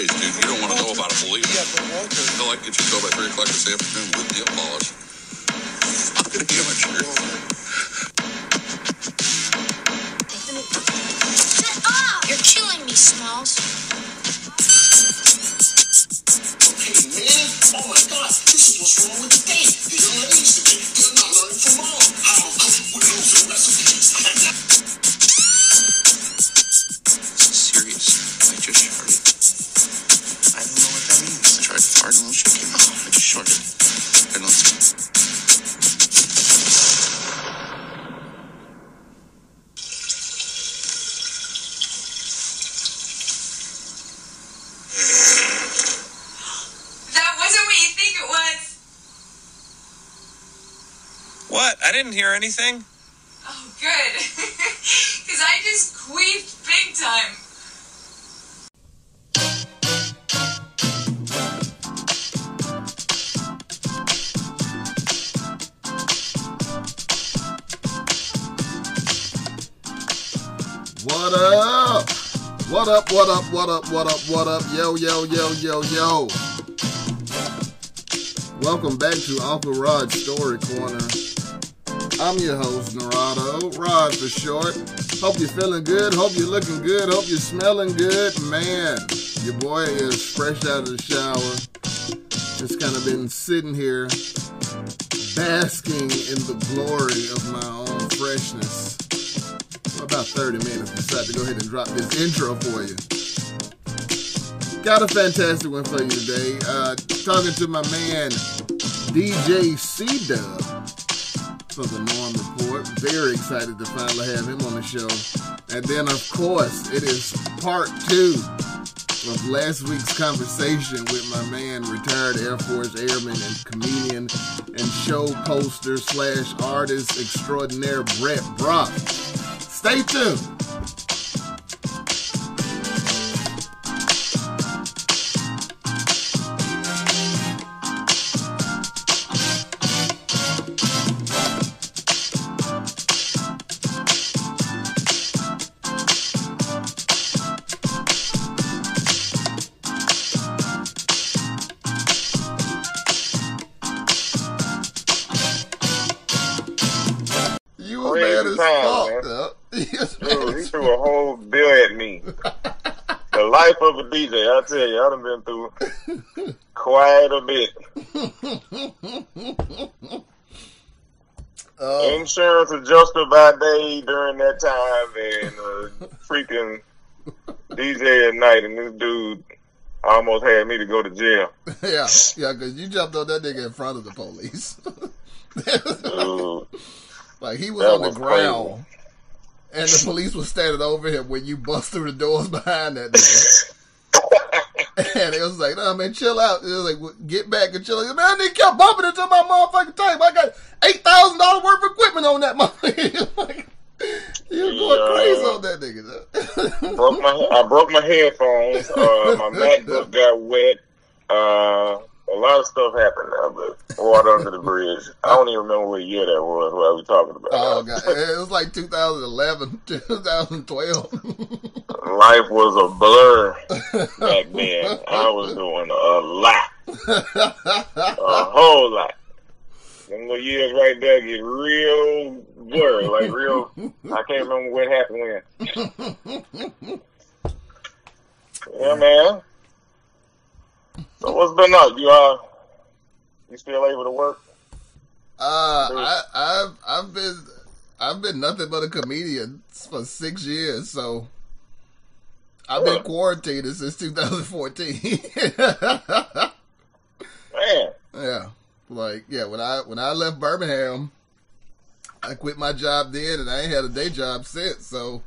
ways, dude. You don't want to know about it, believe me. Yeah, but Walter. Hell, I can get you towed by 3 o'clock this afternoon with nail polish. I'm going to get my shirt. Shut up! You're killing me, Smalls. Didn't hear anything. Oh, good. Because I just queefed big time. What up? What up, what up, what up, what up, what up? Yo, yo, yo, yo, yo. Welcome back to Uncle Rod's Story Corner. I'm your host, Narado. Rod for short. Hope you're feeling good. Hope you're looking good. Hope you're smelling good. Man, your boy is fresh out of the shower. Just kind of been sitting here basking in the glory of my own freshness for about 30 minutes. Decided to go ahead and drop this intro for you. Got a fantastic one for you today. Uh, talking to my man DJ C Dub for the Norm Report. Very excited to finally have him on the show. And then, of course, it is part two of last week's conversation with my man, retired Air Force airman and comedian and show poster slash artist extraordinaire Brett Brock. Stay tuned. Life of a DJ, I tell you, I done been through quite a bit. Oh, Insurance adjuster by day during that time, and uh, freaking DJ at night, and this dude almost had me to go to jail. yeah, yeah, because you jumped on that nigga in front of the police. Dude, like he was on the was ground, and the police was standing over him when you bust through the doors behind that nigga. and it was like, no, man, chill out. It was like, get back and chill out. Man, they kept bumping into my motherfucking tape. I got $8,000 worth of equipment on that motherfucker. like, you was going crazy on that nigga. though. broke my I broke my headphones. Uh, my MacBook got wet. Uh, a lot of stuff happened there, but water under the bridge. I don't even remember what year that was. What are we talking about? oh, God. It was like 2011, 2012. Life was a blur back then. I was doing a lot, a whole lot. Them little years right there get real blurry, like real. I can't remember what happened when. Yeah, man. So what's been up? You uh, you still able to work? Uh, I, I've I've been I've been nothing but a comedian for six years, so I've been quarantined since 2014. Man, yeah, like yeah, when I when I left Birmingham, I quit my job then, and I ain't had a day job since. So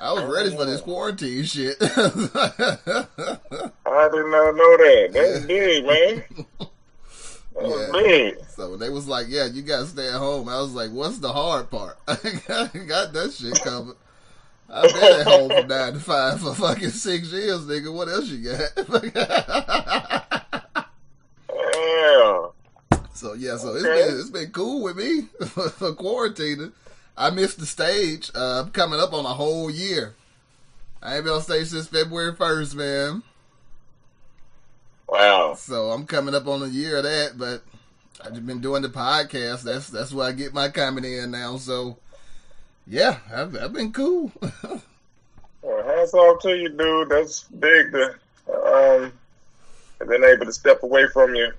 I was oh, ready for this quarantine shit. I did not know that. That's big, man. That was Yeah. big. so when they was like, "Yeah, you gotta stay at home," I was like, "What's the hard part? I got that shit covered." I've been at home from nine to five for fucking six years, nigga. What else you got? Yeah. so yeah, so it's Okay. been it's been cool with me for quarantining. I missed the stage. Uh, I'm coming up on a whole year I ain't been on stage since February first, man. Wow. So I'm coming up on a year of that, but I've just been doing the podcast. That's that's where I get my comedy in now. So yeah, I've, I've been cool. Well, hats off to you, dude. That's big to um, have been able to step away from your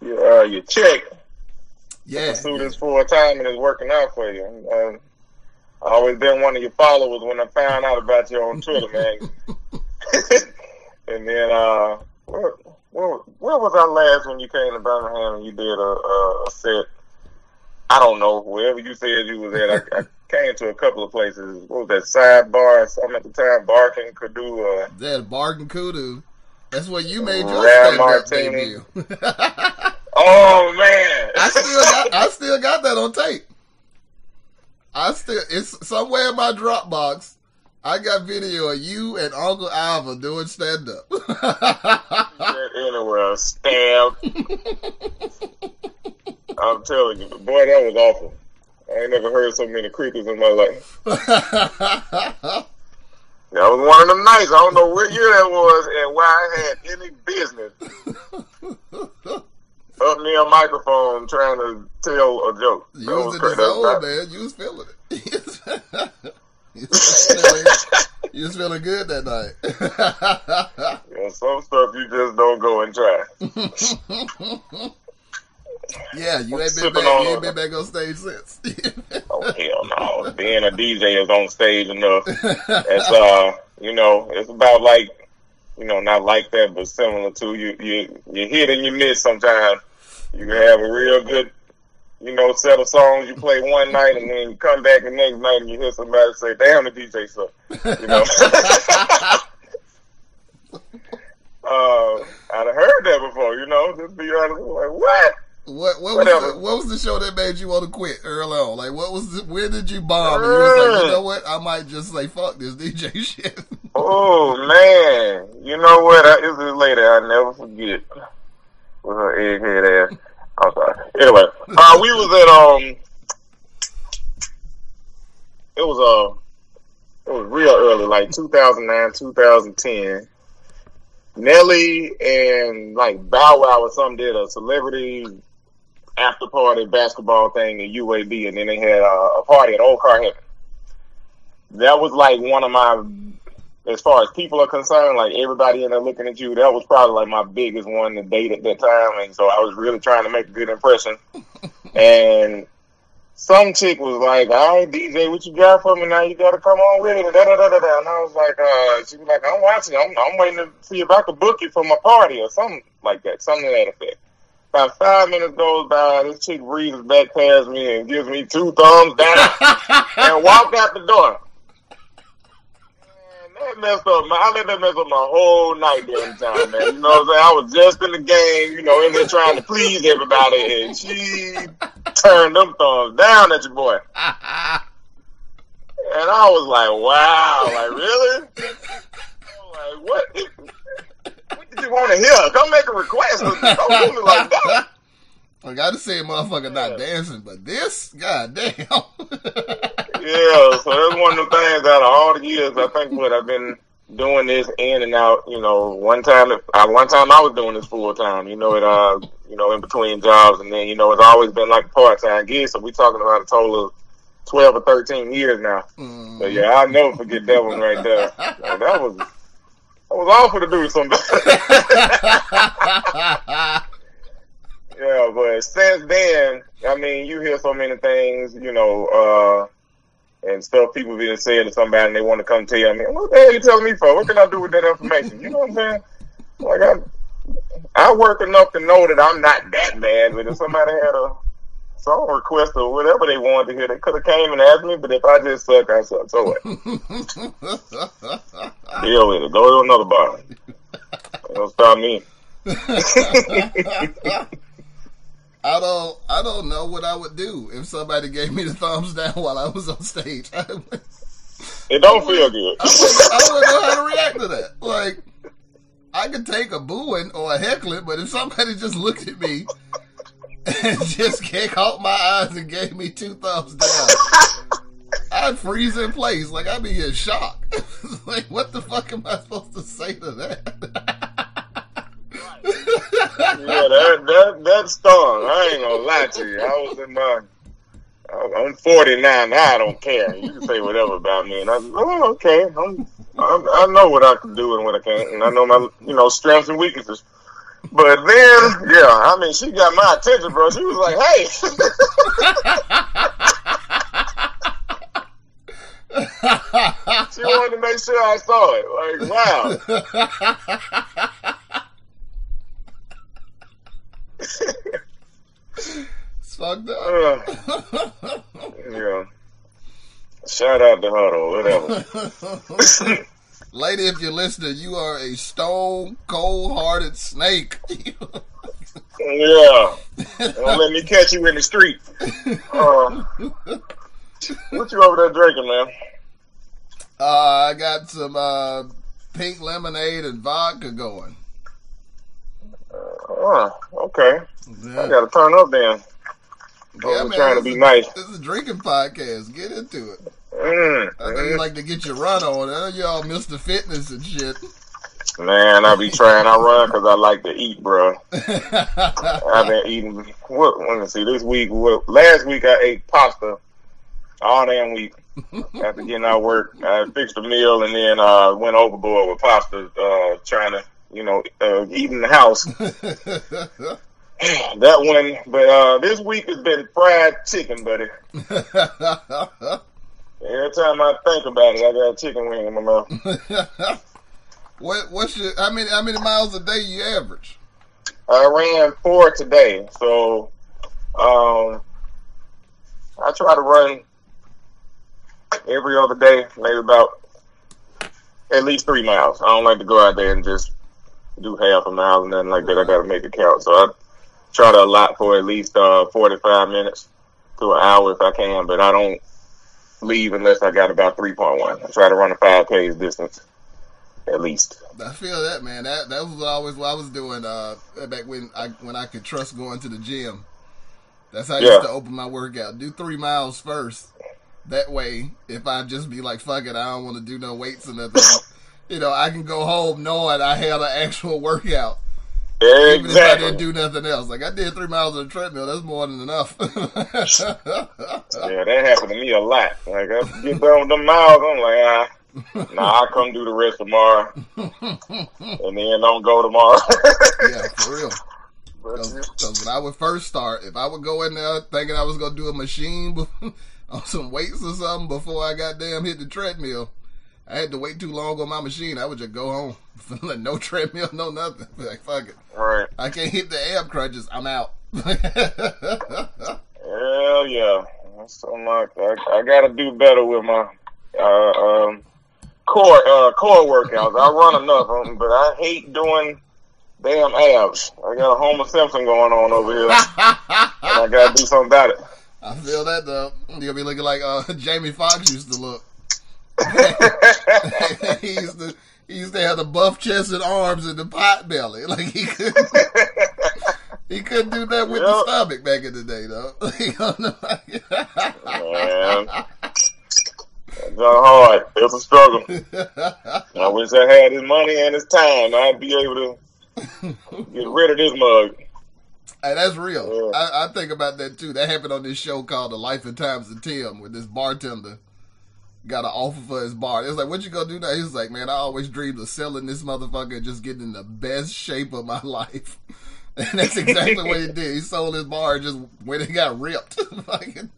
your uh, your check, yeah, pursue this full time, and it's working out for you. Um, I always been one of your followers when I found out about you on Twitter, man. and then uh, where, where, where was I last when you came to Birmingham and you did a, a, a set? I don't know wherever you said you was at. I, I came to a couple of places. What was that sidebar? Something at the time, Barking Kudu. Uh, that Barking Kudu. That's what you made your Rare stand up debut. oh man! I still got I still got that on tape. I still it's somewhere in my Dropbox. I got video of you and Uncle Alva doing stand up. anywhere, stab. I'm telling you, boy, that was awful. I ain't never heard so many crickets in my life. That was one of them nights. I don't know what year that was and why I had any business up near a microphone trying to tell a joke. you That was was in cra- the zone, not- man. You was feeling it. you, was feeling, you was feeling good that night. Yeah, some stuff you just don't go and try. yeah, you ain't been back. on You ain't been back on stage since. Oh hell no! Being a DJ is on stage enough. It's uh, you know, it's about like, you know, not like that, but similar to you. You you hit and you miss sometimes. You can have a real good, you know, set of songs you play one night, and then you come back the next night and you hear somebody say, "Damn, the DJ suck," you know. uh, I'd have heard that before, you know. Just be honest, like what? What what was the, what was the show that made you want to quit early on? Like what was the, where did you bomb? And you was like, you know what? I might just say fuck this DJ shit. Oh man, you know what? I, this is later. I never forget with her egghead ass. I'm sorry. Anyway, uh, we was at um, it was uh, it was real early, like 2009, 2010. Nelly and like Bow Wow or something did a celebrity after party basketball thing at UAB, and then they had uh, a party at Old Car Heaven. That was like one of my as far as people are concerned, like everybody in there looking at you, that was probably like my biggest one to date at that time. And so I was really trying to make a good impression. and some chick was like, all right, DJ, what you got for me now? You got to come on with it. And, da, da, da, da, da. and I was like, uh, she was like, I'm watching. I'm, I'm waiting to see if I can book you for my party or something like that, something to that effect. About five minutes goes by, this chick breezes back past me and gives me two thumbs down and walked out the door. That messed up. My, I let that mess up my whole night during time, man. You know what I'm saying? I was just in the game, you know, in there trying to please everybody, and she turned them thumbs down at your boy. And I was like, wow, like really? Like, what? What did you want to hear? Come make a request. Don't do me like that. I got to say, motherfucker not dancing, but this, god damn. Yeah, so that's one of the things out of all the years I think what I've been doing this in and out, you know, one time uh, one time I was doing this full time, you know, it uh you know, in between jobs and then, you know, it's always been like part time gig, so we talking about a total of twelve or thirteen years now. So yeah, I'll never forget that one right there. Like, that was that was awful to do somebody. Yeah, but since then, I mean, you hear so many things, you know, uh, and stuff people being said to somebody and they want to come tell you, I what the hell you telling me for? What can I do with that information? You know what I'm saying? Like, I, I work enough to know that I'm not that bad, but if somebody had a song request or whatever they wanted to hear, they could have came and asked me, but if I just suck, I suck. So what? Deal with it. Go to another bar. Don't stop me. I don't, I don't know what I would do if somebody gave me the thumbs down while I was on stage. I wouldn't, It don't feel good. I wouldn't, I wouldn't know how to react to that. Like, I could take a booing or a heckling, but if somebody just looked at me and just caught my eyes and gave me two thumbs down, I'd freeze in place. Like I'd be in shock. like what the fuck am I supposed to say to that? Yeah, that that that stung. I ain't gonna lie to you. I was in my. I'm 49 now. I don't care. You can say whatever about me, and I, oh, okay. I'm, I'm, I know what I can do and what I can't, and I know my, you know, strengths and weaknesses. But then, yeah, I mean, she got my attention, bro. She was like, "Hey." she wanted to make sure I saw it. Like, wow. It's fucked up. Uh, yeah. Shout out to Huddle, whatever. Lady, if you're listening, you are a stone cold hearted snake. Yeah. Don't let me catch you in the street. Uh, what you over there drinking, man? Uh, I got some uh, pink lemonade and vodka going. Oh, okay. I gotta turn up then. Yeah, I'm man, trying to be is- nice. This is a drinking podcast. Get into it. Mm, I know you like to get your run on. I know y'all Mr. Fitness and shit. Man, I be trying. I run because I like to eat, bro. I've been eating. What? Let me see. This week, what, last week I ate pasta all damn week. After getting out of work, I fixed a meal and then uh, went overboard with pasta, uh, trying to, you know, uh, eat in the house. that one, but uh, this week has been fried chicken, buddy. Every time I think about it, I got a chicken wing in my mouth. what what's your how many how many miles a day you average? I ran four today, so um, I try to run every other day, maybe about at least three miles. I don't like to go out there and just do half a mile and nothing like that. I got to make it count. So I try to allot for at least uh, 45 minutes to an hour if I can, but I don't leave unless I got about 3.1. I try to run a 5K distance at least. I feel that man. That that was always what I was doing uh back when I when I could trust going to the gym. That's how I Yeah. used to open my workout. Do three miles first. That way, if I just be like, fuck it, I don't want to do no weights or nothing, you know, I can go home knowing I had an actual workout. Even if I didn't do nothing else. Like I did three miles on the treadmill, that's more than enough. Yeah, that happened to me a lot. Like I get done with them miles, I'm like, ah, nah, I'll come do the rest tomorrow, and then don't go tomorrow. yeah, for real. Because when I would first start, if I would go in there thinking I was gonna do a machine on some weights or something before I got damn hit the treadmill, I had to wait too long on my machine. I would just go home, no treadmill, no nothing. Like fuck it, right. I can't hit the ab crunches. I'm out. Hell yeah. So much. I, I got to do better with my uh, um, core uh, core workouts. I run enough, of 'em, but I hate doing damn abs. I got a Homer Simpson going on over here, and I got to do something about it. I feel that though. You'll be looking like uh, Jamie Foxx used to look. he used to he used to have the buff chested arms and the pot belly. Like he couldn't he couldn't do that with the Yep. stomach back in the day though. Man. It's hard. It's a struggle. I wish I had his money and his time. I'd be able to get rid of this mug. Hey, that's real. Yeah. I, I think about that too. That happened on this show called The Life and Times of Tim, with this bartender got an offer for his bar. It was like, "What you gonna do now?" He's like, "Man, I always dreamed of selling this motherfucker and just getting in the best shape of my life." And that's exactly what he did. He sold his bar and just went and got ripped. Fucking-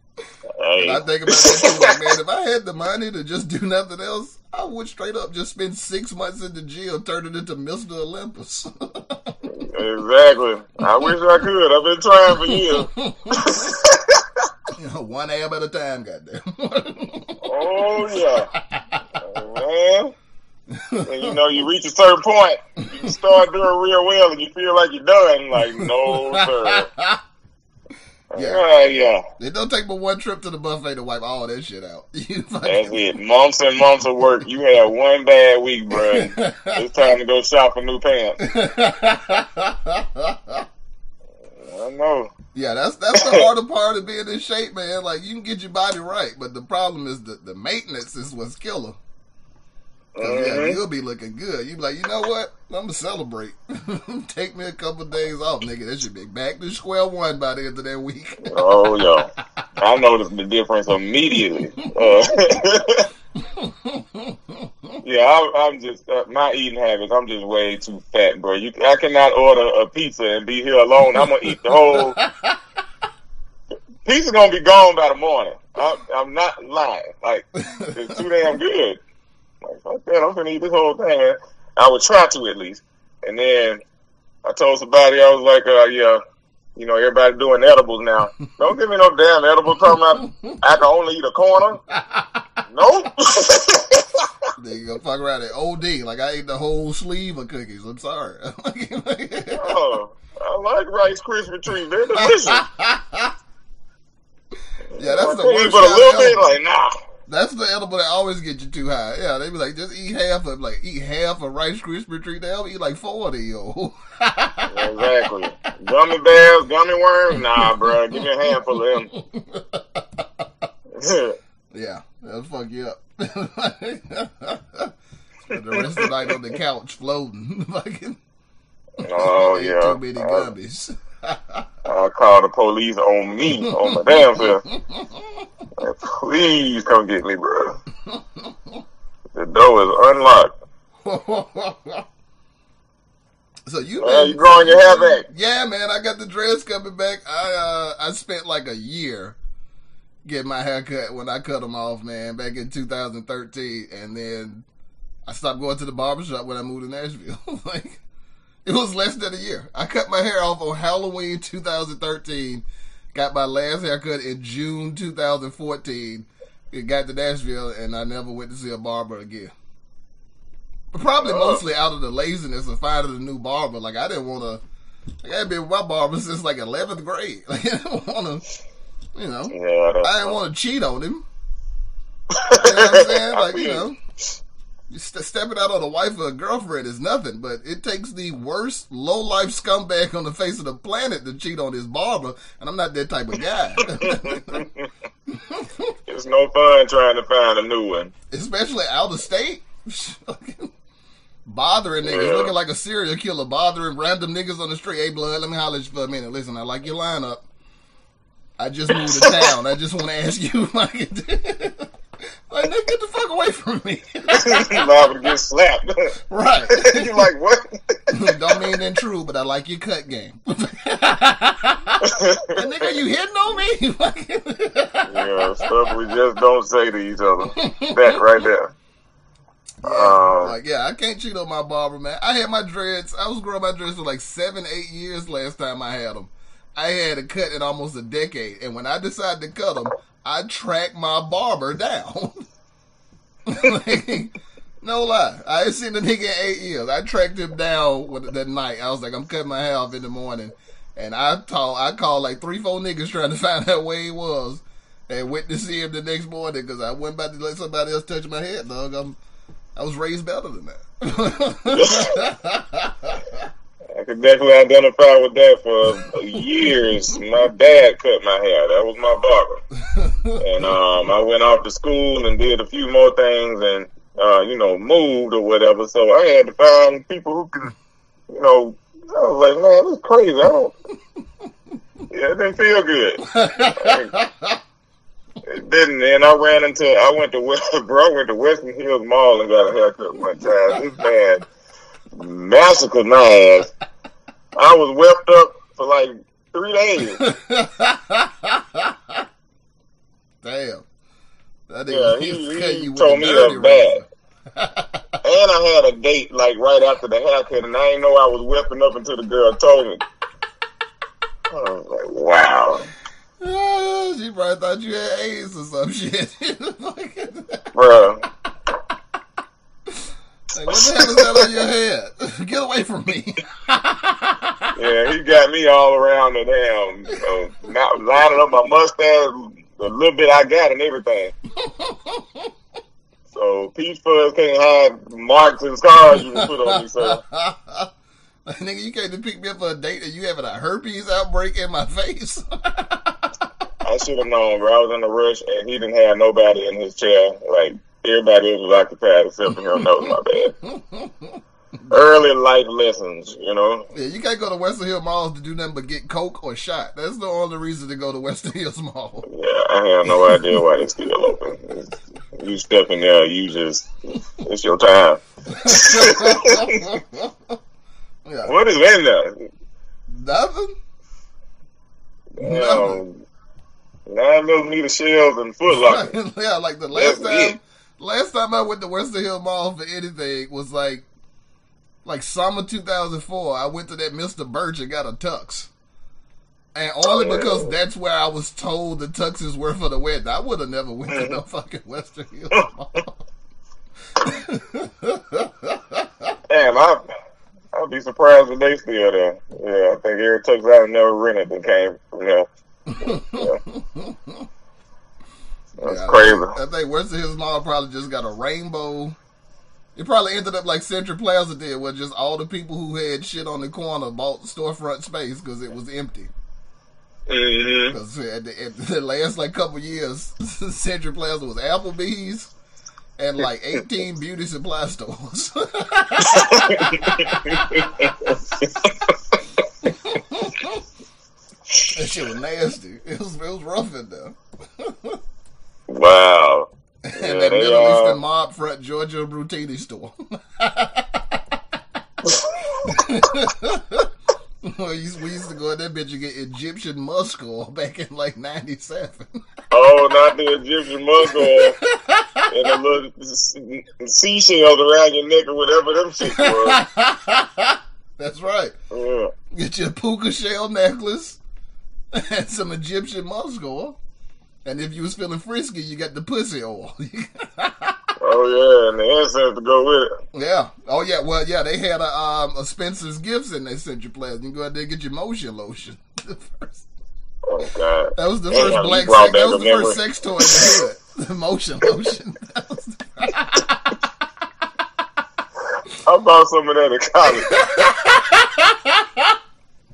Hey, I think about that too. Like, man, if I had the money to just do nothing else, I would straight up just spend six months in the gym, turning into Mr. Olympus. exactly. I wish I could. I've been trying for years. You know, one ab at a time, goddamn. Oh yeah, man. And you know, you reach a certain point, you start doing real well, and you feel like you're done. Like, no, sir. Yeah. Yeah, yeah. It don't take but one trip to the buffet to wipe all that shit out. That's it. Months and months of work. You had one bad week, bro. It's time to go shop for new pants. I know. Yeah, that's that's the harder part of being in shape, man. Like you can get your body right, but the problem is the the maintenance is what's killer. yeah, Mhm. you'll be looking good. You be like, you know what? I'm gonna celebrate. Take me a couple days off, nigga. That should be back to square one by the end of that week. Oh, yeah. I noticed the difference immediately. Uh, yeah, I, I'm just uh, my eating habits. I'm just way too fat, bro. You, I cannot order a pizza and be here alone. I'm gonna eat the whole. Pizza gonna be gone by the morning. I, I'm not lying. Like it's too damn good. Like fuck that. I'm gonna eat this whole thing. I would try to at least. And then I told somebody I was like, uh, yeah, you know, everybody doing edibles now. Don't give me no damn edible talking about I can only eat a corner. Nope. Then you go fuck around at OD. Like I ate the whole sleeve of cookies. I'm sorry. oh, I like Rice Krispie treats. They're delicious. yeah, that's the But a little bit like nah. That's the edible that always get you too high. Yeah, they be like, just eat half of like eat half a Rice Krispie treat. They'll eat like forty, yo. Exactly. Gummy bears, gummy worms. Nah, bro. Give me a handful of them. yeah, that'll fuck you up. Spend the rest of the night on the couch floating. Fucking oh yeah. too many I, gummies. I'll call the police on me on my damn self. Please come get me, bro. The door is unlocked. so you Man, you growing your hair back? Yeah, man, I got the dress coming back. I uh I spent like a year getting my hair cut when I cut them off, man, back in 2013, and then I stopped going to the barbershop when I moved to Nashville. like it was less than a year. I cut my hair off on Halloween 2013. Got my last haircut in June 2014. It got to Nashville, and I never went to see a barber again. But probably Oh. mostly out of the laziness of finding a new barber. Like I didn't want to. Like, I've been with my barber since like 11th grade. Like I didn't want to, you know. Yeah, that's I didn't want to cheat on him. You know what I'm saying? I Like, you know, st- stepping out on a wife or a girlfriend is nothing, but it takes the worst low life scumbag on the face of the planet to cheat on his barber, and I'm not that type of guy. It's no fun trying to find a new one. Especially out of state. bothering niggas, Yeah. looking like a serial killer, bothering random niggas on the street. Hey, blood, let me holler at you for a minute. Listen, I like your lineup. I just moved to town. I just want to ask you, like, like, nigga, get the fuck away from me. Liable to get slapped. right. you like what? Don't mean that true, but I like your cut game. And nigga, you hitting on me? yeah, stuff we just don't say to each other. That right there. Um, like, yeah, I can't cheat on my barber, man. I had my dreads. I was growing my dreads for like seven, eight years last time I had them. I had a cut in almost a decade, and when I decided to cut them, I tracked my barber down. Like, no lie, I ain't seen the nigga in eight years. I tracked him down with, that night. I was like, I'm cutting my hair off in the morning, and I called, I called like three, four niggas trying to find out where he was, and went to see him the next morning because I went about to let somebody else touch my head, dog. I'm, I was raised better than that. I could definitely identify with that for years. My dad cut my hair. That was my barber. And um, I went off to school and did a few more things and, uh, you know, moved or whatever. So I had to find people who could, you know, I was like, man, this is crazy. I don't, yeah, it didn't feel good. It didn't. And I ran into, I went to, West, bro, I went to Western Hills Mall and got a haircut one time. This man massacred my ass. I was wept up for like three days. Damn. That Yeah, nigga, he, he, he told me up bad. And I had a date like right after the haircut, and I didn't know I was whipping up until the girl told me. I was like, wow, Ah, she probably thought you had AIDS or some shit. Like, what the hell is that on your head? Get away from me. Yeah, he got me all around the damn, know, not lining up my mustache, the little bit I got, and everything. So peach fuzz can't hide marks and scars you can put on me, sir. Like, nigga, you came to pick me up for a date and you having a herpes outbreak in my face. I should have known, bro. I was in a rush and he didn't have nobody in his chair. Like everybody else was occupied except for him. That was my bad. Early life lessons, you know. yeah, you can't go to Western Hill Malls to do nothing but get coke or shot. That's the only reason to go to Western Hills Mall. Yeah, I have no idea why they still open. It's- You step in there, you just it's your time. yeah, What is in there? nothing. Um, nine millimeter shells and Foot Locker. yeah, like the last That's time, it. Last time I went to Western Hill Mall for anything was like, like summer 2004. I went to that Mr. Burch and got a tux. And only Oh, because that's where I was told the tuxes were for the wedding. I would have never went to no fucking Western Hill Mall. Damn, I I'd be surprised if they still there. Yeah, I think Eric Tucks out and never rented and came from there. Yeah. That's Yeah, crazy. I think Western Hills Mall probably just got a rainbow. It probably ended up like Central Plaza did, where just all the people who had shit on the corner bought storefront space because it was empty. Mm-hmm. Because at the, at the last like couple years, Central Plaza was Applebee's and like 18 beauty supply stores. that shit was nasty. It was, it was rough in there. wow. and Yeah, that Middle uh, Eastern mob front Giorgio Brutini store. we, used, to go in that bitch and get Egyptian musk oil back in like 97. Oh, not the Egyptian musk oil and the little seashells around your neck or whatever them shit was. That's right. Yeah. Get your puka shell necklace and some Egyptian musk oil. And if you was feeling frisky, you got the pussy oil. Oh yeah, and the incense to go with it. yeah. Oh yeah. Well, yeah. They had a um a Spencer's Gifts in their Central Plaza. You can go out there and get your motion lotion. Oh god. That was the Damn, first black sex. That was the memory. first sex toy in the hood. The motion lotion. The- I bought some of that at college.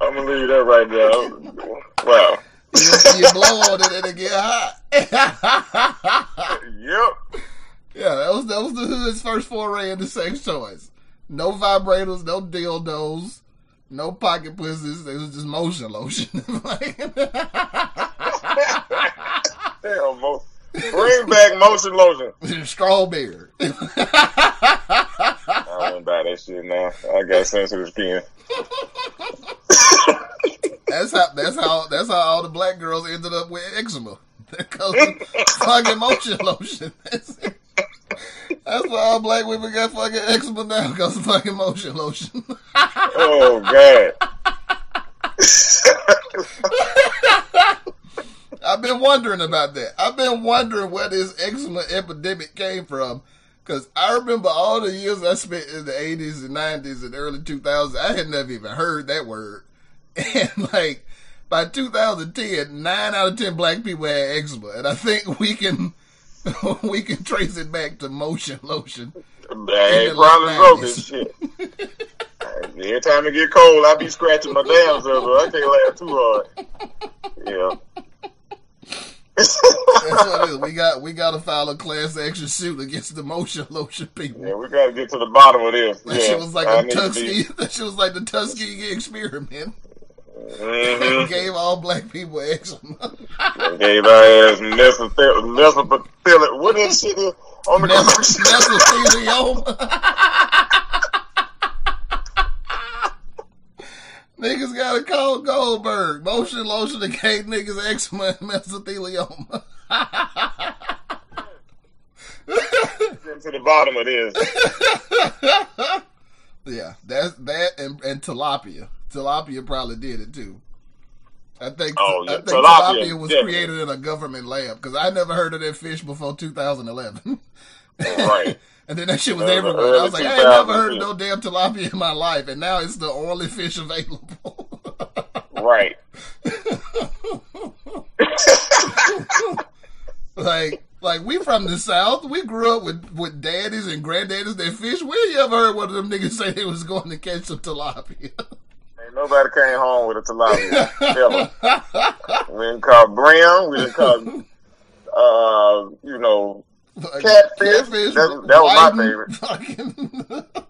I'm gonna leave that right there. Wow. You, you blow on it and it get hot. Yep. yeah, that was that was the hood's first foray into sex toys. No vibrators, no dildos, no pocket pussies. It was just motion lotion. Damn, mo- bring back motion lotion. Strawberry. I wouldn't buy that shit now. I got sensitive skin. That's how that's how that's how all the black girls ended up with eczema. Because of fucking motion lotion. That's, that's why all black women got fucking eczema now because of fucking motion lotion. Oh god. I've been wondering about that. I've been wondering where this eczema epidemic came from. Cause I remember all the years I spent in the eighties and nineties and early two thousands, I had never even heard that word. And like by 2010, nine out of ten black people had eczema, and I think we can we can trace it back to motion lotion. Ain't probably late broke this shit. Every time it get cold, I be scratching my damn self, I can't laugh too hard. Yeah. That's what it is. We got we got to file a class action suit against the motion lotion people. yeah, we gotta get to the bottom of this. That yeah. shit was like I to be- Tuskegee. That shit was like the Tuskegee experiment. Mhm. Gave all black people eczema. Gave our ass mesothelioma. What is shit is on the? Mesothelioma. niggas gotta call Goldberg. Motion lotion to gave niggas eczema and mesothelioma. Get to the bottom of this. yeah, that's that and, and tilapia. Tilapia probably did it too. I think Oh, yeah, I think tilapia, tilapia, was definitely. created in a government lab because I never heard of that fish before 2011. Right. and then that shit was everywhere. I was like, I ain't never heard of no damn tilapia in my life, and now it's the only fish available. Right. like Like we from the south, we grew up with with daddies and granddaddies that fish. Where you ever heard one of them niggas say they was going to catch some tilapia? Ain't nobody came home with a tilapia. We didn't call brim. We didn't call, uh, you know, Like, Catfish? That- that was my favorite. favorite.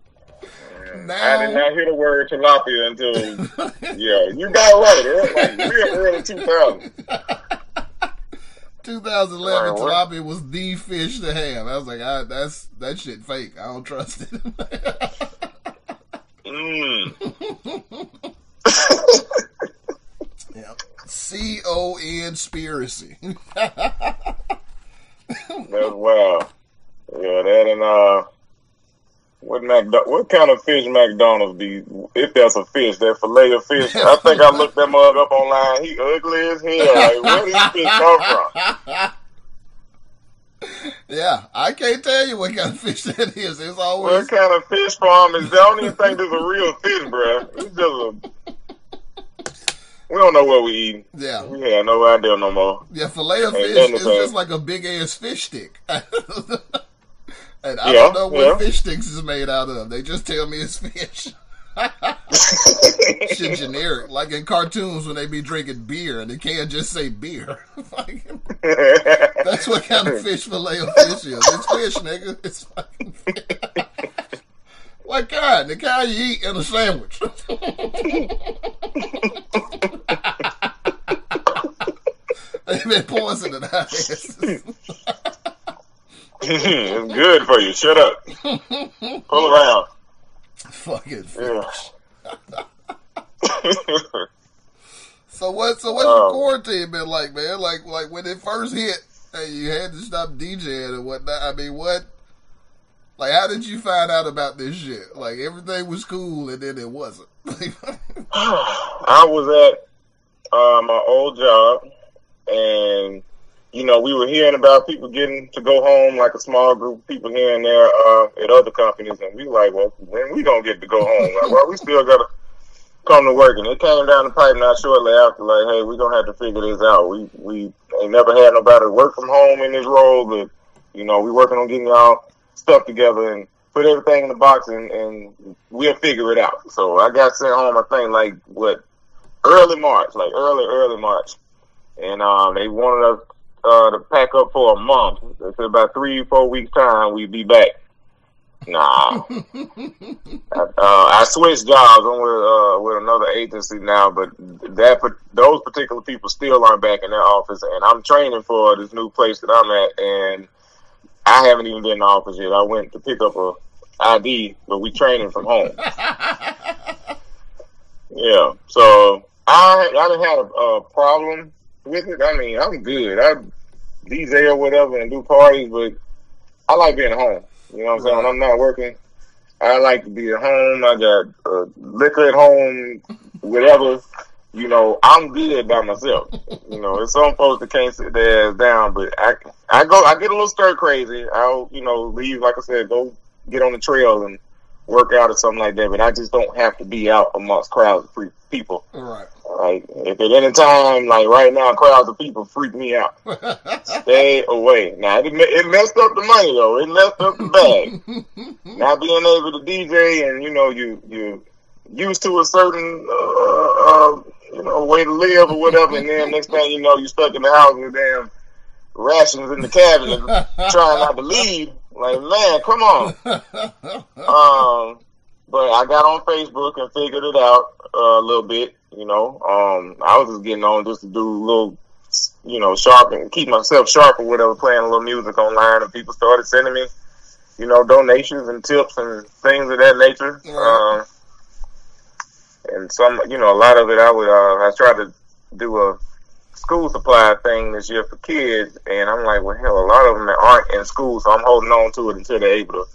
I did not hear the word tilapia until, yeah, you got right. It was like real early 2000. 2011 Alright, what? tilapia was the fish to have. I was like, I, that's that shit fake. I don't trust it. Mm. yeah. C O spiracy. That's wild. Yeah, that and uh, what McDo- what kind of fish McDonald's be? If that's a fish, that fillet of fish. I think I looked that mug up online. He ugly as hell. Like, where did this fish come from? Yeah, I can't tell you what kind of fish that is. It's always What kind of fish farm is? that? I don't even think there's a real fish, bruh. It's just a. We don't know what we eat. yeah, We have no idea no more. yeah. Fillet of fish is just like a big ass fish stick. and I Yeah, don't know what yeah. fish sticks is made out of. They just tell me it's fish. Shit generic, like in cartoons when they be drinking beer and they can't just say beer. That's what kind of fish fillet of fish is. It's fish, nigga. It's fucking fish. what kind? The kind you eat in a sandwich. They've been poisoning our asses. it's good for you. Shut up. Pull around. Fucking fish. So what? So what's your Um, quarantine been like, man? Like, like when it first hit, and you had to stop DJing and whatnot. I mean, what? Like, how did you find out about this shit? Like, everything was cool, and then it wasn't. I was at uh, my old job, and you know we were hearing about people getting to go home, like a small group of people here and there uh, at other companies, and we like, well, when we gonna get to go home? Like, well, we still gotta come to work, and it came down the pipe not shortly after, like, hey, we gonna have to figure this out. We we ain't never had nobody work from home in this role, but you know we working on getting y'all stuff together and put everything in the box and, and we'll figure it out. So I got sent home, I think, like, what, early March, like early, early March. And um, they wanted us uh, to pack up for a month. Said about three, four weeks' time, we'd be back. Nah. I, uh, I switched jobs. I'm with, uh, with another agency now, but that those particular people still aren't back in their office, and I'm training for this new place that I'm at, and I haven't even been in the office yet. I went to pick up a ID, but we training from home. yeah, so I I didn't have a, a problem with it. I mean, I'm good. I DJ or whatever and do parties, but I like being home. You know what I'm saying? When I'm not working, I like to be at home. I got uh, liquor at home, whatever. You know, I'm good by myself. You know, there's some folks that can't sit their ass down, but I, I go, I get a little stir crazy. I'll, you know, leave, like I said, go get on the trail and work out or something like that. But I just don't have to be out amongst crowds of free people. right. Like, if at any time, like right now, crowds of people freak me out. Stay away. Now, it, it messed up the money though. It messed up the bag. Not being able to DJ and you know you you used to a certain uh, uh, you know way to live or whatever, and then next thing you know you're stuck in the house with damn rations in the cabinet, trying not to leave. Like man, come on. Um, but I got on Facebook and figured it out uh, a little bit. You know, um, I was just getting on just to do a little, you know, sharp and keep myself sharp or whatever, playing a little music online, and people started sending me, you know, donations and tips and things of that nature. Right. Um, and some, you know, a lot of it I would, uh, I tried to do a school supply thing this year for kids, and I'm like, well, hell, a lot of them aren't in school, so I'm holding on to it until they're able to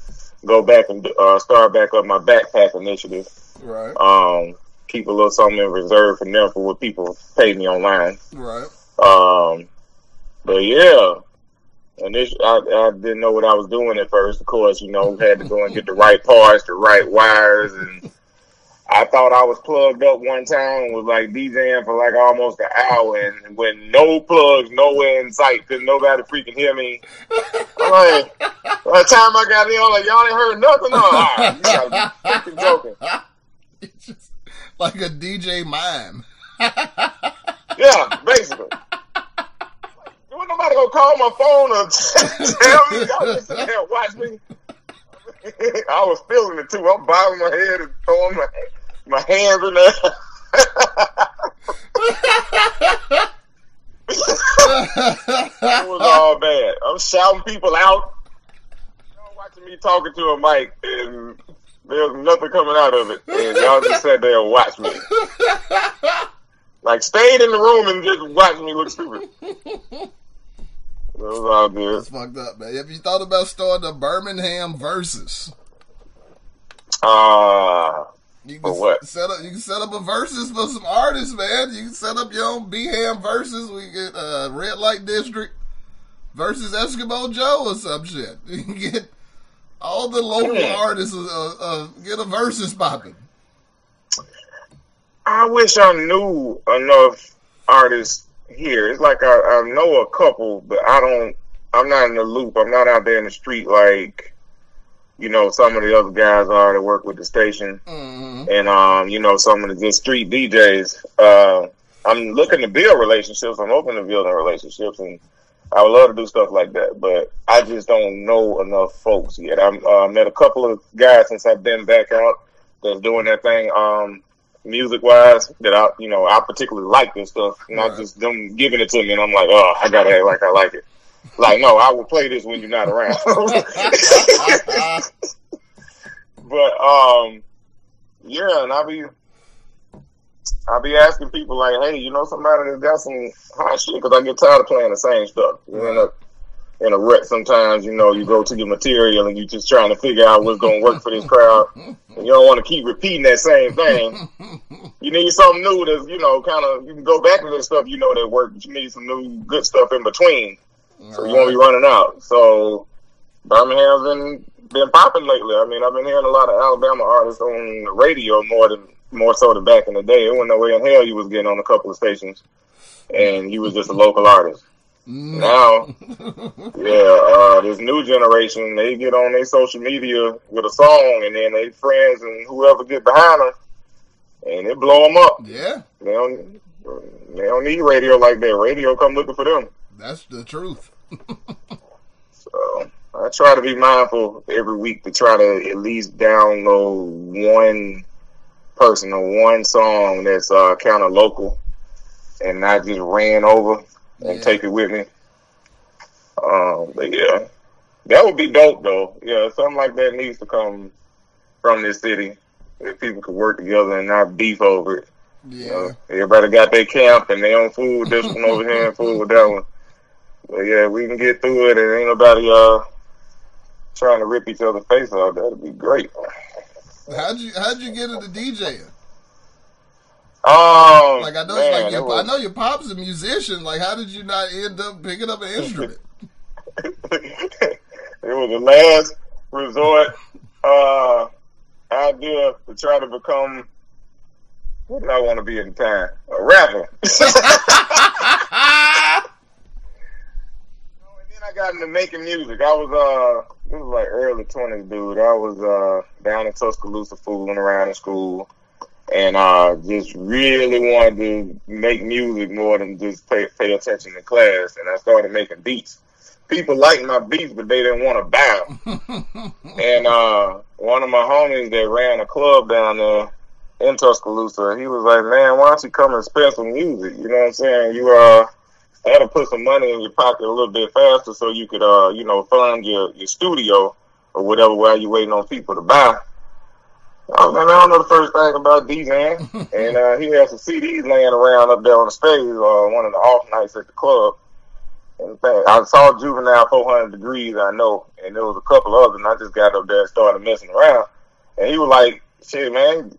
go back and uh, start back up my backpack initiative. right. Um, keep a little something in reserve for them for what people pay me online. Right. Um, but yeah, and this I, I didn't know what I was doing at first. Of course, you know, had to go and get the right parts, the right wires, and I thought I was plugged up one time and was like DJing for like almost an hour and with no plugs, nowhere in sight, because nobody freaking hear me. I'm like, by the time I got in, I'm like, y'all ain't heard nothing. No, all right, you gotta be freaking joking. It's just like a DJ mime. Yeah, basically. Don't nobody gonna call my phone or tell me y'all just sit there watch me. I was feeling it too. I'm bobbing my head and throwing my my hands in there. it was all bad. I'm shouting people out. Y'all watching me talking to a mic, and there's nothing coming out of it. And y'all just sat there and watched me. Like, stayed in the room and just watched me look stupid. It was all good. That's fucked up, man. Have you thought about starting a Birmingham versus? Uh, You can what? set up. You can set up a versus for some artists, man. You can set up your own B-Ham versus. We get uh, Red Light District versus Eskimo Joe or some shit. You can get all the local Yeah. artists. Uh, uh, get a versus popping. I wish I knew enough artists here. It's like I, I know a couple, but I don't. I'm not in the loop. I'm not out there in the street like, you know, some of the other guys are that work with the station, hmm and um, you know, some of the just street DJs. Uh, I'm looking to build relationships. I'm open to building relationships, and I would love to do stuff like that. But I just don't know enough folks yet. I've uh, met a couple of guys since I've been back out that's doing that thing. Um, music wise that I you know I particularly like this stuff, not Right. just them giving it to me and I'm like, oh, I gotta act like I like it. Like, no, I will play this when you're not around. but um, yeah, and I'll be I'll be asking people like, hey, you know somebody that's got some hot shit because I get tired of playing the same stuff. You end up in a rut sometimes. You know, you go to your material and you're just trying to figure out what's going to work for this crowd. And you don't want to keep repeating that same thing. You need something new that's, you know, kind of, you can go back to the stuff you know that work, but you need some new good stuff in between. So you won't be running out. So Birmingham's been been popping lately. I mean, I've been hearing a lot of Alabama artists on the radio more than more so than back in the day. It wasn't no way in hell you was getting on a couple of stations, and you was just a local artist. Now, yeah, uh, this new generation, they get on their social media with a song, and then their friends and whoever get behind them, and it blow them up. Yeah, They don't, they don't need radio like that. Radio come looking for them. that's the truth. So I try to be mindful every week to try to at least download one person or one song that's uh, kind of local and not just ran over and Yeah. take it with me. Um, but yeah, that would be dope though. Yeah, something like that needs to come from this city. If people could work together and not beef over it. You Yeah, know, everybody got their camp and they own food with this one over here and food with that one. But yeah, we can get through it and ain't nobody uh trying to rip each other's face off. That'd be great. how'd you how'd you get into DJing? Um, Like I know, man, like your, was- I know your pop's a musician. Like, how did you not end up picking up an instrument? it was the last resort uh idea to try to become what did I want to be at the time? A rapper. and then I got into making music. I was uh this was like early twenties, dude. I was uh down in Tuscaloosa fooling around in school and uh just really wanted to make music more than just pay pay attention in class and I started making beats. People liked my beats but they didn't want to buy them. And uh one of my homies that ran a club down there in Tuscaloosa, he was like, Man, why don't you come and spend some music? You know what I'm saying? You uh had to put some money in your pocket a little bit faster so you could uh, you know, fund your, your studio or whatever while you're waiting on people to buy. Was like, I don't know the first thing about DJing. and uh, he had some CDs laying around up there on the stage uh, one of the off nights at the club. And in fact, I saw Juvenile 400 Degreez, I know, and there was a couple others, and I just got up there and started messing around. And he was like, shit, man,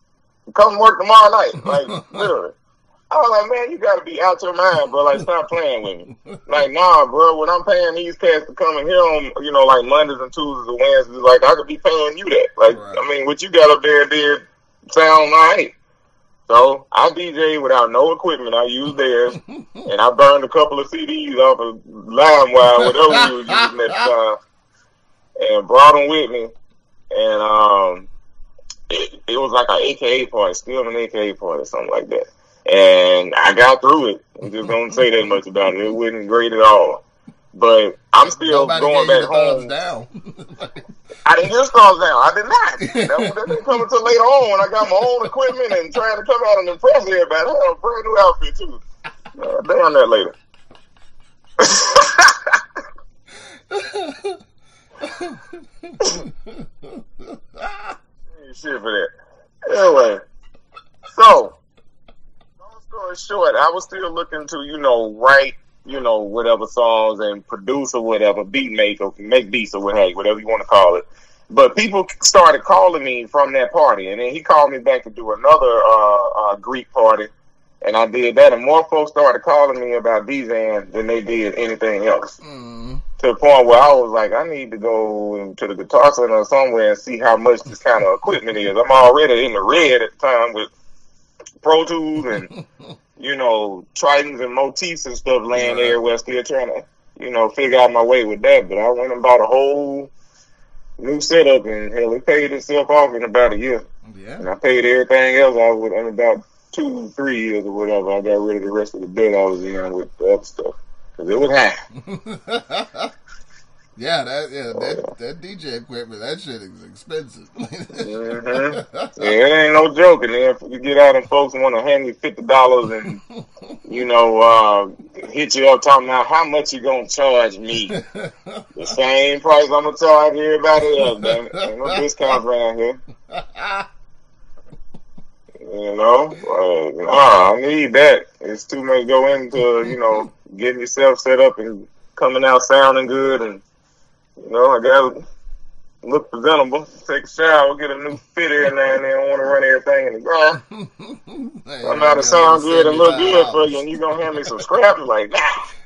come work tomorrow night. Like, literally. I was like, man, you got to be out your mind, bro. Like, stop playing with me. Like, nah, bro. When I'm paying these cats to come and hear them, you know, like Mondays and Tuesdays and Wednesdays, like I could be paying you that. Like, Right. I mean, what you got up there did sound alright. So I DJ without no equipment. I used theirs, and I burned a couple of CDs off of LimeWire, whatever we was using at the time, and brought them with me. And um, it, it was like an AKA party, still an AKA party, or something like that. And I got through it. I'm just gonna say that much about it. It wasn't great at all. But I'm still Nobody going back the thumbs home. down. I didn't get stars down. I did not. That, that didn't come until later on when I got my own equipment and trying to come out and impress everybody. I had a brand new outfit too. Uh, down that later. Shit for that. Anyway, so story short, I was still looking to you know write you know whatever songs and produce or whatever, beat make or make beats or what have whatever you want to call it. But people started calling me from that party, and then he called me back to do another uh, uh, Greek party, and I did that, and more folks started calling me about DJing than they did anything else. Mm. To the point where I was like, I need to go to the guitar center somewhere and see how much this kind of equipment is. I'm already in the red at the time with Pro Tools and you know Tritons and Motifs and stuff laying there Right. everywhere, still trying to you know figure out my way with that. But I went and bought a whole new setup, and hell, it paid itself off in about a year. Yeah, And I paid everything else off with in about two, three years or whatever. I got rid of the rest of the debt I was in with the other stuff. Cause it was high. yeah, that yeah, that that DJ equipment, that shit is expensive. Mm-hmm. Yeah, it ain't no joke. And you get out and folks want to hand you fifty dollars and you know uh, hit you up talking about how much you gonna charge me, the same price I'm gonna charge everybody else. It. Ain't no discounts around here. You know, uh, I need that. It's too much go into you know getting yourself set up and coming out sounding good, and you know I gotta look presentable, take a shower, get a new fit and there, and then I want to run everything in the ground. Hey, I'm out to sound good and look good for you, and you gonna hand me some scraps like nah.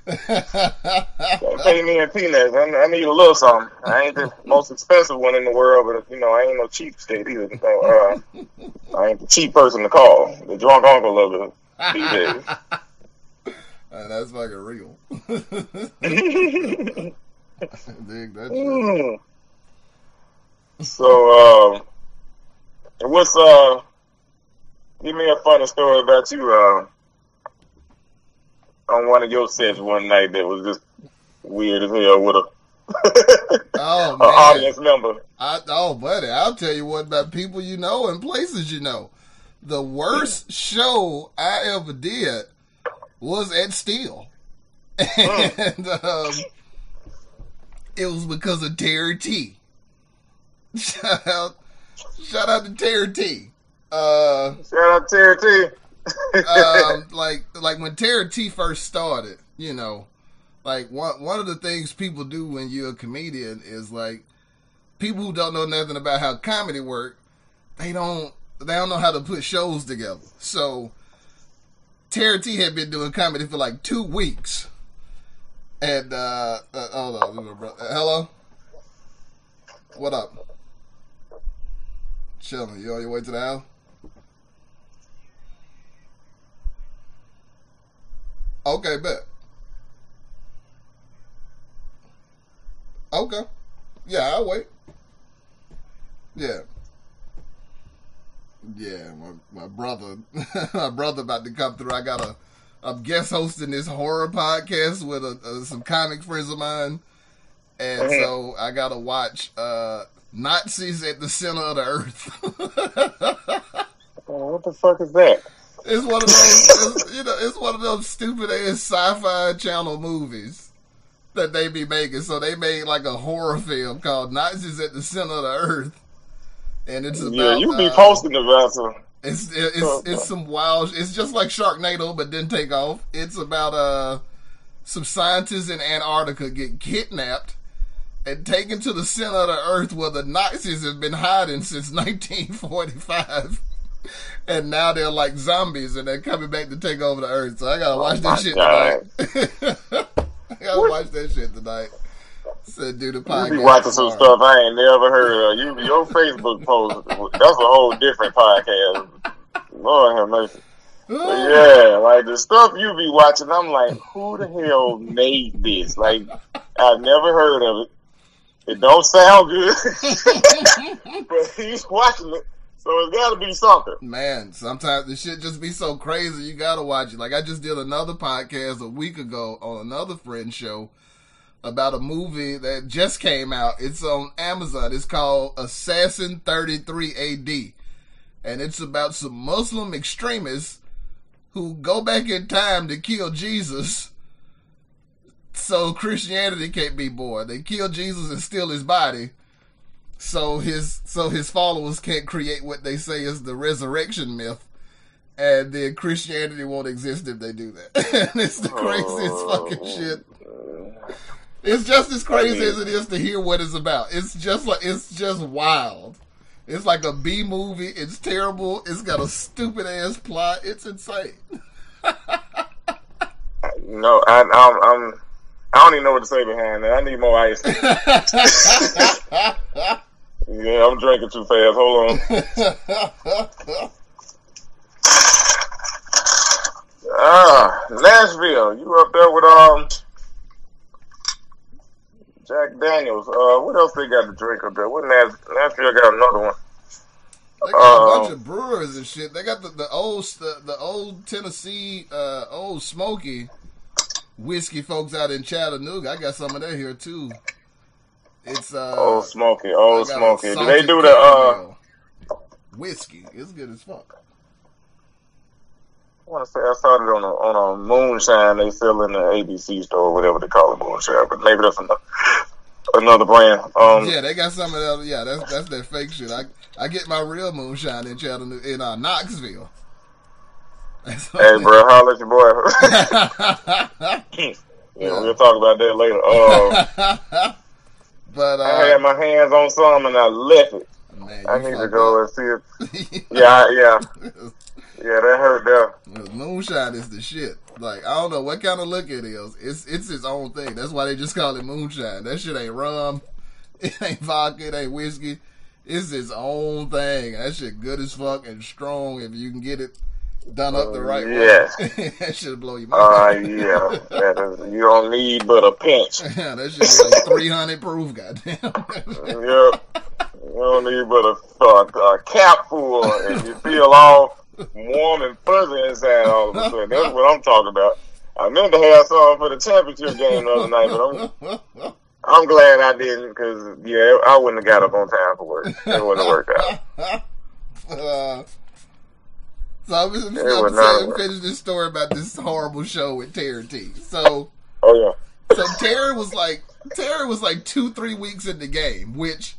Don't pay me in peanuts. I, I need a little something. I ain't the most expensive one in the world, but you know I ain't no cheap state either. So, uh, I ain't the cheap person to call. The drunk uncle of the days. Uh, that's fucking real. Dig that. Mm. So, um, what's uh? Give me a funny story about you uh, on one of your sets one night that was just weird as hell with a Oh an man. audience member. I, oh, buddy, I'll tell you what about people you know and places you know. The worst show I ever did was at Steel. And um, it was because of Terry T. Shout out, shout out to Terry T. Uh, Shout out Terry T. um, like like when Terry T first started, you know, like one one of the things people do when you're a comedian is like people who don't know nothing about how comedy work, they don't they don't know how to put shows together. So Terry T had been doing comedy for like two weeks. And uh, uh hold on, uh, hello, what up? Chilling. You on your way to the house? Okay, bet. Okay. Yeah, I'll wait. Yeah. Yeah, my, my brother, my brother about to come through. I got a, I'm guest hosting this horror podcast with a, uh, some comic friends of mine, and so I gotta watch uh, Nazis at the center of the earth. Oh, what the fuck is that? It's one of those, you know, it's one of those stupid ass sci-fi channel movies that they be making. So they made like a horror film called Nazis at the Center of the Earth, and it's about yeah, you be uh, posting about some. It's it's it's some wild. It's just like Sharknado, but didn't take off. It's about uh some scientists in Antarctica get kidnapped and taken to the center of the Earth where the Nazis have been hiding since 1945. And now they're like zombies, and they're coming back to take over the Earth. So I gotta watch Oh that shit God. tonight. I gotta watch that shit tonight. Said do the You be watching some stuff I ain't never heard of. You, your Facebook post, that's a whole different podcast. Lord have mercy. But oh. yeah, like the stuff you be watching, I'm like, who the hell made this? Like, I've never heard of it. It don't sound good, but he's watching it, so it's got to be something. Man, sometimes the shit just be so crazy. You gotta watch it. Like I just did another podcast a week ago on another friend show about a movie that just came out. It's on Amazon. It's called Assassin 33 AD. And it's about some Muslim extremists who go back in time to kill Jesus so Christianity can't be born. They kill Jesus and steal his body so his so his followers can't create what they say is the resurrection myth and then christianity won't exist if they do that and it's the craziest oh. fucking shit it's just as crazy as it is to hear what it's about it's just like it's just wild it's like a b movie it's terrible it's got a stupid ass plot it's insane No, I, I'm, I'm, I don't even know what to say behind that. I need more ice. yeah, I'm drinking too fast. Hold on. Ah, Nashville. You up there with um Jack Daniels? Uh, what else they got to drink up there? What Nash- Nashville got another one? They got a Um, bunch of brewers and shit. They got the, the old the, the old Tennessee uh Ole Smoky whiskey folks out in Chattanooga. I got some of that here too. It's uh Ole Smoky, Ole Smoky. Do they do the uh? whiskey? It's good as fuck. I want to say I saw it on a on a moonshine they sell in the ABC store, or whatever they call it, moonshine. But maybe that's another, another brand. Um, Yeah, they got some of that. Yeah, that's that's that fake shit. I I get my real moonshine in Chattanooga in uh, Knoxville. That's Hey, bro, holla at your boy. yeah, we'll talk about that later. Uh, but I had uh, my hands on some and I left it. man, I need to go and see it. Yeah, I- yeah, yeah. That hurt though. Moonshine is the shit. Like I don't know what kind of look it is. It's it's its own thing. That's why they just call it moonshine. That shit ain't rum. It ain't vodka. It ain't whiskey. It's its own thing. That shit good as fuck and strong if you can get it done up the right Yeah. way. that shit blow your Uh, mind. yeah. That is, you don't need but a pinch. yeah, that shit is like three hundred proof. Goddamn. Yep. You don't need but a, a, a cap full, and you feel all warm and fuzzy inside all of a sudden. That's what I'm talking about. I meant to have some for the championship game the other night, but I'm I'm glad I didn't because yeah, I wouldn't have got up on time for work. It wouldn't have worked out. uh, so I'm just, I'm It just would gonna say, finish this story about this horrible show with Terry T. So. Oh yeah. So Terry was like Terry was like two, three weeks in the game, which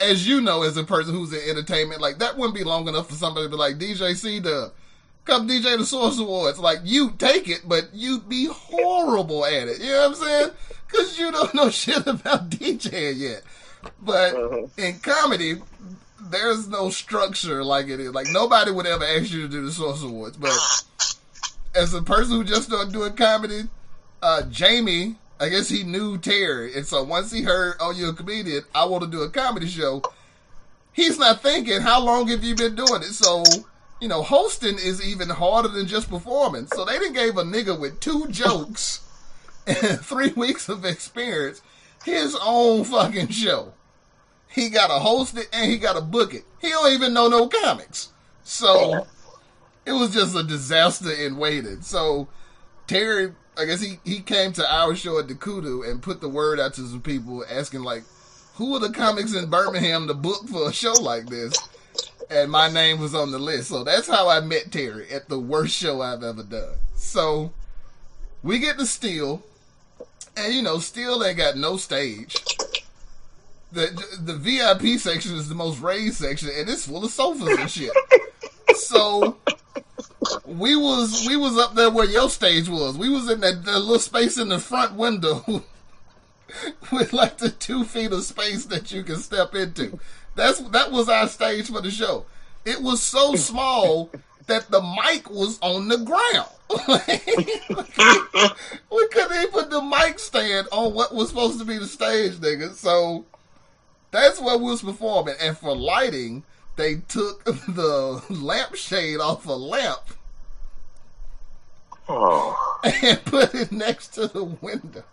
as you know, as a person who's in entertainment, like that wouldn't be long enough for somebody to be like, DJ C Dub, come DJ the Source Awards. Like you take it, but you'd be horrible at it. You know what I'm saying? Cause you don't know shit about DJing yet. But in comedy, there's no structure like it is. Like nobody would ever ask you to do the Source Awards. But as a person who just started doing comedy, uh, Jamie, I guess he knew Terry, and so once he heard, "Oh, you're a comedian. I want to do a comedy show," he's not thinking, "How long have you been doing it?" So, you know, hosting is even harder than just performing. So they didn't gave a nigga with two jokes and three weeks of experience his own fucking show. He got to host it and he got to book it. He don't even know no comics. So it was just a disaster in waiting. So Terry, I guess he, he came to our show at the Kudu and put the word out to some people asking like, who are the comics in Birmingham to book for a show like this? And my name was on the list. So that's how I met Terry at the worst show I've ever done. So we get to Steel, and you know, Steel ain't got no stage. The the VIP section is the most raised section, and it's full of sofas and shit. So we was we was up there where your stage was. We was in that, that little space in the front window with like the two feet of space that you can step into. That's that was our stage for the show. It was so small that the mic was on the ground. we couldn't even put the mic stand on what was supposed to be the stage, nigga. So that's where we was performing. And for lighting, they took the lampshade off a lamp Oh, and put it next to the window.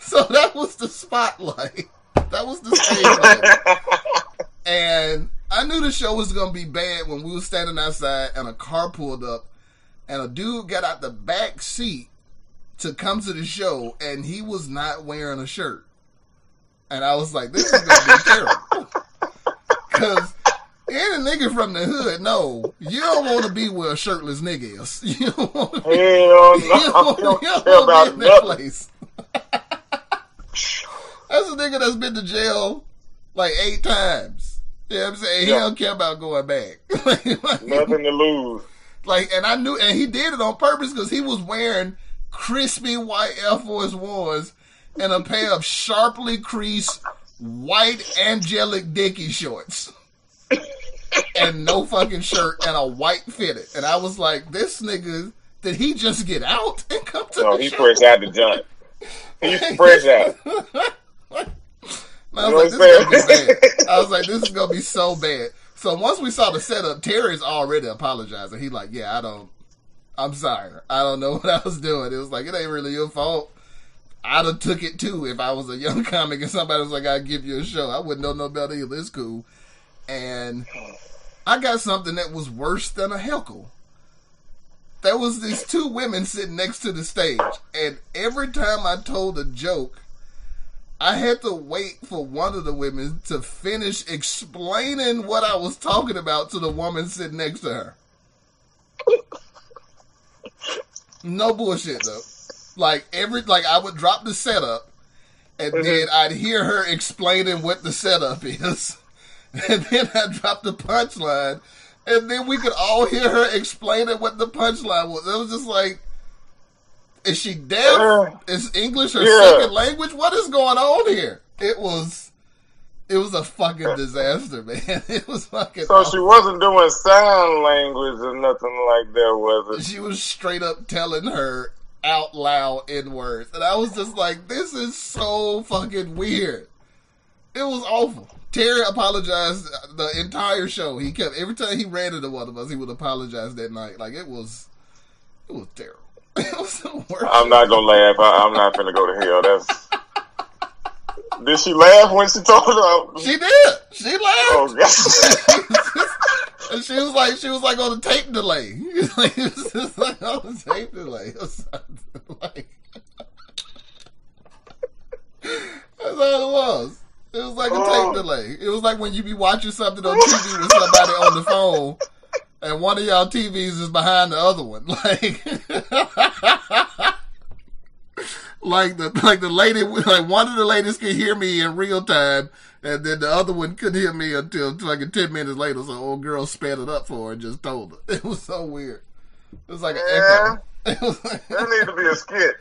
So that was the spotlight. That was the stage light. And I knew the show was gonna be bad when we were standing outside and a car pulled up and a dude got out the back seat to come to the show and he was not wearing a shirt. And I was like, this is gonna be terrible. Cause any nigga from the hood, no, you don't want to be where a shirtless nigga is. You don't want to be, hell no! I don't, don't you don't wanna be in that place. That's a nigga that's been to jail like eight times. You know what I'm saying? He don't care about going back. like, like- Nothing to lose. like, and I knew, and he did it on purpose because he was wearing crispy white Air Force Ones and a pair of sharply creased white angelic Dickie shorts. And no fucking shirt and a white fitted. And I was like, this nigga, did he just get out and come to No, the he show? fresh out the joint. He's fresh out. I was like, this is gonna be bad. I was like, this is gonna be so bad. So once we saw the setup, Terry's already apologizing. He like, yeah, I don't, I'm sorry, I don't know what I was doing. It was like, it ain't really your fault. I'd have took it too if I was a young comic and somebody was like, I'll give you a show. I wouldn't know no better either. It's cool. And I got something that was worse than a heckle. There was these two women sitting next to the stage, and every time I told a joke, I had to wait for one of the women to finish explaining what I was talking about to the woman sitting next to her. No bullshit though. Like every like I would drop the setup and mm-hmm. then I'd hear her explaining what the setup is. And then I dropped the punchline and then we could all hear her explaining what the punchline was. It was just like is she deaf? Uh, Is English her yeah. second language? What is going on here? It was it was a fucking disaster, man. It was fucking So awful. she wasn't doing sign language or nothing like that, was it? she was straight up telling her out loud in words. And I was just like, this is so fucking weird. It was awful. Terry apologized the entire show. He kept every time he ran into one of us, he would apologize that night. Like it was it was terrible. It was the worst. I'm not gonna laugh. I, I'm not gonna go to hell. That's. Did she laugh when she told her? She did. She laughed. Oh God! and she was like, she was like on a tape delay. like, it was just like on a tape delay. Like, that's all it was. It was like a Oh. tape delay. It was like when you be watching something on TV with somebody on the phone, and one of y'all TVs is behind the other one. Like. Like the like the lady like one of the ladies could hear me in real time, and then the other one couldn't hear me until like ten minutes later. So old girl sped it up for her and just told her. It was so weird. It was like an Yeah. echo. It was like, That needs to be a skit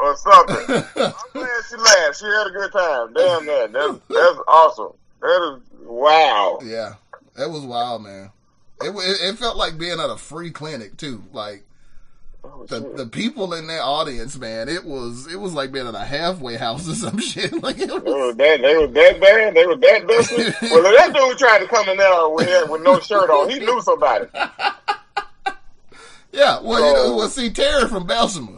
or something. I'm glad she laughed. She had a good time. Damn that. That's that's awesome. That is wow. yeah, that was wild, man. It, it it felt like being at a free clinic too. Like Oh, the shit. the people in that audience, man. It was it was like being at a halfway house or some shit. Like it They was. was that they was that bad. They were that dusty. well, that dude tried to come in there with with no shirt on, he knew somebody. Yeah, well, you know, well, see, Terry from Bessemer.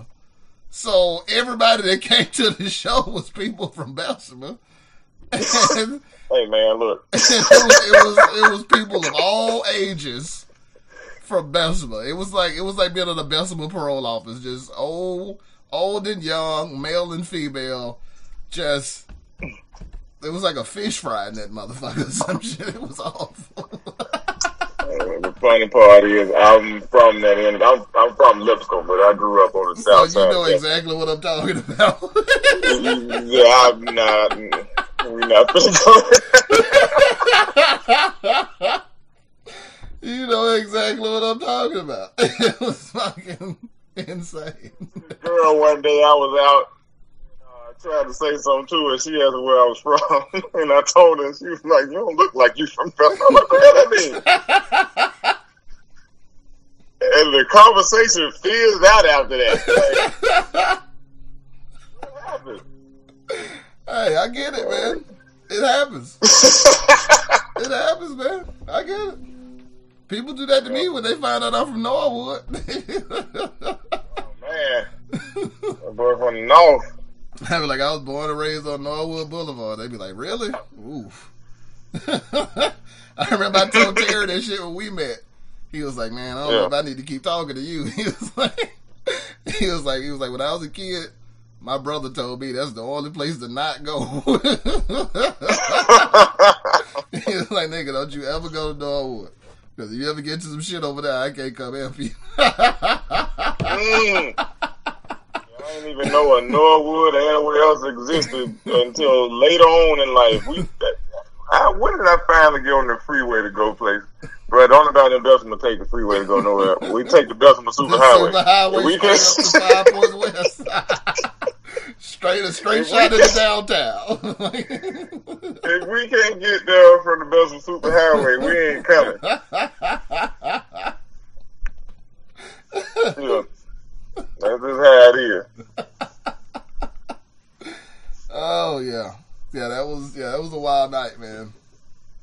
So everybody that came to the show was people from Bessemer. And Hey man, look. it, was, it was it was people of all ages from Bessemer. It was like it was like being in a Bessemer parole office, just old, old and young, male and female. Just it was like a fish fry in that motherfucker. Some shit. It was awful. The funny part is I'm from that end. I'm I'm from Lipscomb, but I grew up on the so south side. you know exactly what I'm talking about. yeah, I'm not. We're not you know exactly what I'm talking about. It was fucking insane. Girl, one day I was out tried to say something to her. She asked where I was from, and I told her. She was like, "You don't look like you from." I'm like, "What the hell that mean?" and the conversation fizzed out after that. Like, what happened? Hey, I get it, man. It happens. It happens, man. I get it. People do that to me when they find out I'm from Norwood. Oh, man, boy from the north. I be like, I was born and raised on Norwood Boulevard. They'd be like, really? Oof. I remember I told Terry that shit when we met. He was like, man, I don't know if I need to keep talking to you. He was like, he was like, he was like, when I was a kid, my brother told me that's the only place to not go. he was like, nigga, don't you ever go to Norwood. Because if you ever get to some shit over there, I can't come help you. Mm. I didn't even know a Norwood or anywhere else existed until later on in life. We, I, when did I finally get on the freeway to go places? Bro, the only about investment to take the freeway to go nowhere. We take the Bessemer Super The Highway. super highway we can, up to Five Points West. straight a straight If shot into downtown. if we can't get there from the Bessemer Super Highway, we ain't coming. Yeah. That's just how it is. oh yeah, yeah. That was yeah. That was a wild night, man.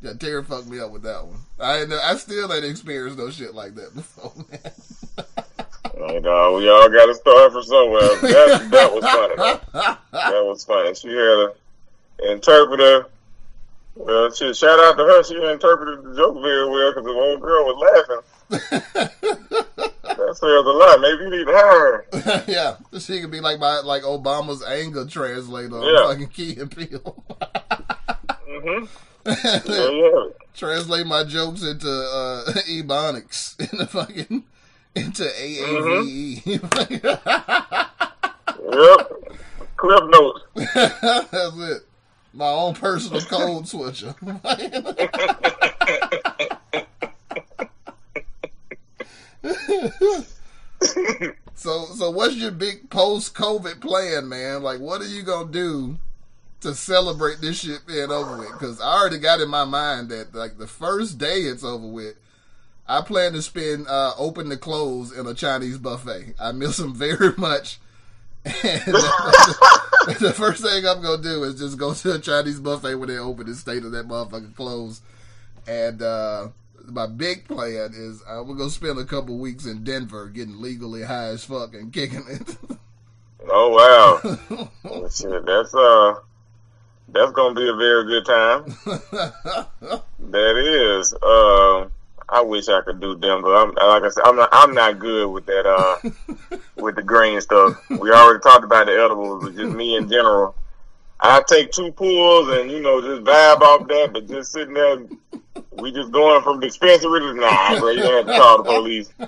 Yeah, Terry fucked me up with that one. I ain't, I still ain't experienced no shit like that before, man. Dog, we all got to start from somewhere. That, that was funny. That was funny. She had a interpreter. Well, shit, shout out to her. She interpreted the joke very well because the old girl was laughing. That says a lot. Maybe you need her. yeah, she could be like my like Obama's anger translator Yeah. fucking Key and Peele. Mm-hmm. Yeah, yeah. Translate my jokes into uh, Ebonics in the fucking into AAVE. Yep. Cliff notes. That's it. My own personal code switcher. so, so what's your big post-COVID plan, man? Like, what are you gonna do to celebrate this shit being over with? Because I already got in my mind that like the first day it's over with, I plan to spend uh, open to close in a Chinese buffet. I miss them very much. And the, the first thing I'm gonna do is just go to a Chinese buffet when they open and stay to that motherfucker close. And uh, my big plan is uh, we're gonna spend a couple weeks in Denver getting legally high as fuck and kicking it. Oh wow. Well, Shit, that's uh, that's gonna be a very good time. That is. Uh, I wish I could do Denver. I'm, like I said, I'm not. I'm not good with that. Uh, with the green stuff. We already talked about the edibles, but just me in general. I take two pulls and you know just vibe off that, but just sitting there, we just going from dispensary to nah, bro. You don't have to call the police. You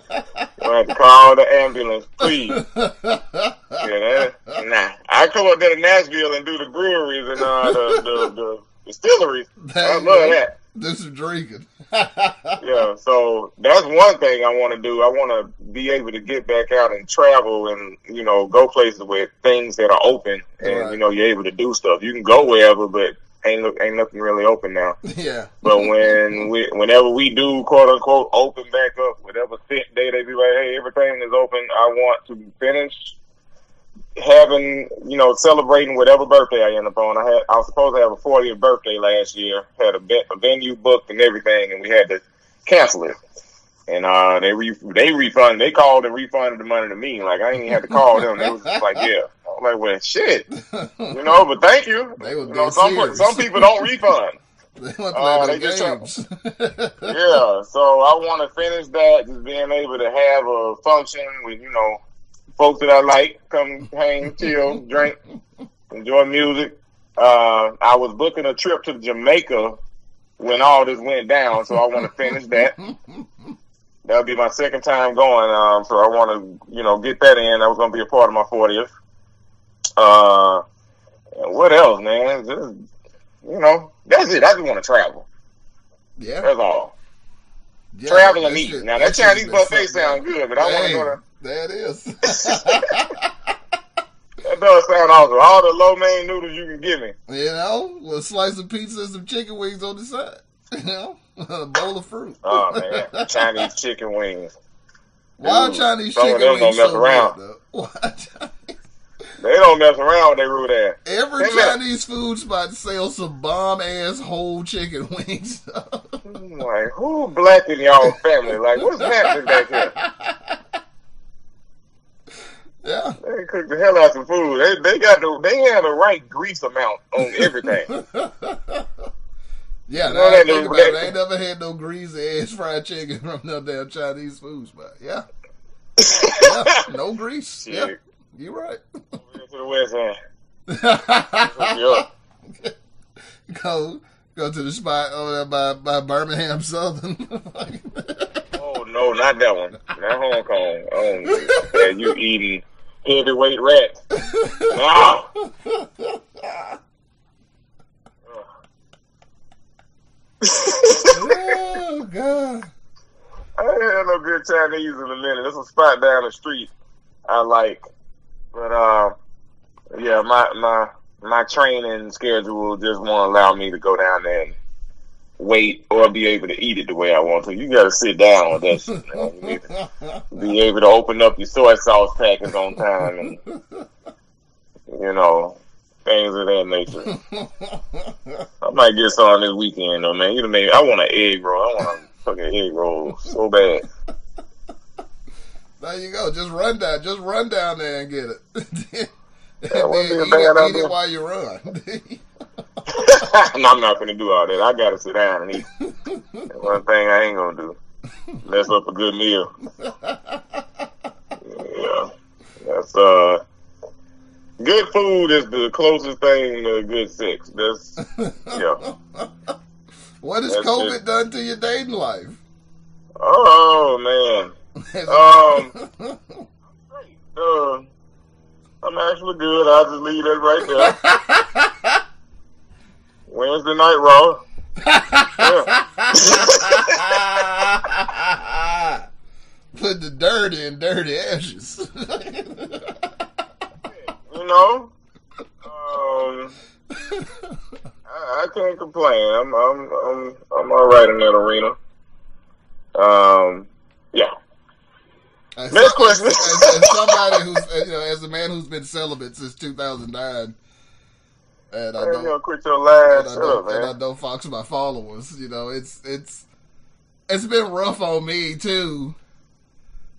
don't have to call the ambulance, please. Yeah, that, nah. I come up there to Nashville and do the breweries and uh, the, the, the distilleries. I love that. Do some drinking. Yeah, so that's one thing I want to do. I want to be able to get back out and travel and you know go places with things that are open and Right. you know you're able to do stuff. You can go wherever, but ain't look ain't nothing really open now. yeah. But when we whenever we do quote unquote open back up, whatever fit day they be like, hey, everything is open. I want to finish having you know celebrating whatever birthday I end up on. I had I was supposed to have a 40th birthday last year. Had a, ve- a venue booked and everything, and we had to cancel it. And uh, they re- they refunded. They called and refunded the money to me. Like I ain't even had to call them. They was just like, yeah. I'm like, well, shit, you know. But thank you. They was you know, some serious. some people don't refund. They want to Uh, they just games. yeah, so I want to finish that, just being able to have a function with you know folks that I like, come hang, chill, drink, enjoy music. Uh, I was booking a trip to Jamaica when all this went down, so I want to finish that. That'll be my second time going, um, so I want to you know get that in. That was going to be a part of my 40th. Uh, and what else, man? Just, you know, that's it. I just want to travel. yeah. That's all. yeah. Travel and eat. Now that Chinese buffet sounds good, but I want to go to There it is. that does sound awesome. All the lo mein noodles you can give me. You know, with a slice of pizza and some chicken wings on the side. You know, a bowl of fruit. Oh man, Chinese chicken wings. Why Dude, Chinese some of chicken them don't mess so around. good, though? Why Chinese? They don't mess around with their root ass. Every Hey, man. Chinese food spot sells some bomb ass whole chicken wings. Like, who black in y'all family? Like, what's happening back here? Yeah. They cook the hell out some food. They they got the they had the right grease amount on everything. Yeah, You now know I think about it. I ain't never had no greasy ass fried chicken from no damn Chinese food spot. Yeah. yeah. No grease. Yeah. You're right. To the west end. Go go to the spot over there by, by Birmingham Southern. Oh no, not that one. Not Hong Kong. Oh, yeah, you eating heavyweight rats. No. oh god. I ain't had no good Chinese in a minute. There's a spot down the street I like, but uh, yeah, my my my training schedule just won't allow me to go down there and wait or be able to eat it the way I want to. You got to sit down with that shit. Man. You need to be able to open up your soy sauce packets on time, and you know things of that nature. I might get some this weekend though, man. You know, maybe I want an egg roll. I want a fucking egg roll so bad. There you go. Just run down. Just run down there and get it. and That wouldn't be a then eat, it, eat it while you run. no, I'm not gonna do all that. I gotta sit down and eat. That's one thing I ain't gonna do. Mess up a good meal. Yeah, that's uh, good food is the closest thing to good sex. That's yeah. what has That's COVID done to your dating life? Oh man. Um, uh, I'm actually good. I'll just leave that right there. Wednesday night raw. Put the dirt in dirty ashes. You know, um, I, I can't complain. I'm I'm I'm I'm all right in that arena. Um, yeah. As, Next as- question. as- as somebody who's, you know, as a man who's been celibate since 2009, and I don't, gonna quit your line. and I up, don't, and I don't fox my followers. You know, it's it's it's been rough on me too,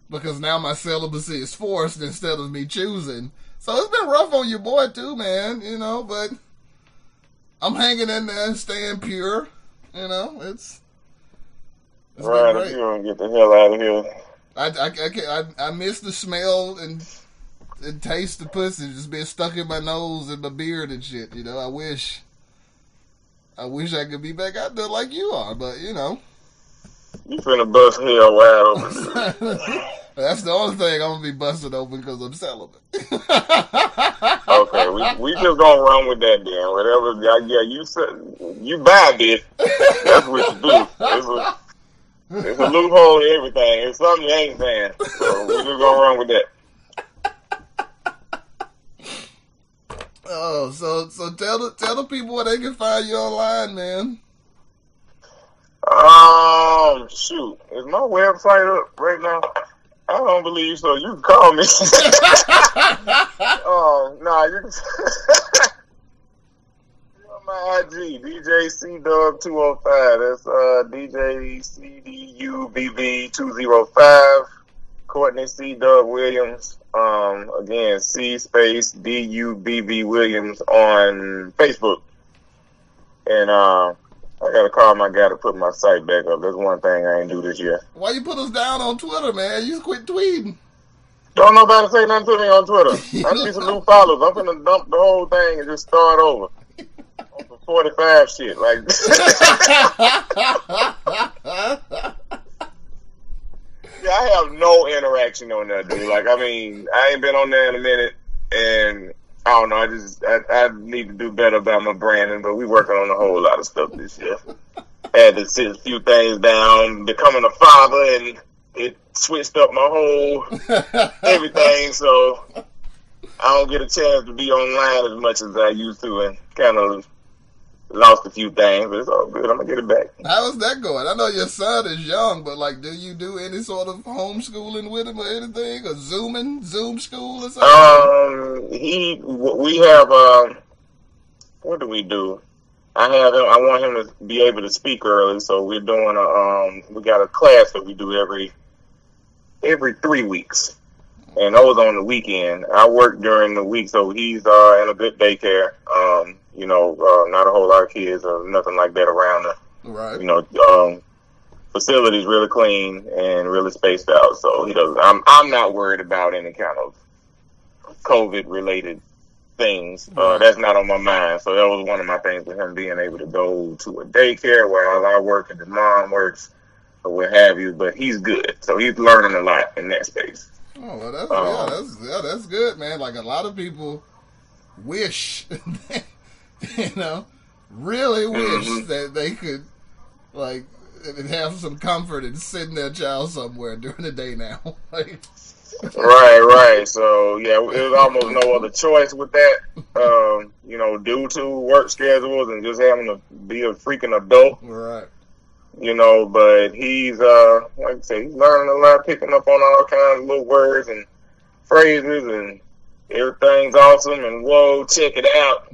because now my celibacy is forced instead of me choosing. So it's been rough on your boy too, man. You know, but I'm hanging in there, staying pure. You know, it's it's Right, been if great. you don't get the hell out of here. I, I, I, can't- I, I miss the smell and, and taste the pussy just being stuck in my nose and my beard and shit. You know, I wish, I wish I could be back out there like you are, but you know, You finna bust hell wide open. that's the only thing I'm gonna be busted open because I'm celibate. Okay, we we just gonna run with that then. Whatever, yeah, yeah you said you buy this. That's what you do. It's a, it's a loophole to everything. It's something you ain't saying. So we just gonna run with that. Oh, so so tell the tell the people where they can find you online, man. Um, shoot, is my website up right now? I don't believe so. You can call me. oh, nah, you can. My IG, DJ C Dub two hundred five. That's uh DJ C D U B B two zero five. Courtney C Dub Williams. Um, again, C space D U B B Williams on Facebook. And uh, I gotta call my guy to put my site back up. That's one thing I ain't do this year. Why you put us down on Twitter, man? You quit tweeting. Don't nobody say nothing to me on Twitter. I need some new followers. I'm gonna dump the whole thing and just start over. On 45 shit. Like, I have no interaction on that, dude. Like, I mean, I ain't been on there in a minute, and I don't know. I just, I, I need to do better about my branding, but we working on a whole lot of stuff this year. Had to sit a few things down, becoming a father, and it switched up my whole everything. So I don't get a chance to be online as much as I used to, and kind of lost a few things. But it's all good. I'm gonna get it back. How is that going? I know your son is young, but like, do you do any sort of homeschooling with him or anything, or zooming, Zoom school or something? Um, he, we have, um, what do we do? I have him, I want him to be able to speak early, so we're doing a, um, we got a class that we do every, every three weeks. And those on the weekend. I work during the week, so he's, uh, in a good daycare. Um, you know, uh, not a whole lot of kids or nothing like that around right. you know, um, facility's really clean and really spaced out. So he does. I'm I'm not worried about any kind of COVID related things. Uh, that's not on my mind. So that was one of my things with him being able to go to a daycare while I work and his mom works or what have you. But he's good, so he's learning a lot in that space. Oh, well, that's, Um, yeah, that's yeah, that's good, man. Like a lot of people wish, you know, really wish Mhm. that they could like have some comfort in sitting their child somewhere during the day now. like, right, right. So yeah, it was almost no other choice with that. Um, you know, due to work schedules and just having to be a freaking adult. right. you know, but he's uh like I say, he's learning a lot, picking up on all kinds of little words and phrases and everything's awesome and whoa, check it out.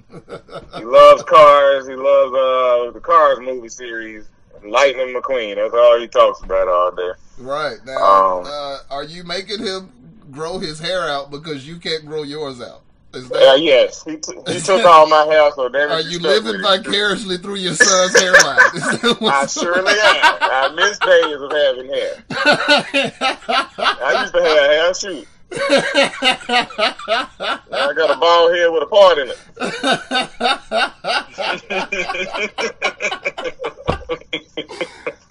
He loves cars, he loves uh the Cars movie series. Lightning McQueen, that's all he talks about all day. Right now, Um, uh, are you making him grow his hair out because you can't grow yours out? Is Uh, yes, he, t- he took all my hair, so are you living vicariously through your son's hairline? I surely am. I miss days of having hair. I used to have hair. Shoot, I got a bald head with a part in it.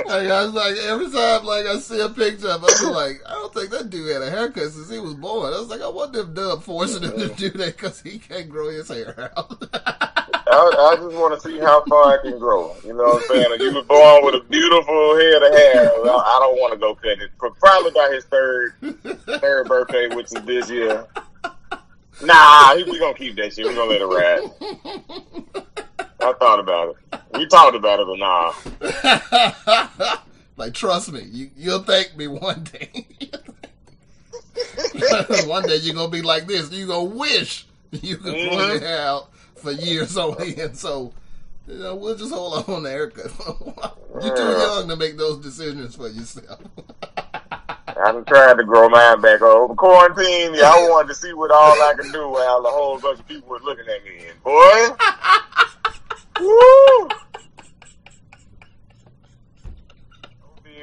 I was like every time like I see a picture of him, I be like, I don't think that dude had a haircut since he was born. I was like, I wonder if Dub forcing him to do that because he can't grow his hair out. I, I just want to see how far I can grow. You know what I'm saying? If you were born with a beautiful head of hair, well, I don't want to go cut it. Probably by his third third birthday, which is this year. Nah, we gonna keep that shit. We gonna let it ride. I thought about it. We talked about it, but nah. like trust me, you you'll thank me one day. one day you're gonna be like this. You gonna wish you could Mhm. your hair out for years only, and so. You know, we'll just hold on the haircut. You're too young to make those decisions for yourself. I'm trying to grow mine back over quarantine. Yeah, I wanted to see what all I could do while a whole bunch of people were looking at me. And boy, woo!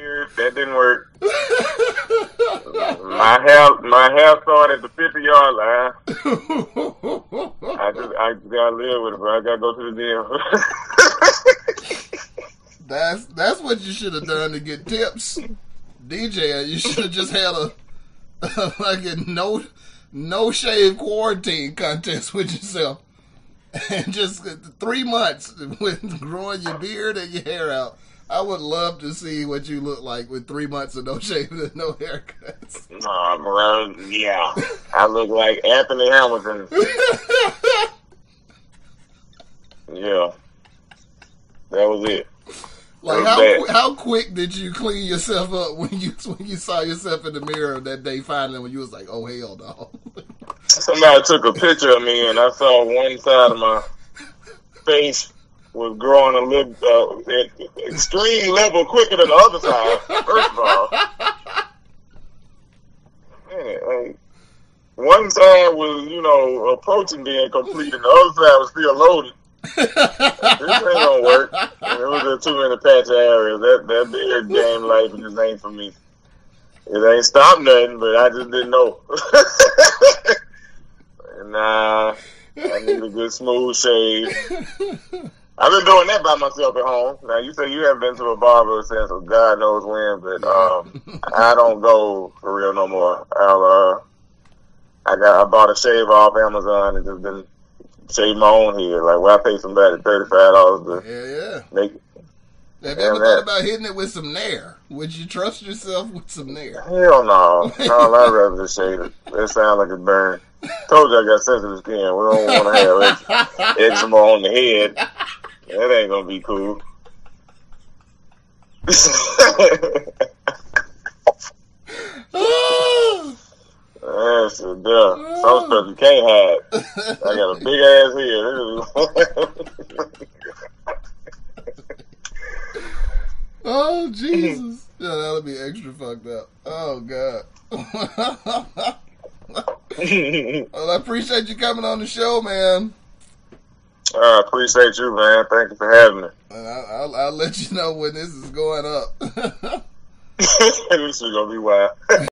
Beard, that didn't work. My hair, my hair started at the 50 yard line. I just, I gotta live with it, bro. I gotta go to the gym. That's that's what you should have done to get tips, DJ. You should have just had a, like a no no shave quarantine contest with yourself, and just three months with growing your beard and your hair out. I would love to see what you look like with three months of no shaving and no haircuts. Nah, bro, yeah. I look like Anthony Hamilton. Yeah. That was it. Like how bad. how quick did you clean yourself up when you when you saw yourself in the mirror that day finally when you was like, oh hell no. Somebody took a picture of me and I saw one side of my face was growing a little uh, at extreme level quicker than the other side. First of all, man, like, one side was you know approaching being complete, and the other side was still loaded. this ain't gonna work. And it was a too many patch areas. That that beard game life just ain't for me. It ain't stopped nothing, but I just didn't know. nah, I need a good smooth shave. I've been doing that by myself at home. Now you say you haven't been to a barber since God knows when, but um, I don't go for real no more. I'll uh, I got I bought a shave off Amazon and just been shave my own head. Like, well, I pay somebody thirty five dollars to Yeah, yeah. make. Have you ever thought about hitting it with some Nair? Would you trust yourself with some Nair? Hell no, no, I'd rather just shave it. It sounds like it burn. Told you I got sensitive skin. We don't want to have eczema on the head. That ain't gonna be cool. That's a duh. Some stuff you can't hide. I got a big ass head. oh Jesus! Yeah, that'll be extra fucked up. Oh God. well, I appreciate you coming on the show, man. I appreciate you, man. Thank you for having me. And I, I'll, I'll let you know when this is going up. this is gonna be wild.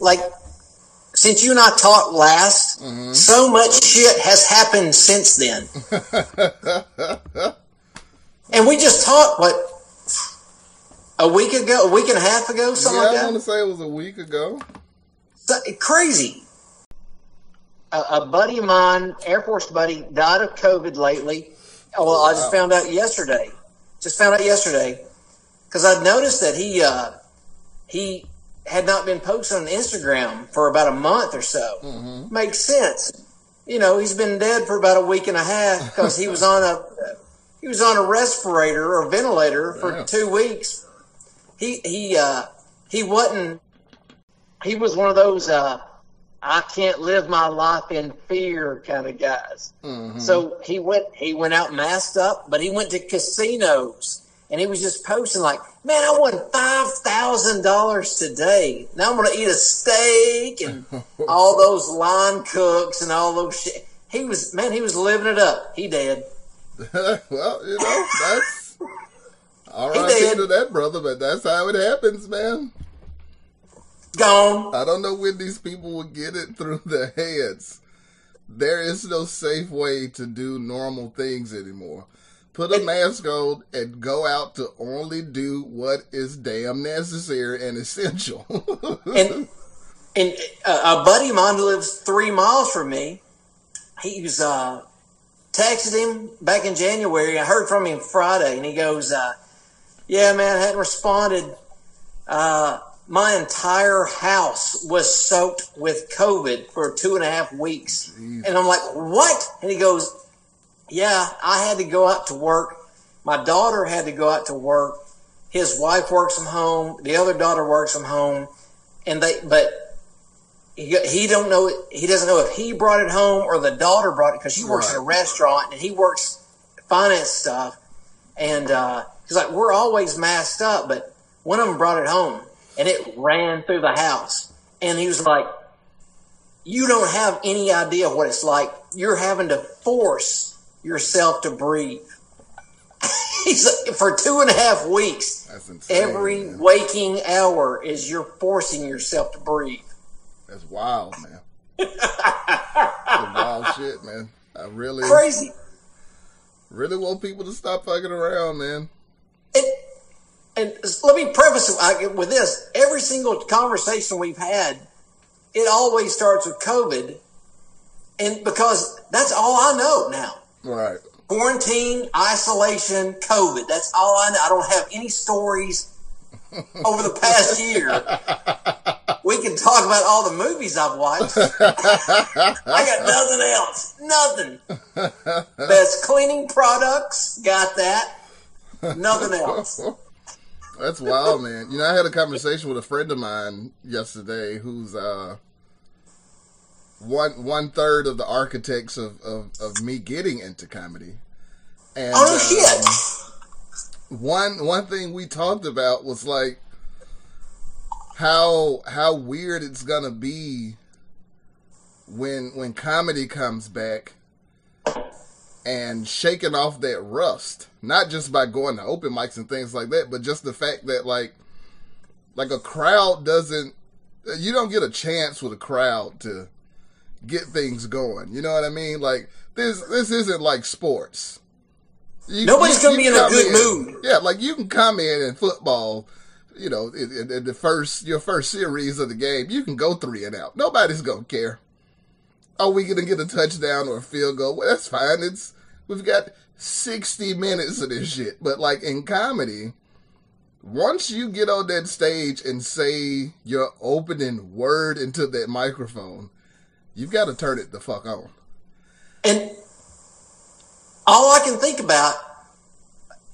like since you and I talked last, so much shit has happened since then. and we just talked what a week ago, a week and a half ago, something yeah, like I want to say it was a week ago. So- crazy. A, a buddy of mine, Air Force buddy, died of COVID lately. Oh, well, I just found out yesterday. Just found out yesterday because I noticed that he uh, he had not been posting on Instagram for about a month or so. Makes sense. You know, he's been dead for about a week and a half because he was on a he was on a respirator or ventilator for Yeah. two weeks. He he uh, he wasn't. He was one of those uh, I can't live my life in fear kind of guys. So he went he went out masked up, but he went to casinos and he was just posting like, "Man, I won five thousand dollars today. Now I'm going to eat a steak and all those line cooks and all those shit." He was man, he was living it up. He did. well, you know, that's all right to that, brother, but that's how it happens, man. Gone. I don't know when these people will get it through their heads. There is no safe way to do normal things anymore. Put a mask on and go out to only do what is damn necessary and essential. and and uh, a buddy of mine who lives three miles from me, he was uh, texted him back in January. I heard from him Friday, and he goes, uh, "Yeah, man, I hadn't responded. Uh, my entire house was soaked with COVID for two and a half weeks." And I'm like, "What?" And he goes, "Yeah, I had to go out to work. My daughter had to go out to work. His wife works from home. The other daughter works from home." and they but he, he don't know he doesn't know if he brought it home or the daughter brought it because she works in a restaurant and he works finance stuff and uh he's like we're always masked up but one of them brought it home and it ran through the house and he was like you don't have any idea what it's like you're having to force yourself to breathe he's for two and a half weeks insane. Every man. waking hour is you're forcing yourself to breathe. That's wild, man. That's wild shit, man. I really, Crazy. really want people to stop fucking around, man. And, and let me preface it with this: every single conversation we've had, it always starts with COVID, and because that's all I know now. Right. Quarantine, isolation, COVID. That's all I know. I don't have any stories over the past year. We can talk about all the movies I've watched. I got nothing else. Nothing. Best cleaning products. Got that. Nothing else. That's wild, man. You know, I had a conversation with a friend of mine yesterday who's uh one one third of the architects of, of, of me getting into comedy. And Oh, no um, one one thing we talked about was like how how weird it's gonna be when when comedy comes back and shaking off that rust not just by going to open mics and things like that but just the fact that like like a crowd doesn't you don't get a chance with a crowd to get things going you know what i mean like this this isn't like sports You- Nobody's you- gonna be in a good in- mood. Yeah, like you can come in in football, you know, in, in- in the first your first series of the game, you can go three and out. Nobody's gonna care. Are we gonna get a touchdown or a field goal? Well, that's fine. It's we've got sixty minutes of this shit. But like in comedy, once you get on that stage and say your opening word into that microphone, you've got to turn it the fuck on. And all I can think about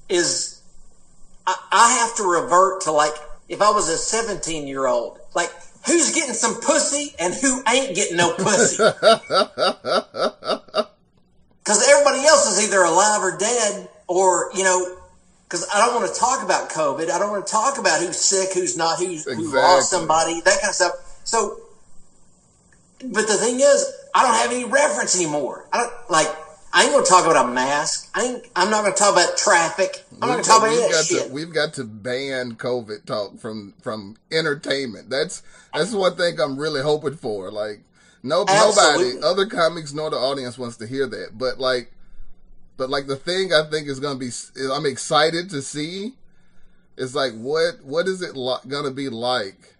is I, I have to revert to like if I was a 17 year old, like who's getting some pussy and who ain't getting no pussy. Because everybody else is either alive or dead, or, you know, because I don't want to talk about COVID. I don't want to talk about who's sick, who's not, who's who lost somebody, that kind of stuff. So, but the thing is, I don't have any reference anymore. I don't like. I ain't gonna talk about a mask. I ain't. I'm not gonna talk about traffic. I'm not gonna talk about any we've that got shit. to we've got to ban COVID talk from from entertainment. That's that's one thing I'm really hoping for. Like no nobody, other comics nor the audience wants to hear that. But like, but like the thing I think is gonna be, I'm excited to see, is like what what is it li- gonna be like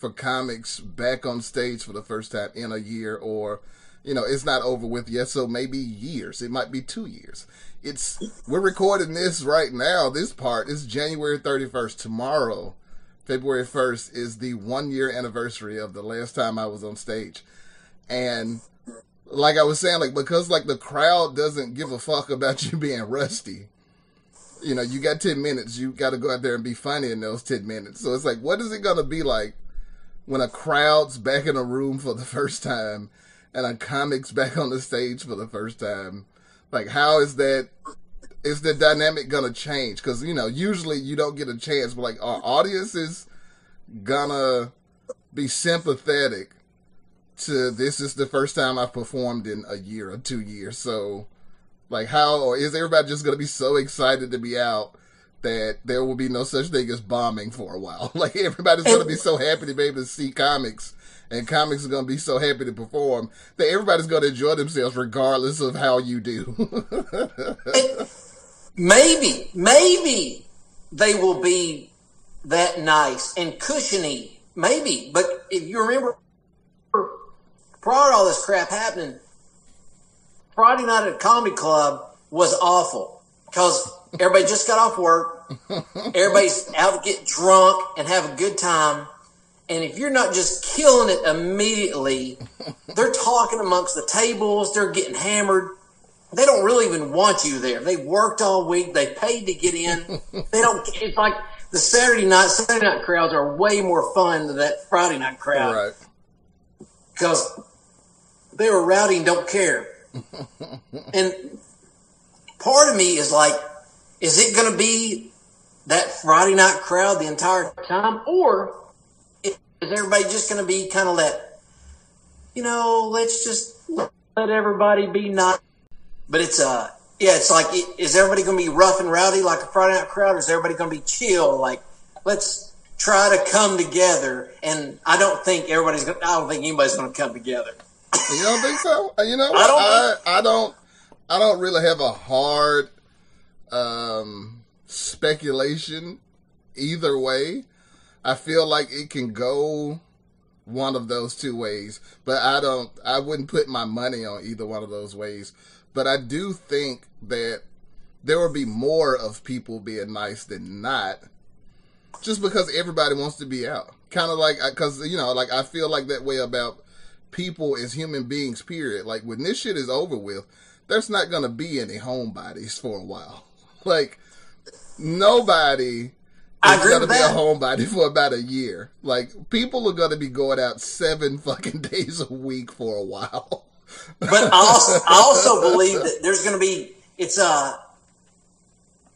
for comics back on stage for the first time in a year or you know it's not over with yet so maybe years. It might be two years. It's we're recording this right now. This part is january 31st tomorrow february 1st is the one year anniversary of the last time i was on stage. And like i was saying like because like the crowd doesn't give a fuck about you being rusty you know you got 10 minutes. You got to go out there and be funny in those 10 minutes. So it's like what is it going to be like when a crowd's back in a room for the first time and a comic's back on the stage for the first time like how is that is the dynamic gonna change? Because you know usually you don't get a chance but like our audience is gonna be sympathetic to this is the first time i've performed in a year or two years. So like how is everybody just gonna be so excited to be out that there will be no such thing as bombing for a while. Like everybody's going to be so happy to be able to see comics, and comics are going to be so happy to perform that everybody's going to enjoy themselves regardless of how you do. Maybe, maybe they will be that nice and cushiony. Maybe, but if you remember, prior to all this crap happening, Friday night at comedy club was awful because everybody just got off work. Everybody's out to get drunk and have a good time. And if you're not just killing it immediately, they're talking amongst the tables, they're getting hammered. They don't really even want you there. They worked all week, they paid to get in. They don't, it's like the Saturday night, Saturday night crowds are way more fun than that Friday night crowd right. because they were rowdy and don't care. and part of me is like, is it going to be that Friday night crowd the entire time, or is everybody just going to be kind of that, you know, let's just let everybody be nice? But it's uh, yeah, it's like, is everybody going to be rough and rowdy like a Friday night crowd, or is everybody going to be chill? Like, let's try to come together. And I don't think everybody's going. to I don't think anybody's going to come together. You don't think so? You know, I don't I, I don't. I don't really have a hard um, speculation either way. I feel like it can go one of those two ways, but I don't. I wouldn't put my money on either one of those ways. But I do think that there will be more of people being nice than not, just because everybody wants to be out. Kind of like because you know, like I feel like that way about people as human beings. Period. Like when this shit is over with, there's not gonna be any homebodies for a while. Like nobody is gonna be that. a homebody for about a year. Like people are gonna be going out seven fucking days a week for a while. But I also, I also believe that there's going to be it's uh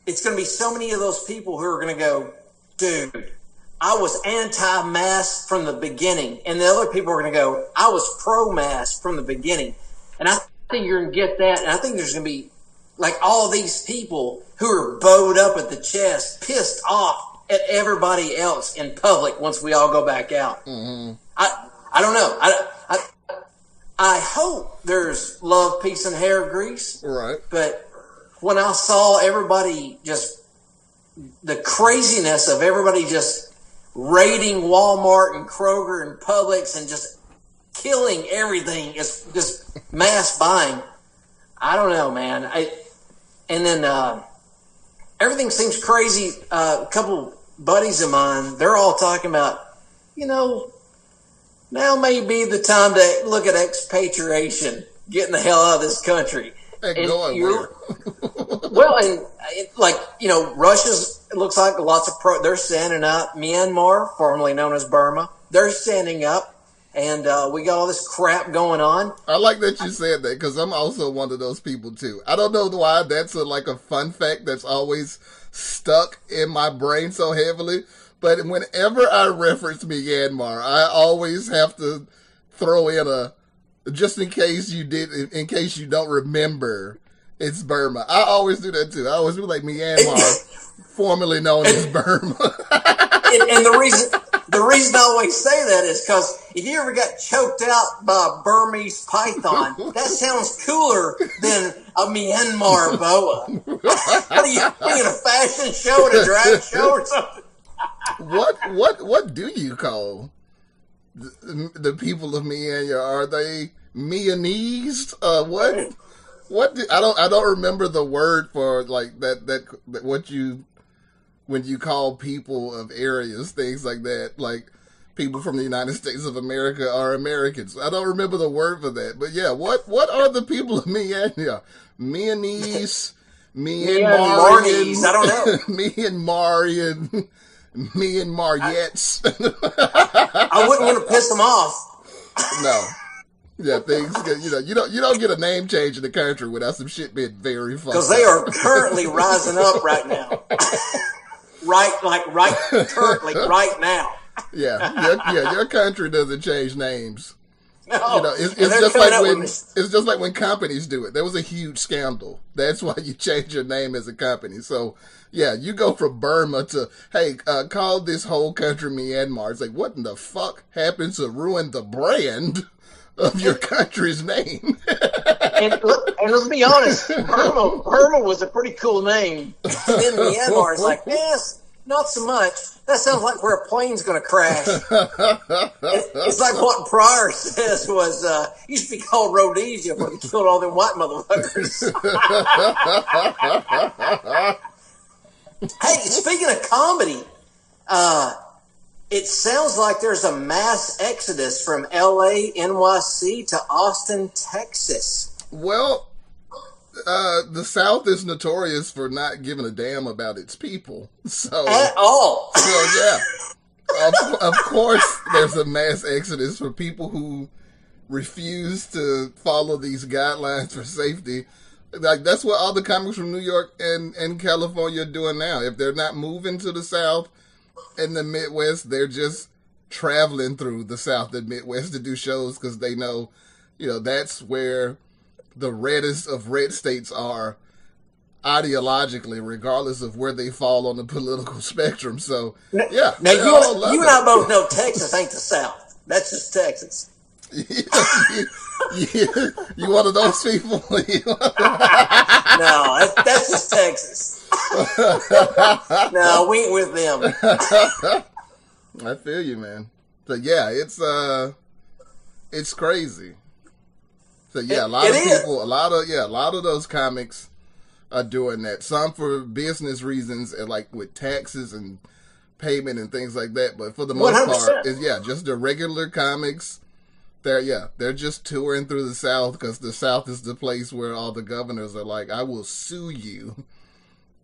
it's going to be so many of those people who are going to go, dude. I was anti-mask from the beginning, and the other people are going to go, I was pro-mask from the beginning, and I think you're going to get that, and I think there's going to be like all these people who are bowed up at the chest, pissed off at everybody else in public once we all go back out. Mm-hmm. I I don't know. I, I I hope there's love, peace, and hair grease, right. but when I saw everybody just the craziness of everybody just raiding Walmart and Kroger and Publix and just killing everything is just mass buying. I don't know, man. I and then uh, everything seems crazy. Uh, a couple buddies of mine, they're all talking about, you know, now may be the time to look at expatriation, getting the hell out of this country. And going where? well, and it, like you know, Russia's it looks like lots of pro. They're standing up. Myanmar, formerly known as Burma, they're standing up, and uh, we got all this crap going on. I like that you said that because I'm also one of those people too. I don't know why that's a, like a fun fact that's always stuck in my brain so heavily. But whenever I reference Myanmar, I always have to throw in a just in case you did, in, in case you don't remember, it's Burma. I always do that too. I always be like Myanmar, formerly known as Burma. and, and the reason the reason I always say that is because if you ever got choked out by a Burmese python, that sounds cooler than a Myanmar boa. what are you, are you in a fashion show and a drag show or something? what what what do you call the, the people of Myanmar? Are they Myanese? Uh, what what? Do, I don't I don't remember the word for like that that, that what you when you call people of areas things like that like people from the United States of America are Americans. I don't remember the word for that, but yeah, what what are the people of Myanmar? Myanese. Myanmarian, Myanmarese, I don't know. Myanmarian, Myanmariettes. I wouldn't want to piss them off. no, yeah, things get, you know you don't you don't get a name change in the country without some shit being very fucked because they are currently rising up right now. right, like right, currently, right now. Yeah, your, yeah, your country doesn't change names. No, You know, it's, it's just like when it's just like when companies do it. There was a huge scandal. That's why you change your name as a company. So yeah, you go from Burma to hey, uh, call this whole country Myanmar. It's like what in the fuck happened to ruin the brand of your country's name? and, and let's be honest, Burma, Burma was a pretty cool name. And then Myanmar is like, yes, not so much. That sounds like where a plane's going to crash. It- it's like what Pryor says was, uh, used to be called Rhodesia when he killed all them white motherfuckers. hey, speaking of comedy, uh, it sounds like there's a mass exodus from LA, NYC to Austin, Texas. Well, uh, the South is notorious for not giving a damn about its people. So, At all. so yeah, of, of course, there's a mass exodus for people who refuse to follow these guidelines for safety. Like that's what all the comics from New York and and California are doing now. If they're not moving to the South and the Midwest, they're just traveling through the South and Midwest to do shows because they know, you know, that's where the reddest of red states are ideologically, regardless of where they fall on the political spectrum. So, yeah. Now you, you and I both know Texas ain't the South. That's just Texas. you, you, you one of those people? No, that's, that's just Texas. no, we ain't with them. I feel you, man. So yeah, it's uh, it's crazy. So yeah, a lot It of is. people, a lot of yeah, a lot of those comics are doing that. Some for business reasons, and like with taxes and payment and things like that. But for the most 100%. part, it's yeah, just the regular comics. They're yeah, they're just touring through the South because the South is the place where all the governors are like, I will sue you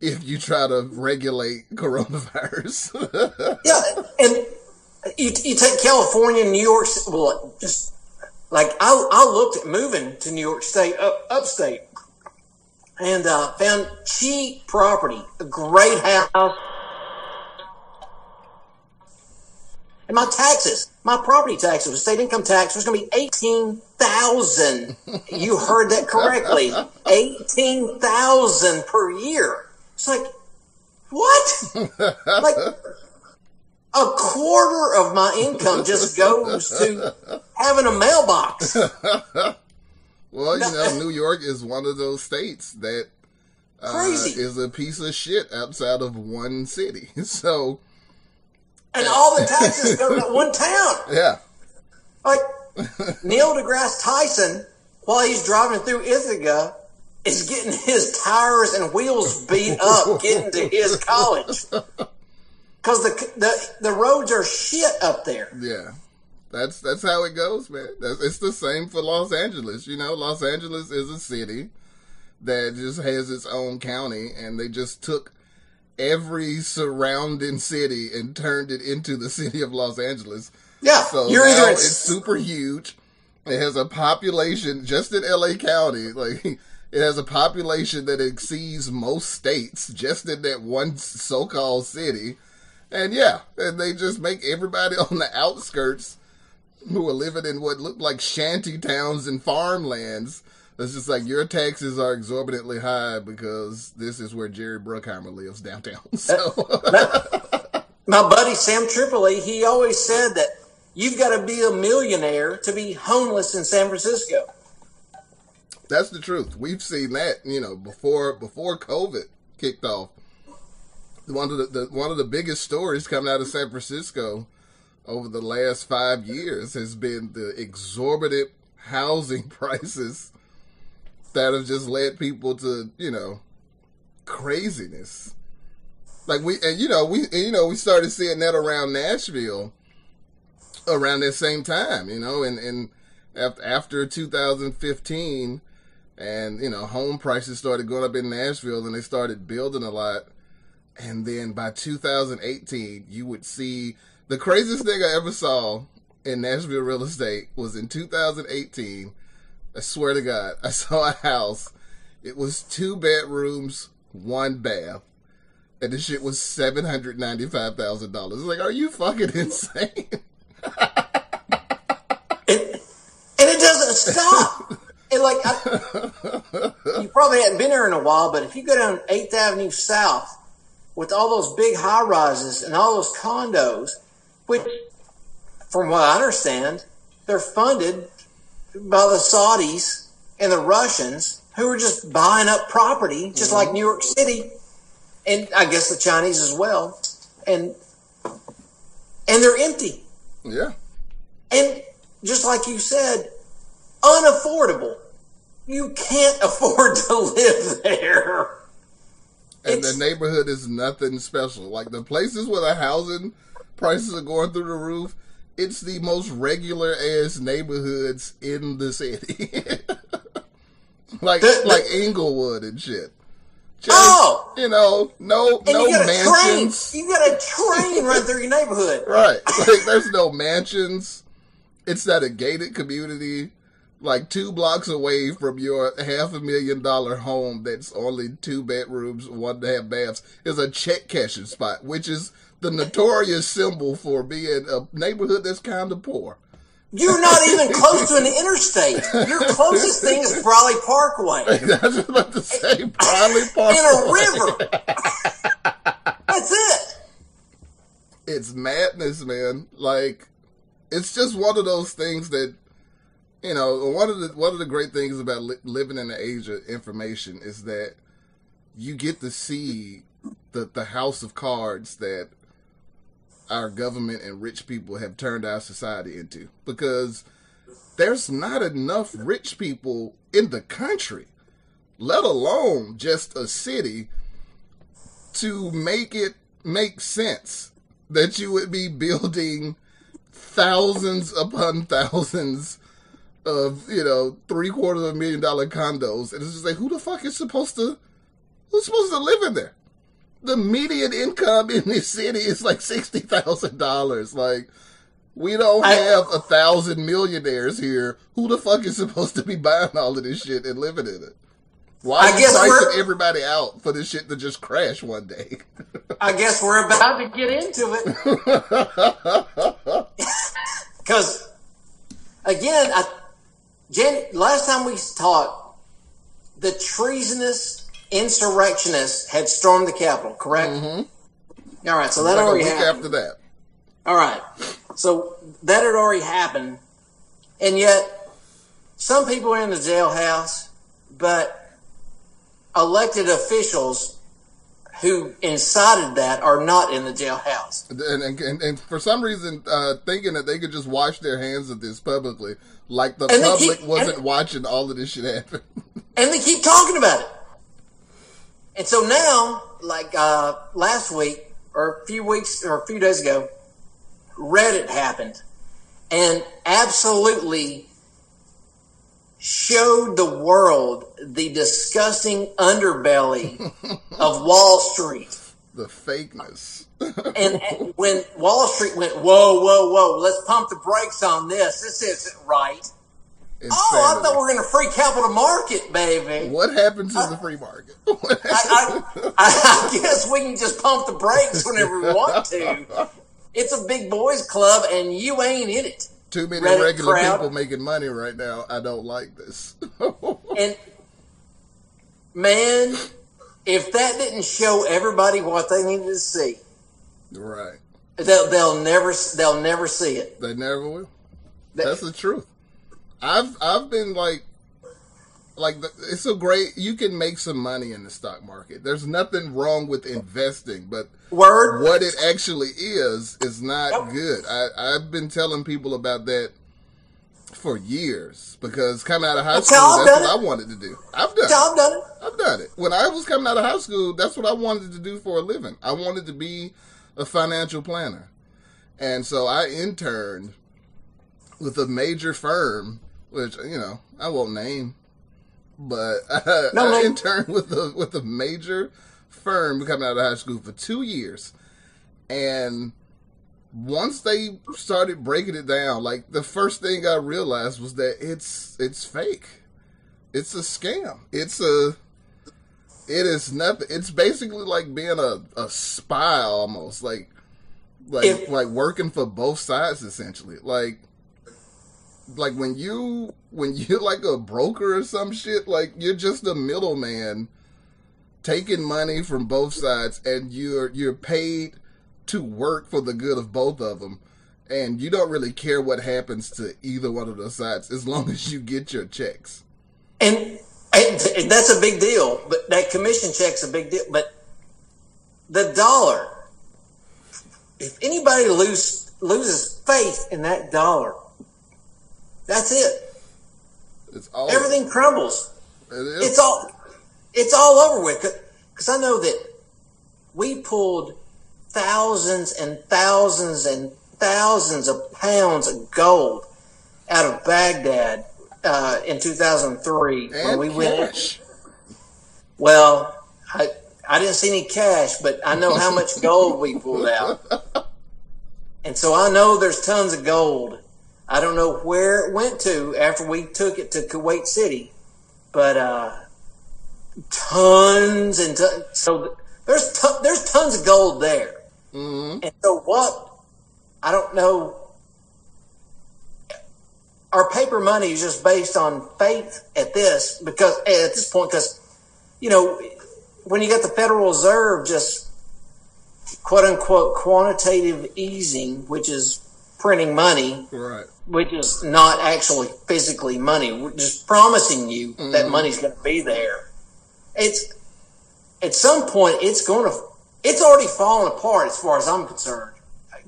if you try to regulate coronavirus. Yeah, and you, you take California, New York, well, just like I, I looked at moving to New York State, up, upstate, and uh, found cheap property, a great house. And my taxes, my property taxes, state income tax was going to be eighteen thousand. you heard that correctly, eighteen thousand per year. It's like, what? like a quarter of my income just goes to having a mailbox. Well, you know, New York is one of those states that uh, Crazy. is a piece of shit outside of one city. So And all the taxes go to that one town. yeah, Like Neil deGrasse Tyson, while he's driving through Ithaca, is getting his tires and wheels beat up getting to his college. Because the, the the roads are shit up there. yeah. That's that's how it goes, man. That's, it's the same for Los Angeles. You know, Los Angeles is a city that just has its own county, and they just took every surrounding city and turned it into the city of Los Angeles. Yeah, So you're now either it's super huge. It has a population just in LA County, like it has a population that exceeds most states just in that one so-called city. And yeah, and they just make everybody on the outskirts who are living in what look like shanty towns and farmlands. It's just like your taxes are exorbitantly high because this is where Jerry Bruckheimer lives downtown. So my buddy Sam Tripoli, he always said that you've got to be a millionaire to be homeless in San Francisco. That's the truth. We've seen that, you know, before before COVID kicked off. One of the, the one of the biggest stories coming out of San Francisco over the last five years has been the exorbitant housing prices that have just led people to, you know, craziness. Like we and you know, we and, you know, we started seeing that around Nashville around that same time, you know, and and after, after 2015 and you know home prices started going up in Nashville and they started building a lot. And then by 2018 you would see the craziest thing I ever saw in Nashville real estate was in 2018 I swear to god I saw a house. It was two bedrooms one bath. And the shit was $795,000 it's like are you fucking insane? And it doesn't stop. And like, I, you probably hadn't been there in a while, but if you go down Eighth Avenue South with all those big high rises and all those condos, which, from what I understand, they're funded by the Saudis and the Russians who are just buying up property, just like mm-hmm. New York City, and I guess the Chinese as well, and and they're empty. yeah. And just like you said, unaffordable. You can't afford to live there. and It's- the neighborhood is nothing special. Like the places where the housing prices are going through the roof, it's the most regular ass neighborhoods in the city. like The- like Inglewood and shit. Just, Oh! you know, no no you mansions. train. You got a train run through your neighborhood. Right. Like there's no mansions. It's not a gated community. Like two blocks away from your half a million dollar home that's only two bedrooms, one and a half baths, is a check cashing spot, which is the notorious symbol for being a neighborhood that's kind of poor. You're not even close to an interstate. Your closest thing is Briley Parkway I was about to say Bradley Parkway. in a river. That's it. it's madness, man. Like it's just one of those things that you know. One of the one of the great things about li- living in the age of information is that you get to see the the house of cards that our government and rich people have turned our society into because there's not enough rich people in the country let alone just a city to make it make sense that you would be building thousands upon thousands of you know three quarters of a million dollar condos and it's just like who the fuck is supposed to who's supposed to live in there? The median income in this city is like sixty thousand dollars. Like we don't have a thousand millionaires here. Who the fuck is supposed to be buying all of this shit and living in it? Why I are you guess pricing we're- everybody out for this shit to just crash one day? I guess we're about to get into it. Because, again, I, Jan, last time we talked, the treasonous insurrectionists had stormed the Capitol, correct? Mm-hmm. All right, so that like already week happened. after that All right. So that had already happened. And yet, some people are in the jailhouse, but elected officials who incited that are not in the jailhouse. And, and, and, and for some reason, uh, thinking that they could just wash their hands of this publicly, like the And public keep- wasn't and- watching all of this shit happen. and they keep talking about it. And so now, like uh, last week or a few weeks or a few days ago, Reddit happened and absolutely showed the world the disgusting underbelly of Wall Street. the fakeness. And when Wall Street went, whoa, whoa, whoa, let's pump the brakes on this. This isn't right. Oh, I thought we were going to free capital market, baby. What happened to the free market? I. I, I guess we can just pump the brakes whenever we want to. It's a big boys club, and you ain't in it. Too many Reddit regular crowd. people making money right now. I don't like this. And man, if that didn't show everybody what they needed to see, right. they'll, they'll never they'll never see it. They never will. That- That's the truth. I've I've been like like the, it's so great you can make some money in the stock market. There's nothing wrong with investing, but Word. what it actually is is not Yep. good. I I've been telling people about that for years because coming out of high school, I've that's what I wanted to do. I've done. it. Job done it. I've done it. When I was coming out of high school, that's what I wanted to do for a living. I wanted to be a financial planner. And so I interned with a major firm, which, you know, I won't name, but I, No I interned with a, with a major firm coming out of high school for two years. And once they started breaking it down, like the first thing I realized was that it's, it's fake it's a scam. It's a it is nothing. It's basically like being a, a spy almost, like like If- like working for both sides essentially. Like like when you when you're like a broker or some shit, like you're just a middleman taking money from both sides and you're you're paid to work for the good of both of them. And you don't really care what happens to either one of those sides as long as you get your checks. And, that's a big deal. But that commission check's a big deal. But the dollar, if anybody lose, loses faith in that dollar, that's it. It's all Everything crumbles. It is. It's all, it's all over with. Because I know that we pulled thousands and thousands and thousands of pounds of gold out of Baghdad uh, in 2003 when and we went. cash. Well, I I didn't see any cash, but I know how much gold we pulled out, and so I know there's tons of gold. I don't know where it went to after we took it to Kuwait City, but uh, tons and tons. So there's ton, there's tons of gold there, Mhm. and so what? I don't know. Our paper money is just based on faith at this because at this point because you know when you got the Federal Reserve just quote unquote quantitative easing, which is printing money, Right. which is not actually physically money, we're just promising you that mm-hmm. money's going to be there. It's at some point it's going to it's already fallen apart as far as I'm concerned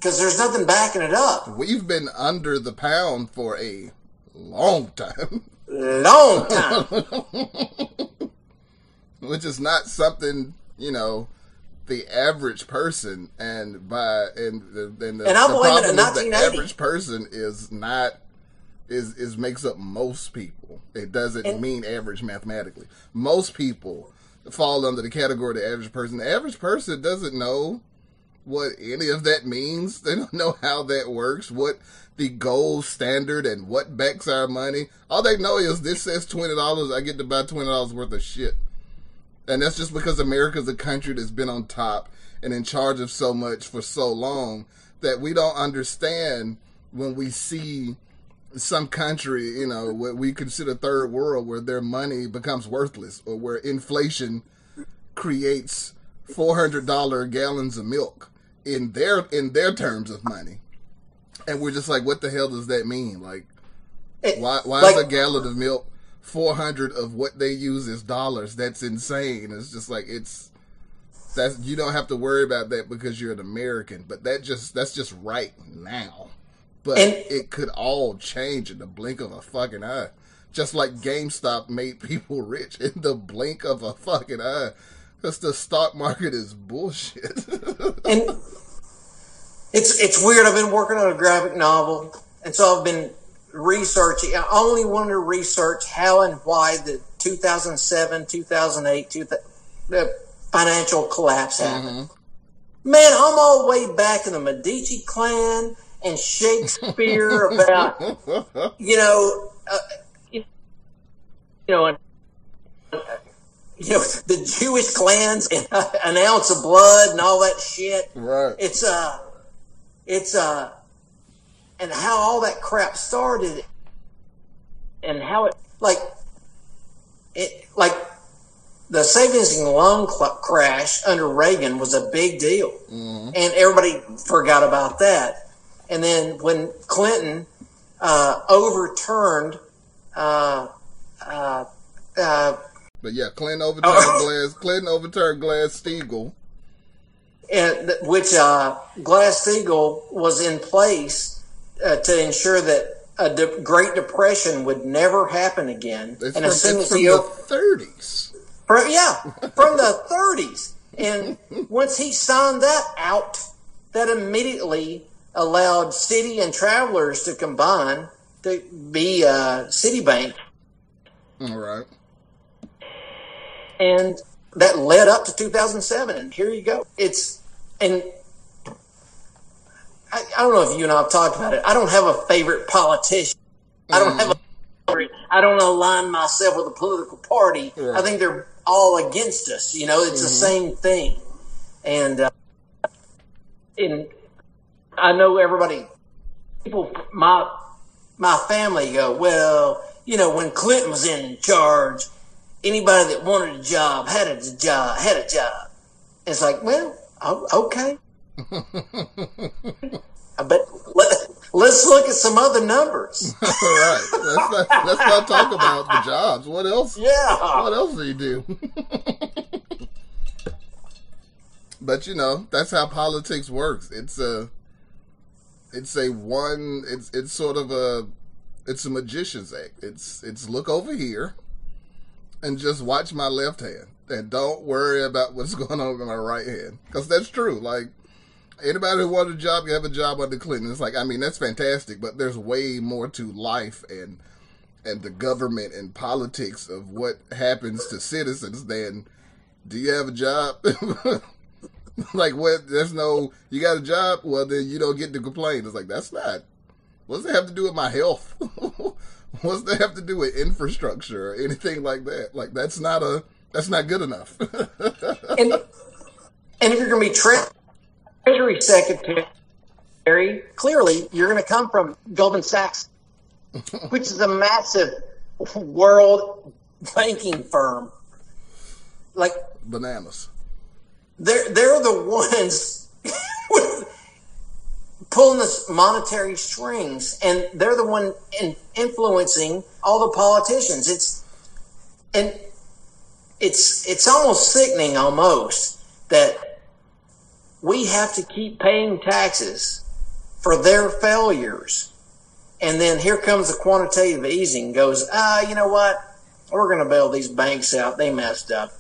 because there's nothing backing it up. We've been under the pound for a long time, Long time. which is not something you know the average person and by and the, and the, And I the problem is the average person is not is is makes up most people. It doesn't And- mean average mathematically. Most people fall under the category of the average person. The average person doesn't know what any of that means. They don't know how that works, what the gold standard and what backs our money. All they know is this says twenty dollars, I get to buy twenty dollars worth of shit. And that's just because America's a country that's been on top and in charge of so much for so long that we don't understand when we see some country, you know, what we consider third world where their money becomes worthless or where inflation creates four hundred dollar gallons of milk in their in their terms of money. And we're just like, what the hell does that mean? Like It- why why like- is a gallon of milk 400 of what they use as dollars. That's insane. It's just like it's that's you don't have to worry about that because you're an American, but that just that's just right now. But And- it could all change in the blink of a fucking eye. Just like GameStop made people rich in the blink of a fucking eye. Because the stock market is bullshit. and it's it's weird. I've been working on a graphic novel, and so I've been researching. I only wanted to research how and why the 2007, 2008, 2000, the financial collapse happened. Man, I'm all the way back in the Medici clan and Shakespeare about you know, uh, you know, and, uh, you know the Jewish clans and uh, an ounce of blood and all that shit. right. It's uh, it's uh, and how all that crap started, and how it like it like the savings and loan cl- crash under Reagan was a big deal, and everybody forgot about that. And then when Clinton uh, overturned uh, uh, uh, But yeah, Clinton overturned Oh. Glass. Clinton overturned Glass Steagall. and which uh, Glass Steagall was in place uh, to ensure that a de- Great Depression would never happen again. It's and from, as soon it's as from the op- 30s. from, yeah, from the 30s, and once he signed that out, that immediately allowed City and Travelers to combine to be uh, Citibank, All right. And that led up to 2007. And here you go. It's and I, I don't know if you and I have talked about it. I don't have a favorite politician. I don't have a I don't align myself with a political party. Right. I think they're all against us. You know, it's the same thing. And uh, and I know everybody, people, my my family go, well, you know, when Clinton was in charge, anybody that wanted a job had a job, had a job. It's like, well, okay. but let, let's look at some other numbers. All right. Let's not, let's not talk about the jobs. What else? Yeah. What else do you do? but you know, that's how politics works. It's a, it's a one. It's it's sort of a, it's a magician's act. It's it's look over here, and just watch my left hand, and don't worry about what's going on with my right hand, because that's true. Like anybody who wants a job, you have a job under Clinton. It's like I mean that's fantastic, but there's way more to life and and the government and politics of what happens to citizens than do you have a job? like what there's no you got a job, well then you don't get to complain. It's like that's not what's that have to do with my health? what's that have to do with infrastructure or anything like that? Like that's not a that's not good enough. and and if you're going to be tre- Treasury Secretary, clearly you're going to come from Goldman Sachs, which is a massive world banking firm. Like Bananas. they're they're the ones pulling the monetary strings, and they're the one in influencing all the politicians. It's and it's it's almost sickening, almost that we have to keep paying taxes for their failures, and then here comes the quantitative easing. Goes, ah, you know what? We're going to bail these banks out. They messed up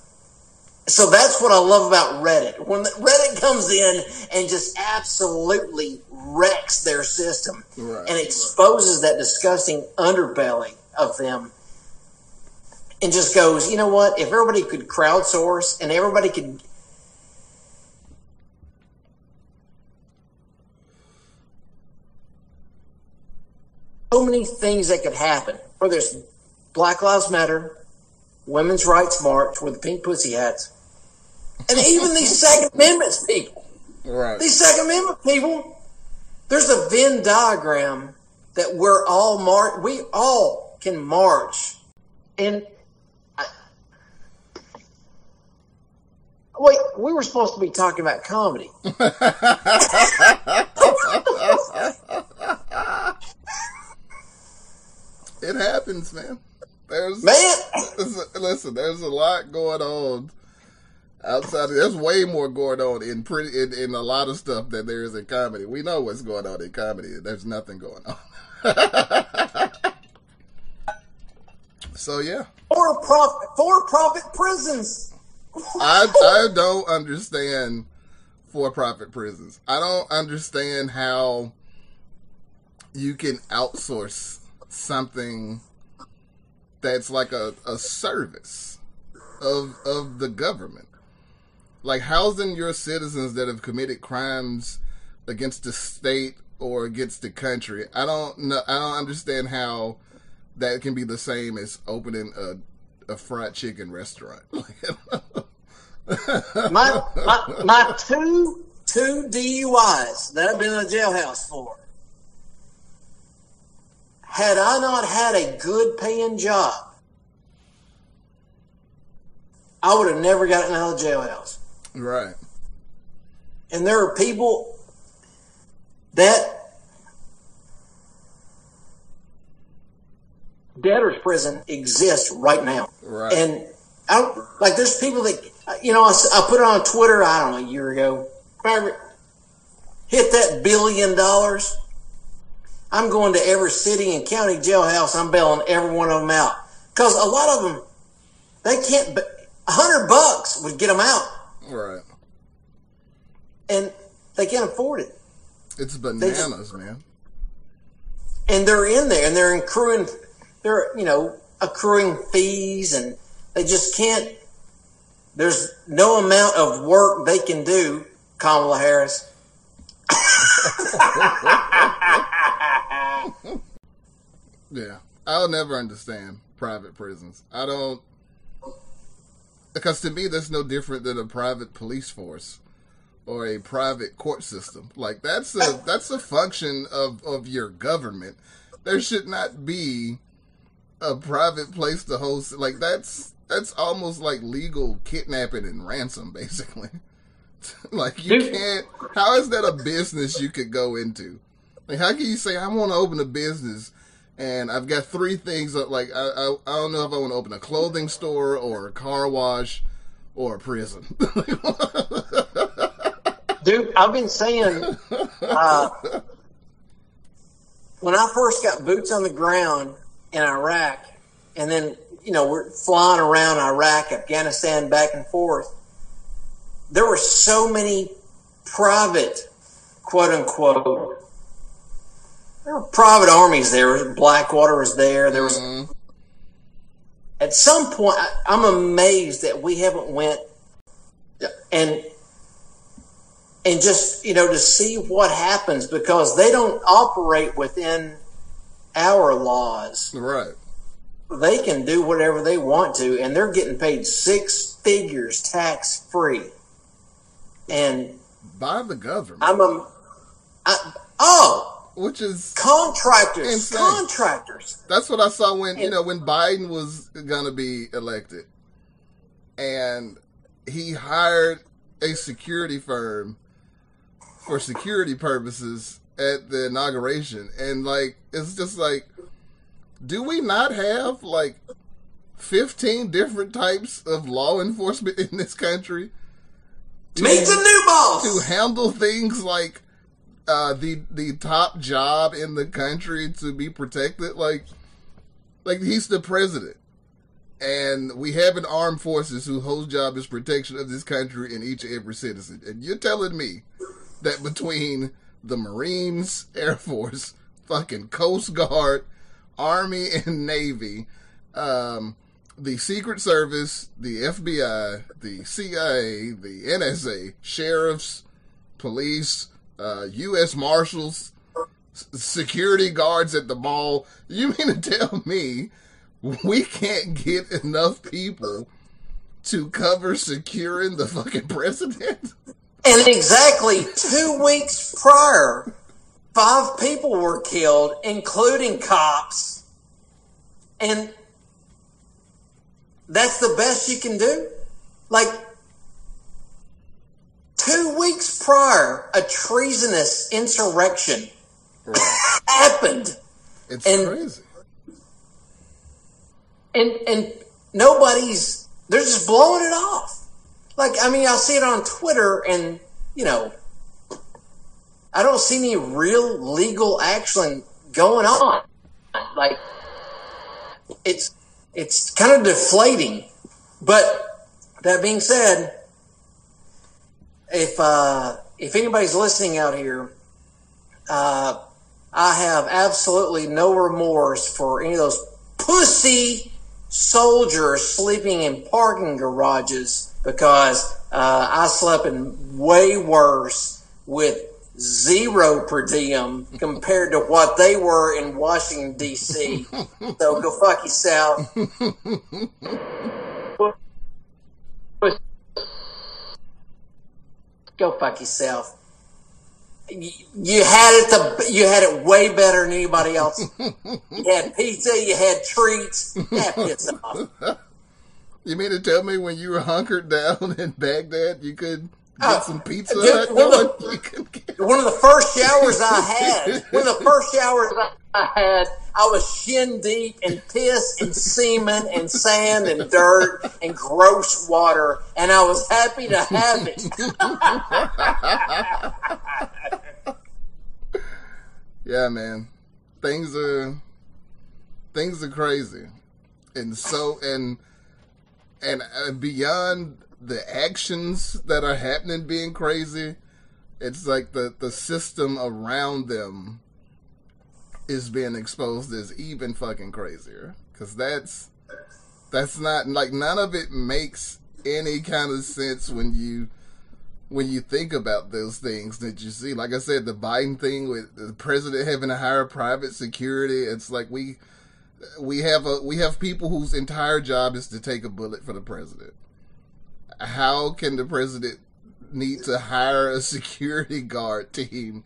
so that's what I love about Reddit. When Reddit comes in and just absolutely wrecks their system Right. and exposes that disgusting underbelly of them and just goes, you know what? If everybody could crowdsource and everybody could so many things that could happen. Whether it's Black Lives Matter, Women's Rights March with the pink pussy hats, and even these Second Amendment people. Right. These Second Amendment people, there's a Venn diagram that we're all mar- we all can march. And I, wait, we were supposed to be talking about comedy. It happens, man. There's Man, listen, there's a lot going on outside. Of, there's way more going on in pretty in, in a lot of stuff than there is in comedy. We know what's going on in comedy. There's nothing going on. so yeah, for profit, for profit prisons. I I don't understand for-profit prisons. I don't understand how you can outsource something that's like a, a service of of the government. Like housing your citizens that have committed crimes against the state or against the country. I don't know I don't understand how that can be the same as opening a a fried chicken restaurant. My, my, my two, two DUIs that I've been in the jailhouse for. Had I not had a good paying job, I would have never gotten out of the jailhouse. Right. And there are people that debtor's prison exists right now. Right. And I don't, like, there's people that, you know, I put it on Twitter, I don't know, a year ago. Hit that billion dollars, I'm going to every city and county jailhouse. I'm bailing every one of them out. Cause a lot of them, they can't, a hundred bucks would get them out right. and they can't afford it. It's bananas, man. and they're in there and they're accruing they're you know accruing fees and they just can't there's no amount of work they can do kamala harris Yeah. I'll never understand private prisons. I don't because to me that's no different than a private police force or a private court system. Like that's a that's a function of of your government. There should not be a private place to host like that's that's almost like legal kidnapping and ransom basically. like you can't how is that a business you could go into? Like how can you say I want to open a business and I've got three things that like I, I I don't know if I want to open a clothing store or a car wash or a prison. dude i've been saying uh, when i first got boots on the ground in iraq and then you know we're flying around iraq afghanistan back and forth there were so many private quote unquote there were private armies there blackwater was there there was Mhm. at some point I, i'm amazed that we haven't went and and just you know to see what happens because they don't operate within our laws right. they can do whatever they want to and they're getting paid six figures tax free and By the government. i'm a I, oh which is contractors. Insane. contractors. That's what I saw when you know when Biden was gonna be elected, and he hired a security firm for security purposes at the inauguration, and like it's just like, do we not have like fifteen different types of law enforcement in this country? to- meet the new boss. to handle things like uh, the the top job in the country to be protected. Like, like he's the president, and we have an armed forces whose whole job is protection of this country and each and every citizen. And you're telling me that between the Marines, Air Force, fucking Coast Guard, Army, and Navy, um, the Secret Service, the FBI, the CIA, the NSA, sheriffs, police, uh, U.S. Marshals, security guards at the mall. You mean to tell me we can't get enough people to cover securing the fucking president? And exactly two weeks prior, five people were killed, including cops. And that's the best you can do? Like, two weeks prior, a treasonous insurrection happened. It's And- crazy. and and nobody's they're just blowing it off. Like I mean, I see it on Twitter, and you know, I don't see any real legal action going on. Like it's it's kind of deflating. But that being said, if uh, if anybody's listening out here, uh, I have absolutely no remorse for any of those pussy soldiers sleeping in parking garages because uh, I slept in way worse with zero per diem compared to what they were in Washington D.C. so go fuck yourself. Go fuck yourself. You, had it the you had it way better than anybody else. you had pizza, you had treats. You mean to tell me when you were hunkered down in Baghdad, you could get some pizza dude, one of the- One of the first showers I had, one of the first showers I- I had, I was shin deep in piss and semen and sand and dirt and gross water, and I was happy to have it. Yeah, man. Things are things are crazy. And so and and uh, beyond the actions that are happening being crazy, it's like the the system around them is being exposed as even fucking crazier cuz that's that's not like none of it makes any kind of sense when you when you think about those things that you see. Like I said, the Biden thing with the president having to hire private security, it's like we we have a we have people whose entire job is to take a bullet for the president. How can the president need to hire a security guard team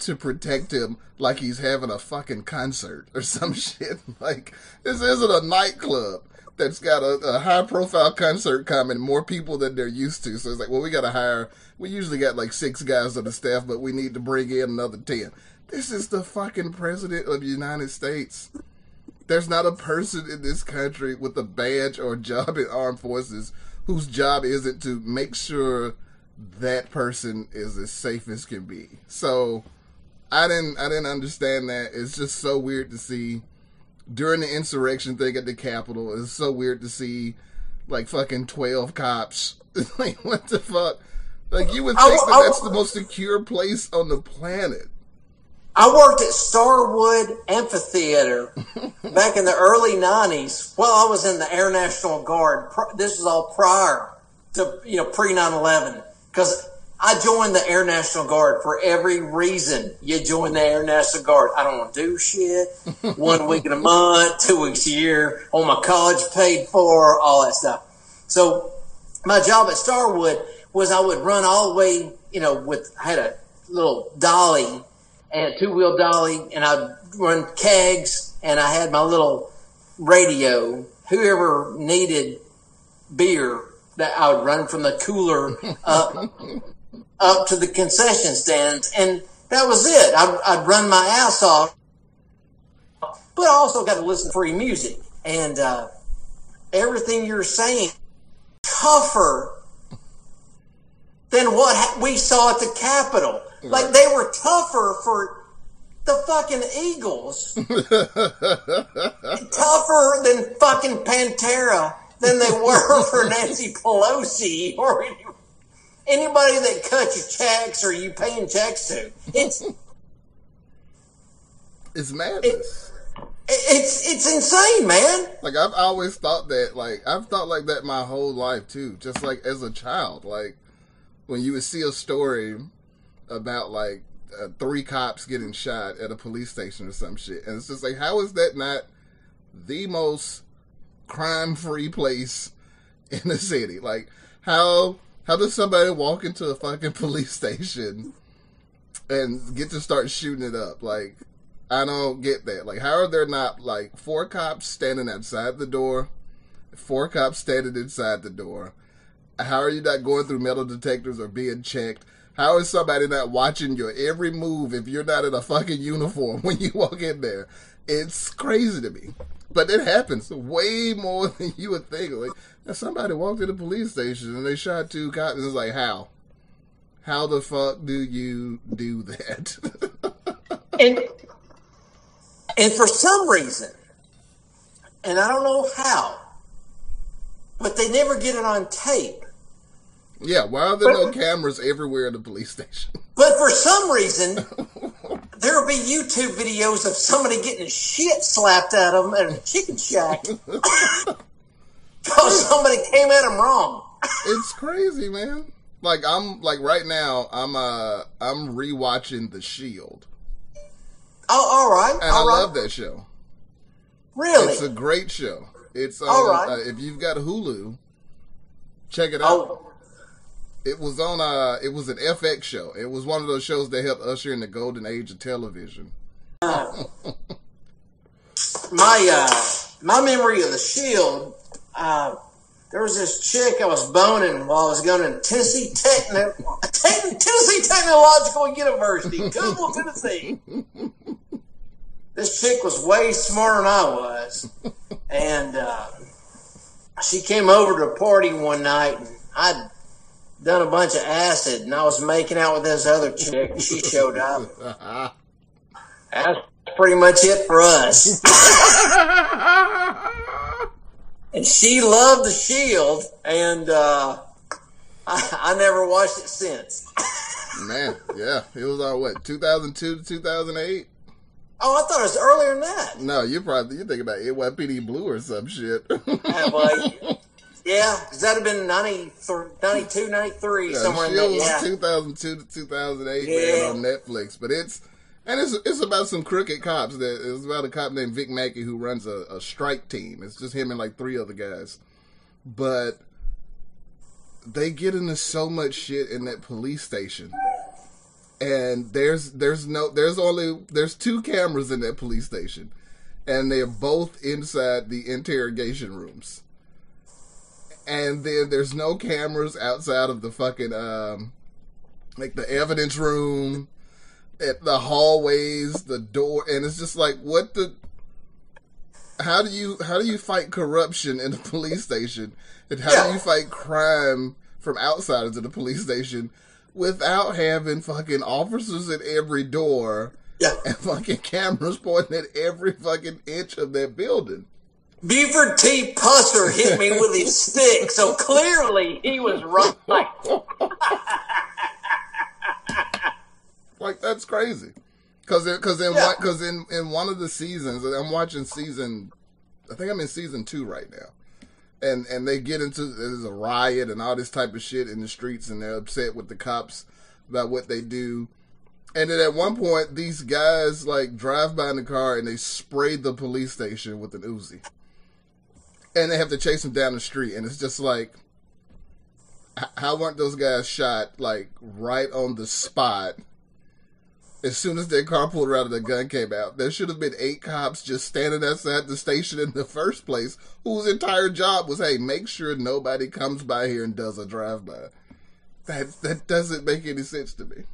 to protect him like he's having a fucking concert or some shit? Like this isn't a nightclub that's got a, a high profile concert coming, more people than they're used to. So it's like, well, we got to hire. We usually got like six guys on the staff, but we need to bring in another ten. This is the fucking president of the United States. There's not a person in this country with a badge or job in armed forces whose job isn't to make sure that person is as safe as can be. So I didn't I didn't understand that. It's just so weird to see during the insurrection thing at the Capitol. It's so weird to see like fucking twelve cops. like what the fuck? Like you would think that that's the most secure place on the planet. I worked at Starwood Amphitheater back in the early '90s. Well, I was in the Air National Guard. This was all prior to you know pre 9/11 because I joined the Air National Guard for every reason. You join the Air National Guard. I don't want to do shit. One week in a month, two weeks a year, all my college paid for, all that stuff. So my job at Starwood was I would run all the way, you know, with I had a little dolly and a two wheel dolly, and I'd run kegs, and I had my little radio. Whoever needed beer, that I would run from the cooler up up to the concession stands, and that was it. I'd, I'd run my ass off, but I also got to listen to free music, and uh, everything you're saying tougher than what ha- we saw at the Capitol. Like they were tougher for the fucking Eagles, tougher than fucking Pantera than they were for Nancy Pelosi or anybody that cuts your checks or you paying checks to. It's It's madness. it's it's insane, man. Like I've always thought that. Like I've thought like that my whole life too. Just like as a child, like when you would see a story about like uh, three cops getting shot at a police station or some shit, and it's just like, how is that not the most crime-free place in the city? Like how how does somebody walk into a fucking police station and get to start shooting it up? Like I don't get that. Like, how are there not like four cops standing outside the door, four cops standing inside the door? How are you not going through metal detectors or being checked? How is somebody not watching your every move if you're not in a fucking uniform when you walk in there? It's crazy to me. But it happens way more than you would think. Like somebody walked to the police station and they shot two cops. And it's like, how? How the fuck do you do that? and and for some reason, and I don't know how, but they never get it on tape. Yeah, why are there no cameras everywhere in the police station? But for some reason, there will be YouTube videos of somebody getting shit slapped at them at a chicken shack because somebody came at them wrong. it's crazy, man. Like I'm like right now, I'm uh I'm rewatching The Shield. Oh, all right. And all I right. love that show. Really? It's a great show. It's All right. uh, if you've got Hulu, check it out. oh, It was on uh it was an FX show. It was one of those shows that helped usher in the golden age of television. my uh, my memory of the Shield. Uh, there was this chick I was boning while I was going to Tennessee Techno, Tennessee Technological University, Cookeville, Tennessee. This chick was way smarter than I was, and uh, she came over to a party one night, and I'd done a bunch of acid, and I was making out with this other chick. and She showed up. That's pretty much it for us. and she loved the Shield, and uh, I, I never watched it since. Man, yeah. It was on what, two thousand two to two thousand eight? Oh, I thought it was earlier than that. No, you probably you think about NYPD Blue or some shit. Uh, well, yeah, because that'd have been 93, 92, 93, Yeah, somewhere in there. Yeah. 2002 to 2008 Yeah. man on Netflix, but it's and it's it's about some crooked cops. That it's about a cop named Vic Mackey who runs a, a strike team. It's just him and like three other guys, but they get into so much shit in that police station. And there's there's no there's only there's two cameras in that police station, and they're both inside the interrogation rooms and then there's no cameras outside of the fucking um like the evidence room at the hallways the door and it's just like what the how do you how do you fight corruption in the police station and how Yeah. do you fight crime from outside of the police station without having fucking officers at every door Yeah. and fucking cameras pointing at every fucking inch of that building Buford T. Pusser hit me with his stick, so clearly he was right. Like that's crazy. Cause in, cause in Yeah. one, cause in, in one of the seasons, I'm watching season, I think I'm in season two right now, and and they get into there's a riot and all this type of shit in the streets, and they're upset with the cops about what they do, and then at one point these guys like drive by in the car and they spray the police station with an Uzi, and they have to chase them down the street, and it's just like, how weren't those guys shot like right on the spot? as soon as their car pulled around and the gun came out, there should have been eight cops just standing outside the station in the first place, whose entire job was, hey, make sure nobody comes by here and does a drive by. That that doesn't make any sense to me.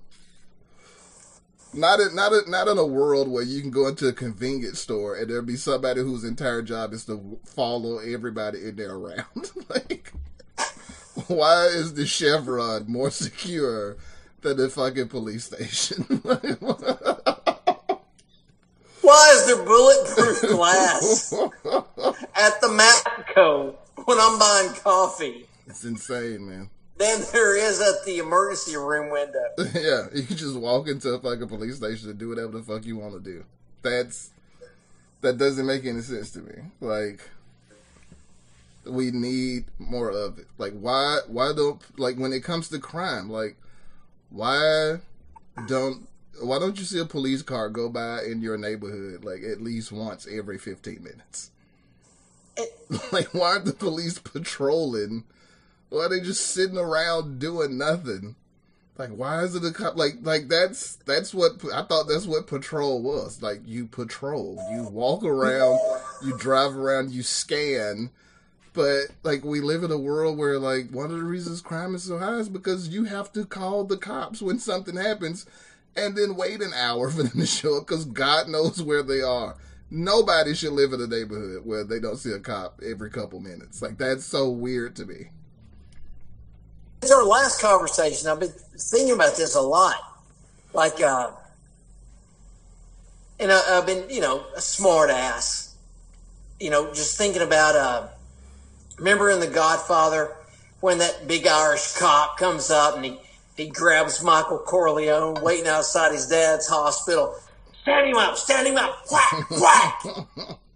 Not in, not in, not in a world where you can go into a convenience store and there'll be somebody whose entire job is to follow everybody in there around. like, why is the Chevron more secure than the fucking police station? Why is there bulletproof glass at the Mapco when I'm buying coffee it's insane, man. Than there is at the emergency room window? yeah, you can just walk into a fucking police station and do whatever the fuck you want to do. That's that doesn't make any sense to me. Like we need more of it. Like why why don't like when it comes to crime, like why don't why don't you see a police car go by in your neighborhood like at least once every 15 minutes? like why aren't the police patrolling? Why are they just sitting around doing nothing? Like why is it a cop like like that's that's what I thought that's what patrol was. Like you patrol, you walk around, you drive around, you scan. But like we live in a world where like one of the reasons crime is so high is because you have to call the cops when something happens and then wait an hour for them to show up because God knows where they are. nobody should live in a neighborhood where they don't see a cop every couple minutes. Like that's so weird to me. It's our last conversation. I've been thinking about this a lot. Like, uh, and I, I've been, you know, a smart ass. You know, just thinking about, uh, remember in The Godfather when that big Irish cop comes up and he, he grabs Michael Corleone waiting outside his dad's hospital. Stand him up, stand him up, whack, whack.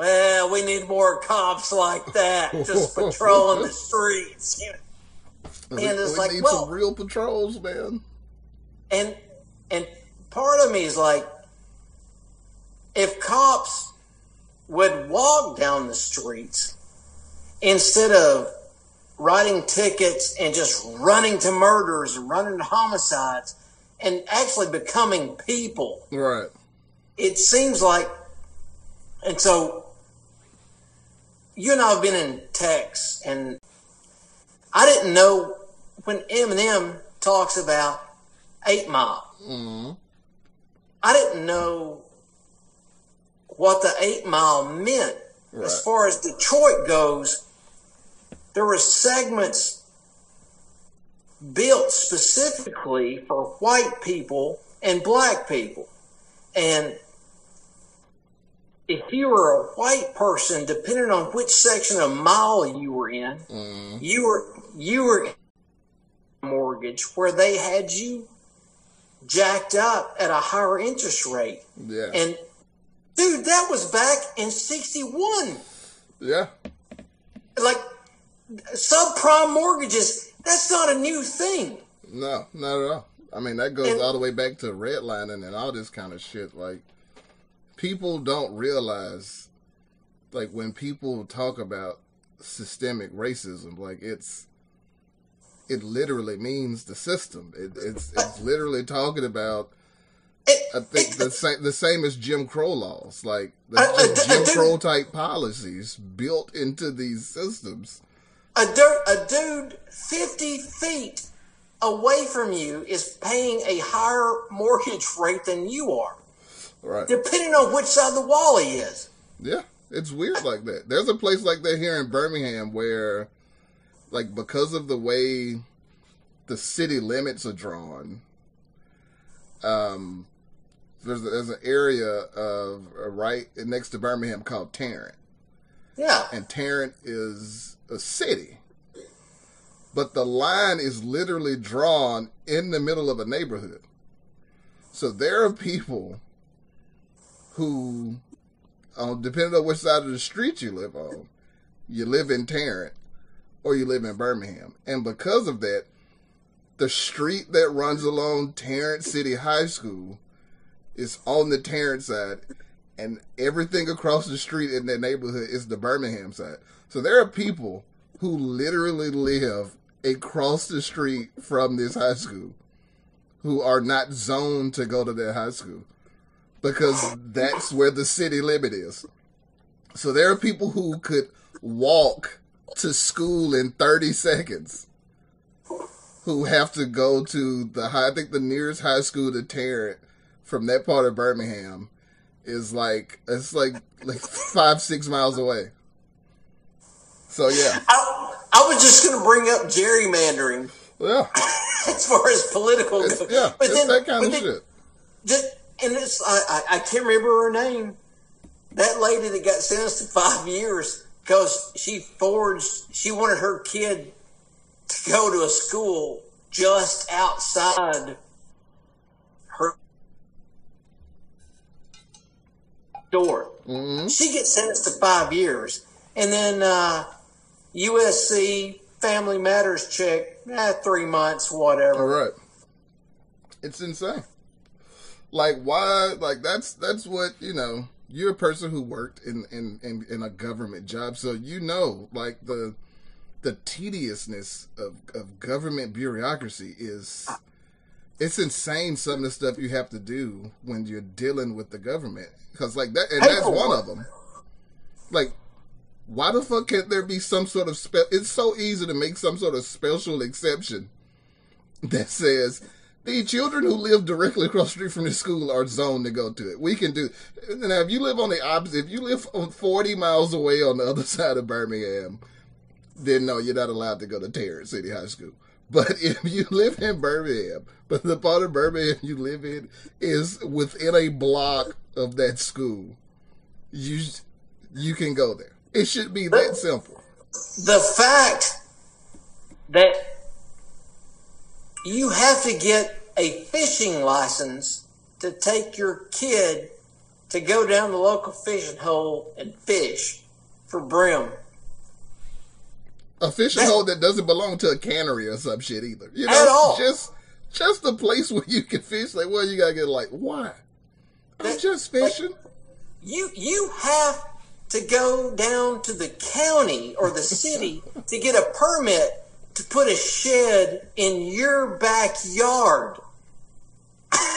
well, we need more cops like that just patrolling the streets. We, And it's we like, need well- some real patrols, man. and and part of me is like if cops would walk down the streets instead of writing tickets and just running to murders and running to homicides and actually becoming people Right. it seems like and so you and I have been in text and I didn't know when Eminem talks about eight mile hmm I didn't know what the eight mile meant. Right. As far as Detroit goes, there were segments built specifically for white people and black people. And if you were a white person, depending on which section of mall you were in, hmm you were you were in a mortgage where they had you jacked up at a higher interest rate. Yeah. And dude, that was back in 61. yeah. Like subprime mortgages, that's not a new thing. No, not at all. I mean, that goes And- all the way back to redlining and all this kind of shit. Like, people don't realize, like, when people talk about systemic racism, like, it's, it literally means the system. It, it's, it's literally talking about, It, I think, the same, the same as Jim Crow laws, like, the, I- I- the I Jim Crow type policies built into these systems. a, dirt, a dude 50 feet away from you is paying a higher mortgage rate than you are, Right. depending on which side of the wall he is. Yeah, it's weird like that. There's a place like that here in Birmingham where, like, because of the way the city limits are drawn, um, there's there's an area of uh, right next to Birmingham called Tarrant, Yeah. and Tarrant is a city, but the line is literally drawn in the middle of a neighborhood. So there are people who, uh, depending on which side of the street you live on, you live in Tarrant or you live in Birmingham. And because of that, the street that runs along Tarrant City High School is on the Tarrant side, and everything across the street in that neighborhood is the Birmingham side. So there are people who literally live across the street from this high school who are not zoned to go to that high school because that's where the city limit is. So there are people who could walk to school in 30 seconds who have to go to the high, I think the nearest high school to Tarrant from that part of Birmingham is like, it's like, like five, six miles away. So yeah, I, I was just going to bring up gerrymandering yeah, as far as political goes. yeah, but then, that kind of then shit. Just, and it's I, I, I can't remember her name. That lady that got sentenced to five years because she forged. She wanted her kid to go to a school just outside her door. hmm She gets sentenced to five years, and then uh, USC Family Matters check, eh, three months, whatever. All right. It's insane. Like why like that's that's what, you know, you're a person who worked in in in, in a government job, so you know like the the tediousness of of government bureaucracy is it's insane some of the stuff you have to do when you're dealing with the government cuz like that and that's one of them. Like why the fuck can't there be some sort of spe- it's so easy to make some sort of special exception that says The children who live directly across the street from the school are zoned to go to it. We can do. Now, if you live on the opposite, if you live 40 miles away on the other side of Birmingham, then no, you're not allowed to go to Tarrant City High School. But if you live in Birmingham, but the part of Birmingham you live in is within a block of that school, you you can go there. It should be that simple. The fact that you have to get a fishing license to take your kid to go down the local fishing hole and fish for brim. A fishing hole that doesn't belong to a cannery or some shit either. You At know, all. just just a place where you can fish. Like, well, you gotta get like, why? I'm That- just fishing. You you have to go down to the county or the city to get a permit to put a shed in your backyard.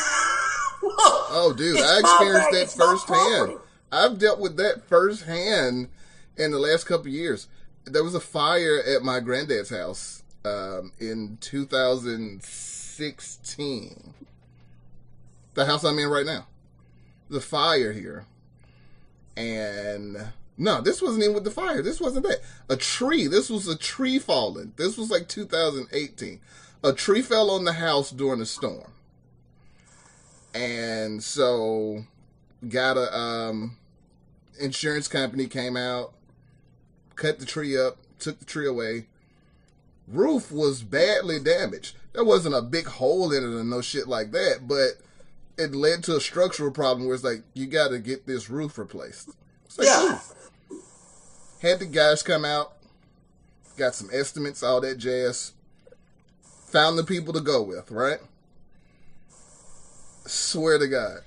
Oh, dude, It's I experienced that firsthand. I've dealt with that firsthand in the last couple years. There was a fire at my granddad's house um, in 2016. The house I'm in right now. The fire here. And no, this wasn't even with the fire. This wasn't that. A tree. This was a tree falling. This was like 2018. A tree fell on the house during a storm and so got a um insurance company came out cut the tree up took the tree away roof was badly damaged there wasn't a big hole in it or no shit like that but it led to a structural problem where it's like you got to get this roof replaced like, Yeah. ooh. had the guys come out got some estimates all that jazz found the people to go with right swear to God,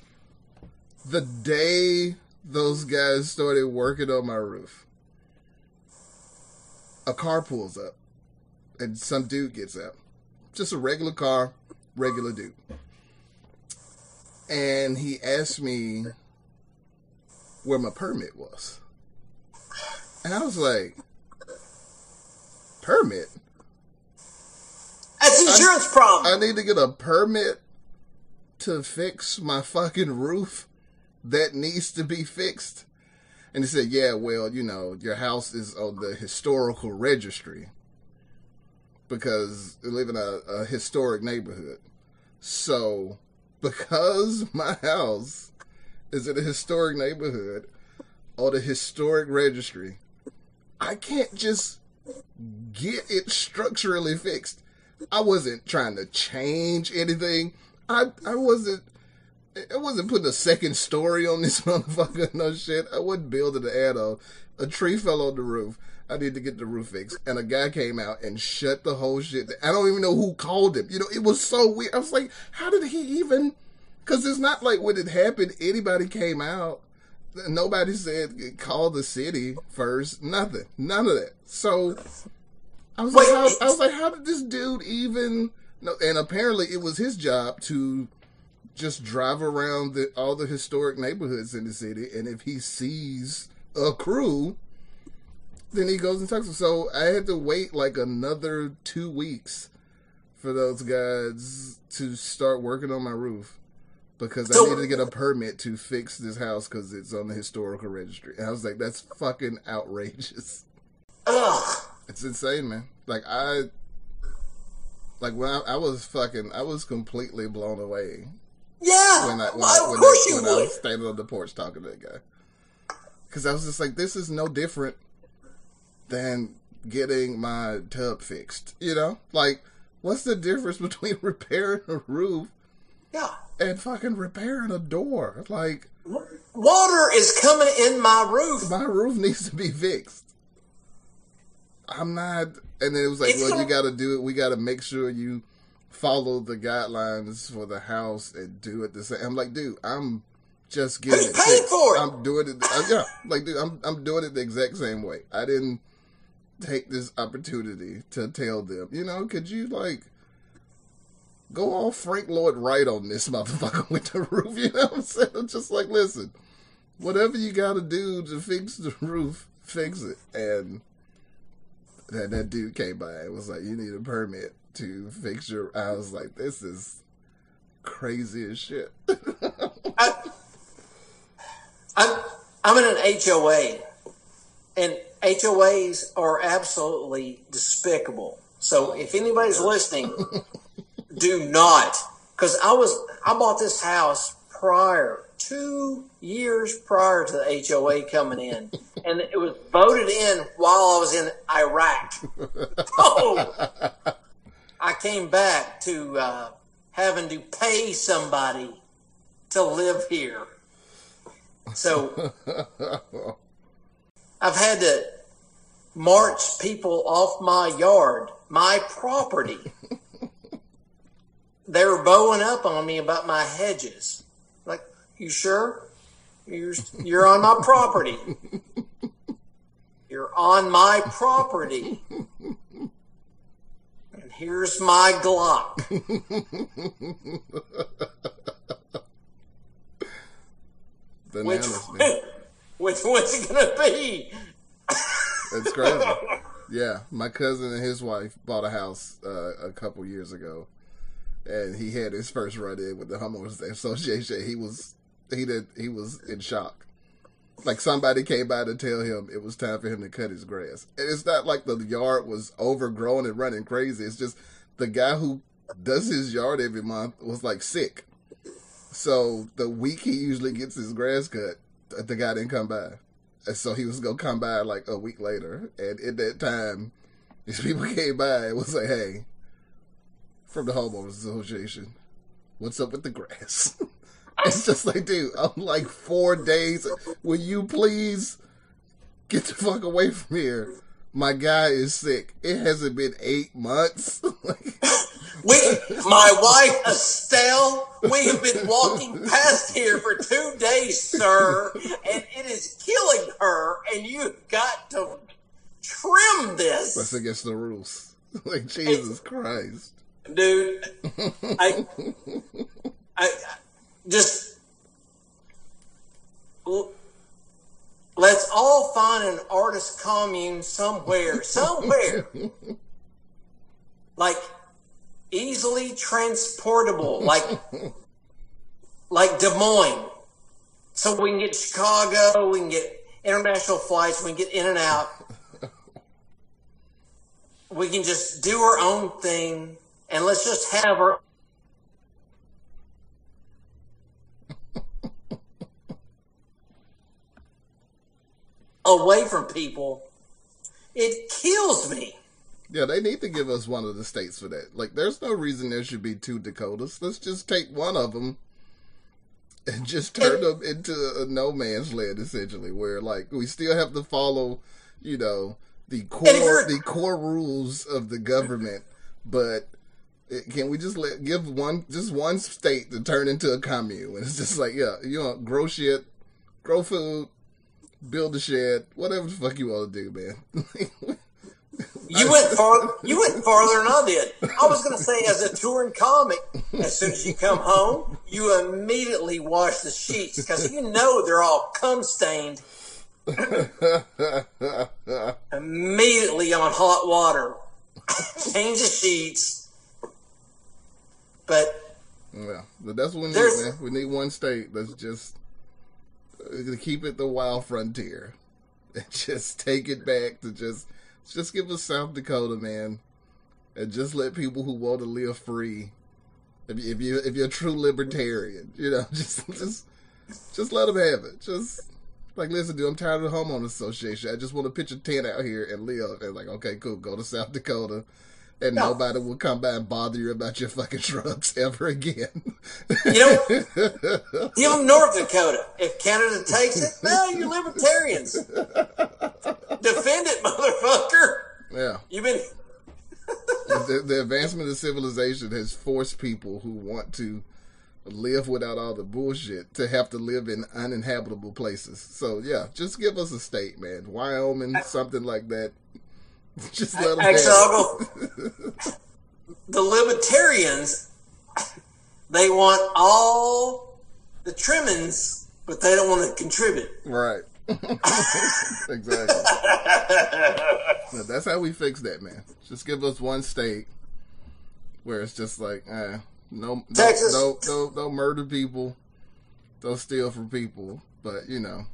the day those guys started working on my roof, a car pulls up and some dude gets out. Just a regular car, regular dude. And he asked me where my permit was. And I was like, permit? That's insurance problem. I need to get a permit to fix my fucking roof that needs to be fixed. And he said, Yeah, well, you know, your house is on the historical registry because we live in a, a historic neighborhood. So, because my house is in a historic neighborhood on the historic registry, I can't just get it structurally fixed. I wasn't trying to change anything. I I wasn't I wasn't putting a second story on this motherfucker. No shit. I wasn't building an add-on. A tree fell on the roof. I need to get the roof fixed. And a guy came out and shut the whole shit. I don't even know who called him. You know, it was so weird. I was like, how did he even? Because it's not like when it happened, anybody came out. Nobody said call the city first. Nothing. None of that. So I was Wait, like, how, I was like, how did this dude even? No, and apparently it was his job to just drive around the, all the historic neighborhoods in the city, and if he sees a crew, then he goes and talks. to them. So I had to wait like another two weeks for those guys to start working on my roof because So- I needed to get a permit to fix this house because it's on the historical registry. And I was like, that's fucking outrageous. Ugh. It's insane, man. Like I, like when I, I was fucking, I was completely blown away Yeah. when I when, Well, I, when, course I, you when I was standing on the porch talking to that guy. Because I was just like, this is no different than getting my tub fixed. You know, like what's the difference between repairing a roof Yeah. and fucking repairing a door? Like Water is coming in my roof. my roof needs to be fixed. I'm not. And then it was like, It's well, you got to do it. We got to make sure you follow the guidelines for the house and do it the same. I'm like, dude, I'm just getting it paying for it? I'm doing it. uh, yeah, like, dude, I'm I'm doing it the exact same way. I didn't take this opportunity to tell them, you know, could you like go all Frank Lloyd Wright on this motherfucker with the roof? You know what I'm saying? I'm just like, listen, whatever you got to do to fix the roof, fix it. And that that dude came by and was like, "You need a permit to fix your." I was like, "This is crazy as shit. I, I'm I'm in an HOA, and HOAs are absolutely despicable. So if anybody's listening, do not, because I was I bought this house prior two years prior to the HOA coming in, and it was voted in while I was in Iraq. Oh, I came back to uh, having to pay somebody to live here. So I've had to march people off my yard, my property. they were bowing up on me about my hedges. You sure? You're, you're on my property. You're on my property. And here's my Glock. Which, Bananas, man. which one's it gonna be? It's crazy. Yeah, my cousin and his wife bought a house uh, a couple years ago, and he had his first run in with the homeowners association. He was he did he was in shock. Like somebody came by to tell him it was time for him to cut his grass. And it's not like the yard was overgrown and running crazy. It's just the guy who does his yard every month was like sick. So the week he usually gets his grass cut, the guy didn't come by. And so he was gonna come by like a week later. And in that time, these people came by and was like, Hey, from the homeowners association, what's up with the grass? it's just like, dude, I'm like four days. Will you please get the fuck away from here? My guy is sick. It hasn't been eight months. We, my wife Estelle, we have been walking past here for two days, sir, and it is killing her, and you've got to trim this. that's against the rules. like Jesus Christ. Dude, I, I, just, let's all find an artist commune somewhere, somewhere, like easily transportable, like, like Des Moines. So we can get Chicago, we can get international flights, we can get in and out. We can just do our own thing and let's just have our away from people. It kills me. Yeah, they need to give us one of the states for that. Like, there's no reason there should be two Dakotas. Let's just take one of them and just turn them into a no man's land, essentially, where like we still have to follow, you know, the core the core rules of the government, but it, can we just let give one just one state to turn into a commune? And it's just like, yeah, you know, grow shit, grow food, build a shed, whatever the fuck you want to do, man. You went far. You went farther than I did. I was going to say, as a touring comic, as soon as you come home, you immediately wash the sheets because you know they're all cum stained. immediately on hot water, change the sheets. But Yeah, but that's what we need, man. We need one state that's just to keep it the wild frontier, and just take it back to just just give us South Dakota, man, and just let people who want to live free. If you if you if you're a true libertarian, you know, just just just let them have it. Just like listen, dude, I'm tired of the homeowners association. I just want to pitch a tent out here and live. And like, okay, cool, go to South Dakota. And No. nobody will come by and bother you about your fucking shrubs ever again. You know, give them North Dakota. If Canada takes it, no, you libertarians. Defend it, motherfucker. yeah. You've been. the, the advancement of civilization has forced people who want to live without all the bullshit to have to live in uninhabitable places. So yeah, just give us a state, man. Wyoming, something like that. Just let them Actually. The libertarians, they want all the trimmings, but they don't want to contribute. Right. exactly. Now, that's how we fix that, man. Just give us one state where it's just like, eh, No, no, Texas. no, no, don't murder people. Don't steal from people. But you know,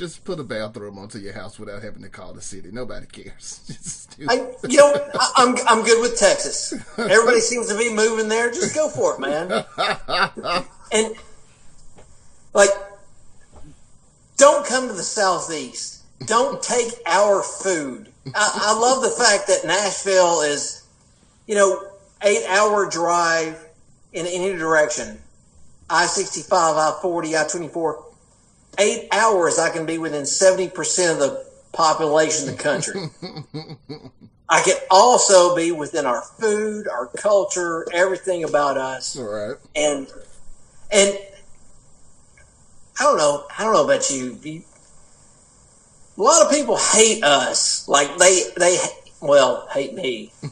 just put a bathroom onto your house without having to call the city. Nobody cares. Just do I, you know, I, I'm I'm good with Texas. Everybody seems to be moving there. Just go for it, man. And like, don't come to the southeast. Don't take our food. I, I love the fact that Nashville is, you know, eight hour drive in any direction. I sixty five, I forty, I twenty four. Eight hours, I can be within seventy percent of the population of the country. I can also be within our food, our culture, everything about us All right. and and I don't know. I don't know about you. you a lot of people hate us. Like they they well hate me.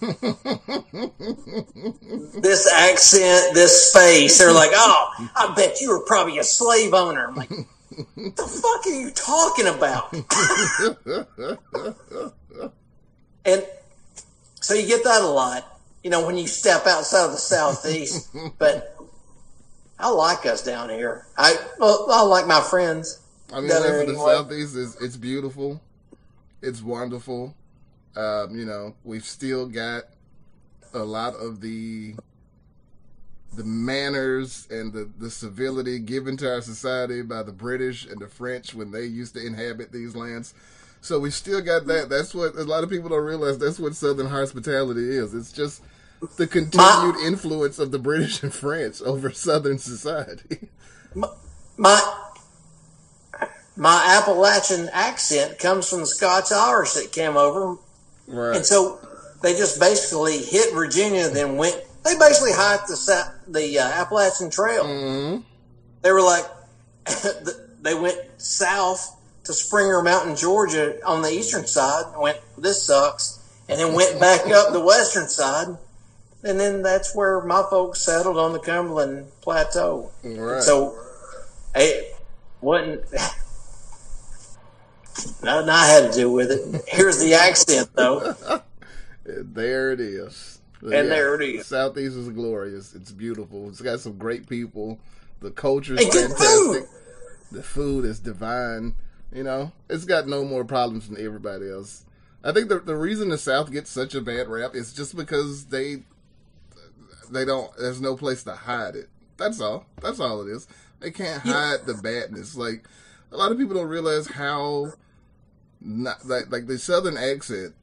this accent, this face. They're like, oh, I bet you were probably a slave owner. I'm like, the fuck are you talking about? and so you get that a lot. You know, when you step outside of the southeast, but I like us down here. I well, I like my friends. I mean, there the anyway. southeast is it's beautiful, it's wonderful. Um, you know, we've still got a lot of the the manners and the, the civility given to our society by the British and the French when they used to inhabit these lands. So we still got that. That's what a lot of people don't realize. That's what Southern hospitality is. It's just the continued influence of the British and French over Southern society. My my Appalachian accent comes from the Scots Irish that came over, right. and so they just basically hit Virginia, then went. They basically hiked the the uh, Appalachian Trail. Mhm. They were like, they went south to Springer Mountain, Georgia, on the eastern side. Went, this sucks, and then went back up the western side, and then that's where my folks settled on the Cumberland Plateau. Right. So, it wasn't. Nothing I had to do with it. Here's the accent, though. There it is. And there it is. Southeast is glorious. It's beautiful. It's got some great people. The culture's And good fantastic. food. The food is divine. You know, it's got no more problems than everybody else. I think the the reason the South gets such a bad rap is just because they they don't. There's no place to hide it. That's all. That's all it is. They can't hide the badness. Like a lot of people don't realize how not like like the Southern accent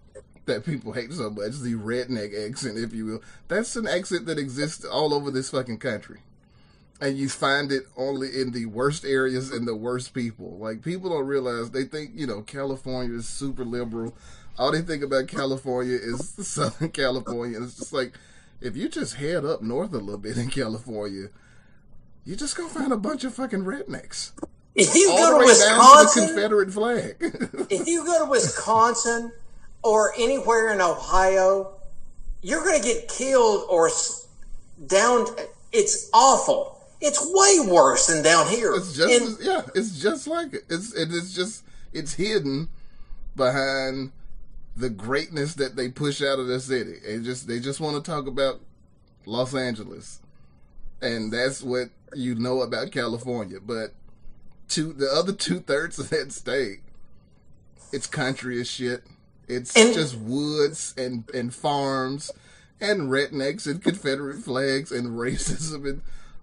that people hate so much, the redneck accent, if you will. That's an accent that exists all over this fucking country. And you find it only in the worst areas and the worst people. Like people don't realize they think, you know, California is super liberal. All they think about California is Southern California. And it's just like if you just head up north a little bit in California, you're just gonna find a bunch of fucking rednecks. If you All go to down to the Wisconsin, Confederate flag. if you go to Wisconsin or anywhere in Ohio, you're going to get killed or down. It's awful. It's way worse than down here. It's just And- yeah, it's just like it. It's it is just it's hidden behind the greatness that they push out of the city. And just they just want to talk about Los Angeles. And that's what you know about California. But two the other two thirds of that state, it's country as shit. It's And- just woods and, and farms and rednecks and Confederate flags and racism and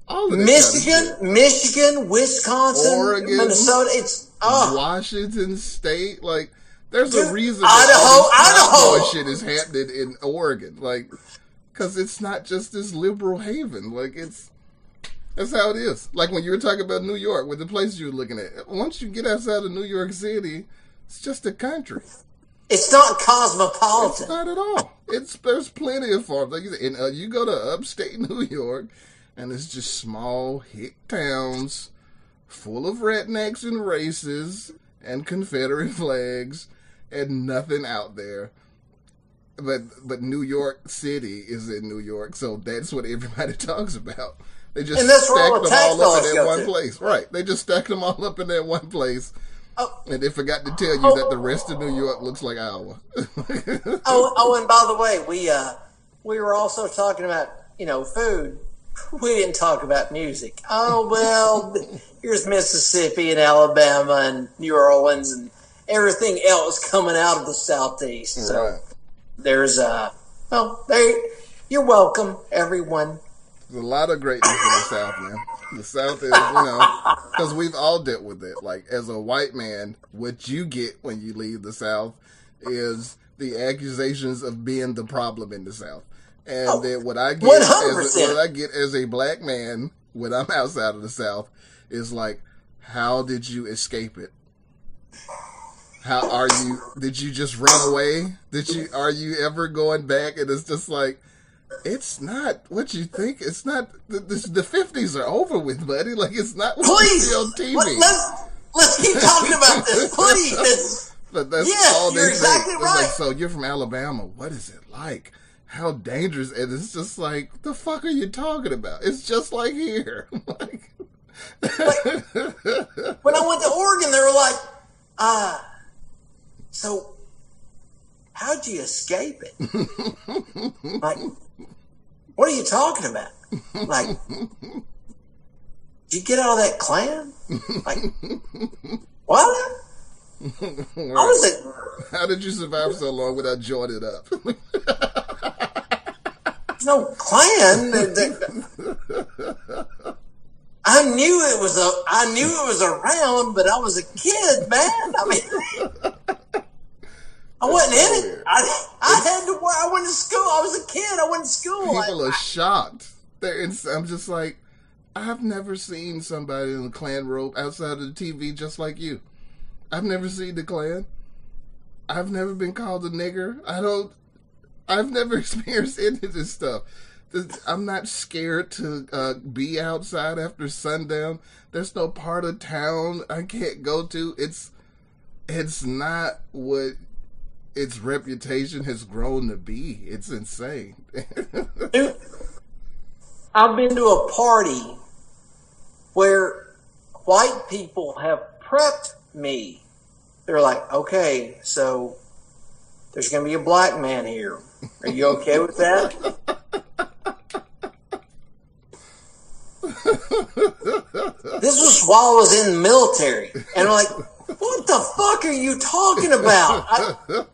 all of that kind of Michigan. Michigan, Wisconsin, Oregon. Minnesota. It's oh, Washington State. Like, there's Dude, a reason Idaho, Idaho. shit is happening in Oregon. Like, because it's not just this liberal haven. Like, it's that's how it is. Like when you were talking about New York, with the places you were looking at. Once you get outside of New York City, it's just a country. It's not cosmopolitan. It's not at all. It's there's plenty of farms. Like you said, and uh, you go to upstate New York, and it's just small hick towns full of rednecks and races and Confederate flags and nothing out there. But but New York City is in New York, so that's what everybody talks about. They just And that's where all stacked them all up in that one to. place. Right. They just stacked them all up in that one place. Oh. And they forgot to tell you that the rest of New York looks like Iowa. Oh, oh, and by the way, we uh, we were also talking about you know, food, we didn't talk about music. Oh, well, here's Mississippi and Alabama and New Orleans and everything else coming out of the Southeast. So Right. there's, uh, well, there, you're welcome, everyone. There's a lot of greatness in the South, man. The South is, you know, because we've all dealt with it. Like, as a white man, what you get when you leave the South is the accusations of being the problem in the South. And Oh, then what I get, as a, what I get as a black man when I'm outside of the South is like, how did you escape it? How are you? Did you just run away? Did you? Are you ever going back? And it's just like, it's not what you think. It's not. The, 50s are over with, buddy. Like, it's not Please, on TV. let, let's, let's keep talking about this, please. But that's Yes, all they you're say. exactly It's like, right. so you're from Alabama. What is it like? How dangerous? And it's just like, the fuck are you talking about? It's just like here. like, when I went to Oregon, they were like, uh, so how'd you escape it? like, what are you talking about? Like, did you get of that Klan? Like, what? I was a, How did you survive so long without joining up? there's no Klan. I knew it was a, I knew it was around, but I was a kid, man. I mean, I wasn't in it. I, I had to work. I went to school. I was a kid. I went to school. People I- are shocked. They're in, I'm just like, I've never seen somebody in the Klan robe outside of the TV just like you. I've never seen the Klan. I've never been called a nigger. I don't. I've never experienced any of this stuff. I'm not scared to uh, be outside after sundown. There's no part of town I can't go to. It's it's not what its reputation has grown to be. It's insane. I've been to a party where white people have prepped me. They're like, okay, so there's going to be a black man here. Are you okay with that? this was while I was in the military. And I'm like, what the fuck are you talking about? I,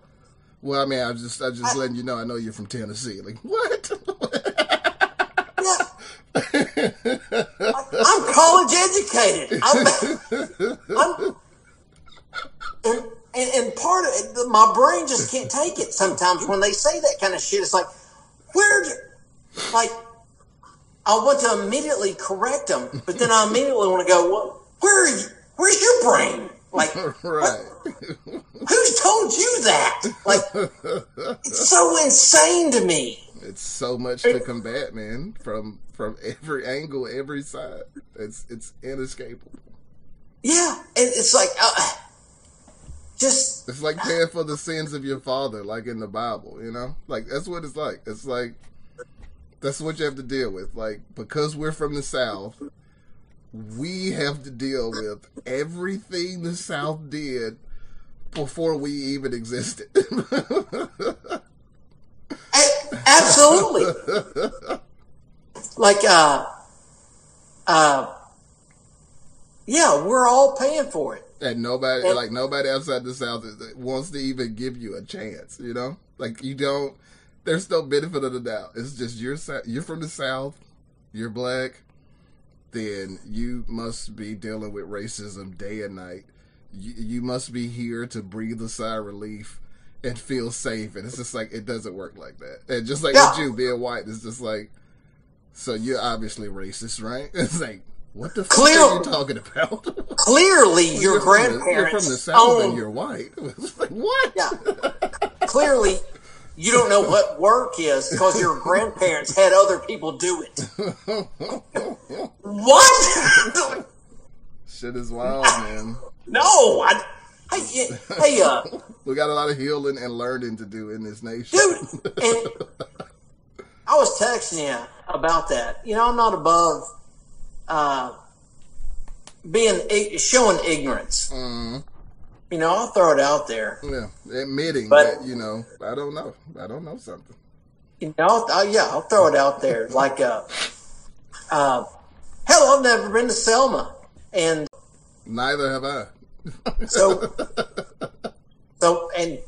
Well, I mean, I just, I just letting you know. I know you're from Tennessee. Like, what? Yeah. I'm college educated. I'm, I'm and, and, and part of it, my brain just can't take it sometimes when they say that kind of shit. It's like, where, do- like, I want to immediately correct them, but then I immediately want to go, well, where are you? Where's your brain? Like, right. who's told you that? Like, it's so insane to me. It's so much to combat, man. From from every angle, every side. It's it's inescapable. Yeah, and it's like, uh, just It's like paying for the sins of your father, like in the Bible. You know, like that's what it's like. It's like that's what you have to deal with. Like because we're from the South, we have to deal with everything the South did before we even existed. Absolutely. like, uh, uh, yeah, we're all paying for it. and nobody, like nobody outside the South is- wants to even give you a chance. You know, like you don't. There's no benefit of the doubt. It's just you're you're from the South, you're black, then you must be dealing with racism day and night. You, you must be here to breathe a sigh of relief and feel safe. And it's just like it doesn't work like that. And just like Yeah. with you being white, it's just like so you're obviously racist, right? It's like what the fuck Clear- are you talking about? Clearly, your You're from the- grandparents You're from the south and own- you're white. It's like what? Yeah. Clearly, you don't know what work is because your grandparents had other people do it. What? Shit is wild, man. no, I. Hey, hey, uh, We got a lot of healing and learning to do in this nation. dude, and I was texting you about that. You know, I'm not above uh, being showing ignorance. Mhm. You know, I'll throw it out there. Yeah, admitting But- that you know, I don't know, I don't know something. you know, I'll, I'll- yeah, I'll throw it out there. Like, uh, uh, hell, I've never been to Selma, and Neither have I. so, so, and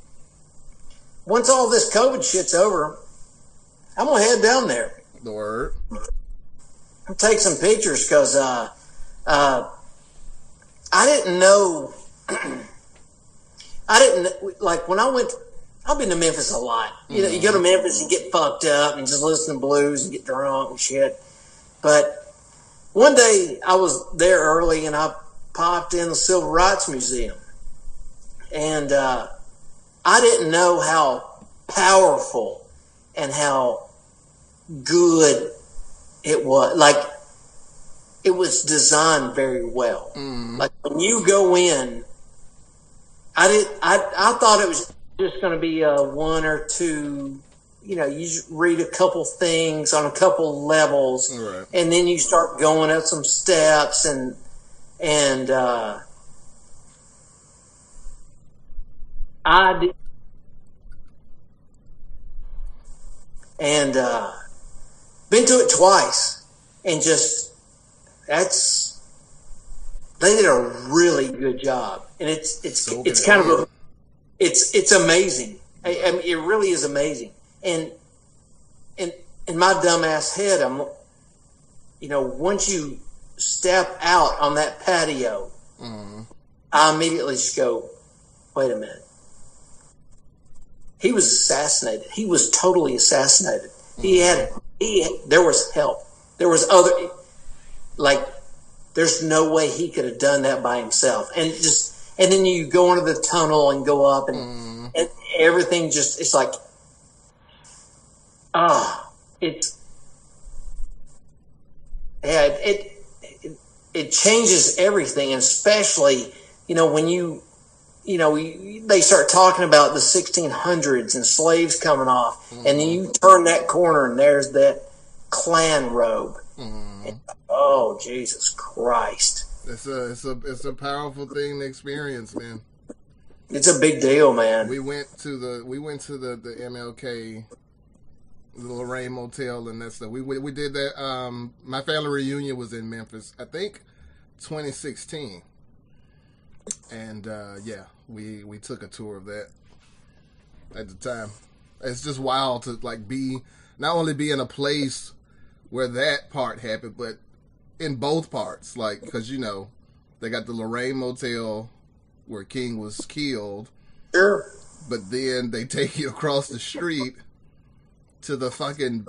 once all this COVID shit's over, I'm gonna head down there. the word. take some pictures because uh, uh, I didn't know. I didn't like when I went. I've been to Memphis a lot. You know, you go to Memphis, you get fucked up and just listen to blues and get drunk and shit. But one day I was there early and I popped in the Civil Rights Museum, and uh, I didn't know how powerful and how good it was like it was designed very well. Like when you go in, I did. I I thought it was just going to be a one or two. You know, you read a couple things on a couple levels, Right. and then you start going up some steps and and uh, I did. And uh, been to it twice, and just that's they did a really good job, and it's it's Soaking it's it kind of a it's it's amazing. I, I mean, it really is amazing, and in in my dumbass head, I'm you know once you step out on that patio, mm-hmm. I immediately just go, wait a minute. He was assassinated. He was totally assassinated. He mm-hmm. had he there was help. There was other like there's no way he could have done that by himself. And just and then you go into the tunnel and go up and, and everything just it's like ah it's yeah it, it it changes everything especially you know when you you know you, they start talking about the 1600s and slaves coming off and then you turn that corner and there's that Klan robe And, oh jesus christ It's a it's a it's a powerful thing to experience, man. it's a big deal man We went to the we went to the the MLK, the Lorraine Motel, and that stuff. We we, we did that. Um, my family reunion was in Memphis, I think, 2016, and uh, yeah, we we took a tour of that at the time. It's just wild to like be not only be in a place where that part happened, but in both parts, like because you know they got the Lorraine Motel where King was killed sure but then they take you across the street to the fucking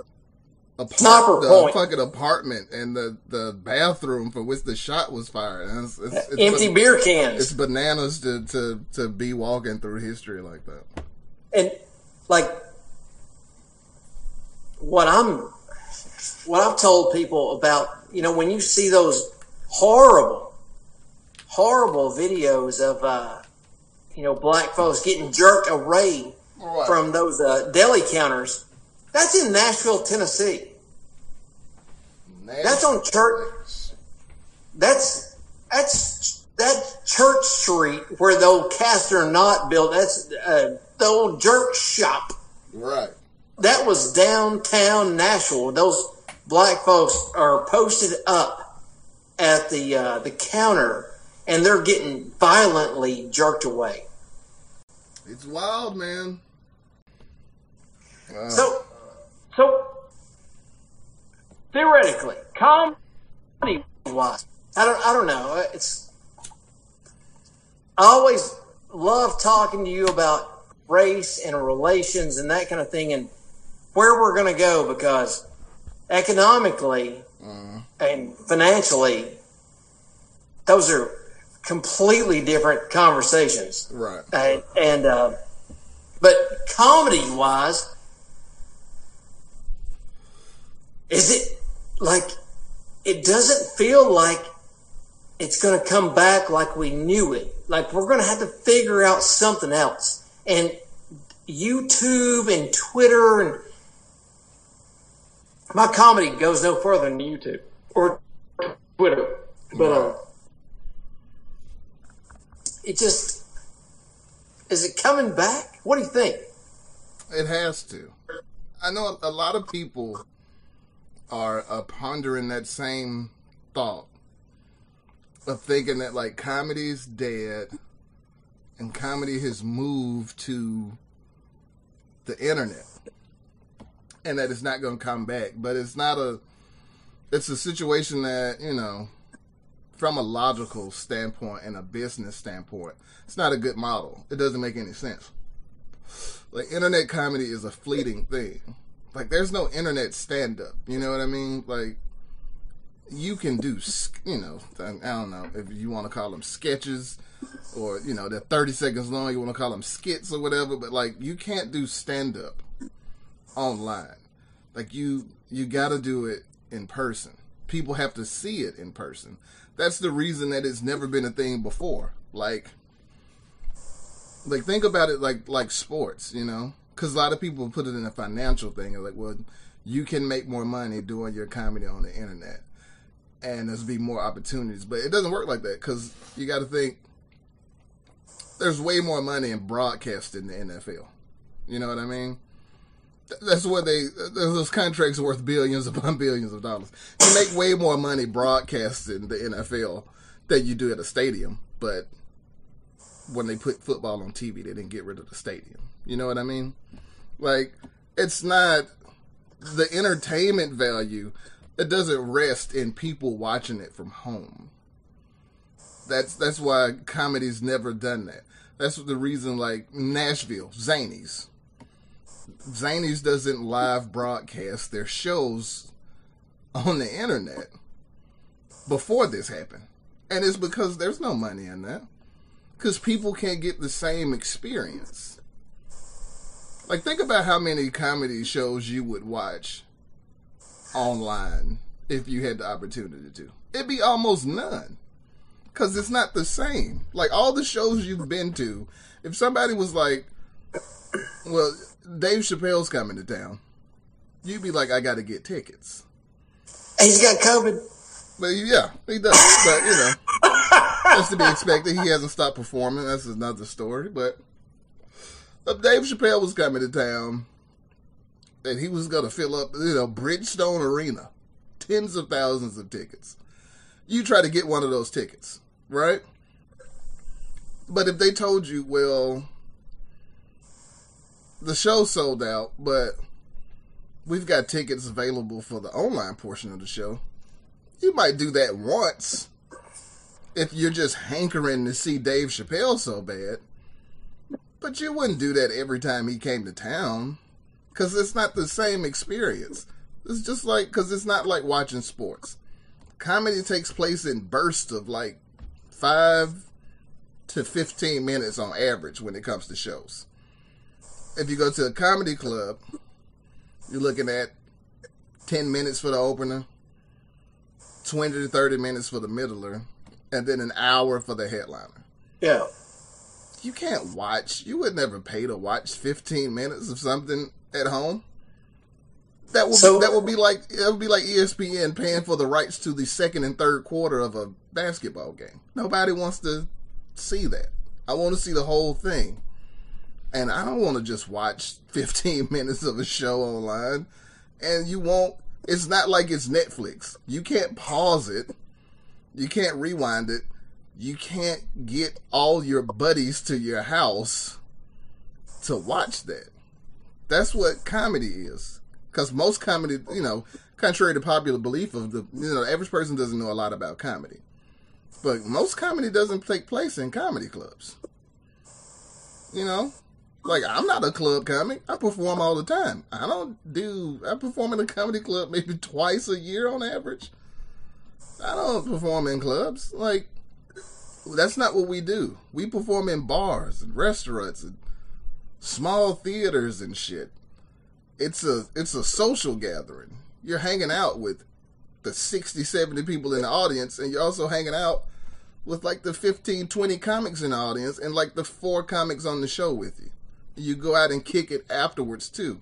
Sniper apart- the point. fucking apartment and the, the bathroom for which the shot was fired. It's, it's, it's empty ban- beer cans It's bananas to, to, to be walking through history like that. and like what I'm what I've told people about, you know, when you see those horrible, horrible videos of uh, you know black folks getting jerked away Right. from those uh, deli counters, that's in Nashville, Tennessee. That's on church. That's that's that church street where the old Castner Knott built. That's uh, the old jerk shop. Right. That was downtown Nashville. Those black folks are posted up at the uh, the counter, and they're getting violently jerked away. It's wild, man. Wow. So, so theoretically, comedy wise, I don't, I don't know. It's I always love talking to you about race and relations and that kind of thing, and where we're going to go because economically and financially, those are completely different conversations. right. And, and uh, but comedy wise, is it like it doesn't feel like it's going to come back like we knew it? Like we're going to have to figure out something else. And YouTube and Twitter and my comedy goes no further than YouTube or Twitter, but uh, it just is it coming back? What do you think? It has to. I know a lot of people are uh, pondering that same thought of thinking that like comedy's dead and comedy has moved to the internet and that it's not going to come back. But it's not a it's a situation that you know from a logical standpoint and a business standpoint it's not a good model. It doesn't make any sense. Like internet comedy is a fleeting thing. Like there's no internet stand up you know what i mean? Like you can do you know i don't know if you want to call them sketches or you know they're 30 seconds long you want to call them skits or whatever but like you can't do stand up online. Like you you got to do it in person. People have to see it in person. That's the reason that it's never been a thing before. Like like think about it like like sports you know? Because a lot of people put it in a financial thing like well you can make more money doing your comedy on the internet and there's be more opportunities. But it doesn't work like that because you got to think there's way more money in broadcasting the NFL. You know what I mean? That's what they those contracts worth billions upon billions of dollars. You make way more money broadcasting the NFL than you do at a stadium, but when they put football on TV, they didn't get rid of the stadium. You know what I mean? Like it's not the entertainment value. It doesn't rest in people watching it from home. That's that's why comedy's never done that. That's the reason, like Nashville, Zanies. Zanies doesn't live broadcast their shows on the internet before this happened. And it's because there's no money in that. Because people can't get the same experience. Like, think about how many comedy shows you would watch online if you had the opportunity to. It'd be almost none because it's not the same. Like all the shows you've been to, if somebody was like, "Well, Dave Chappelle's coming to town," you'd be like, "I got to get tickets." He's got COVID. But yeah, he does. But you know, that's to be expected. He hasn't stopped performing. That's another story. But if Dave Chappelle was coming to town, and he was going to fill up, you know, Bridgestone Arena, tens of thousands of tickets. You try to get one of those tickets right? But if they told you, well, the show sold out, but we've got tickets available for the online portion of the show, you might do that once if you're just hankering to see Dave Chappelle so bad. But you wouldn't do that every time he came to town because it's not the same experience. It's just like, because it's not like watching sports. Comedy takes place in bursts of like five to 15 minutes on average when it comes to shows. If you go to a comedy club, you're looking at 10 minutes for the opener, 20 to 30 minutes for the middler, and then an hour for the headliner. Yeah. You can't watch, you would never pay to watch 15 minutes of something at home. That would so, be, that would be like it would be like ESPN paying for the rights to the second and third quarter of a basketball game. Nobody wants to see that. I want to see the whole thing. And I don't want to just watch 15 minutes of a show online. And you won't, it's not like it's Netflix. You can't pause it. You can't rewind it. You can't get all your buddies to your house to watch that. That's what comedy is because most comedy, you know, contrary to popular belief of the, you know, the average person doesn't know a lot about comedy, but most comedy doesn't take place in comedy clubs. You know, like I'm not a club comic. I perform all the time. I don't do. I perform in a comedy club maybe twice a year on average. I don't perform in clubs. Like that's not what we do. We perform in bars and restaurants and small theaters and shit it's a it's a social gathering. You're hanging out with the 60, 70 people in the audience, and you're also hanging out with like the 15, 20 comics in the audience, and like the four comics on the show with you. You go out and kick it afterwards too.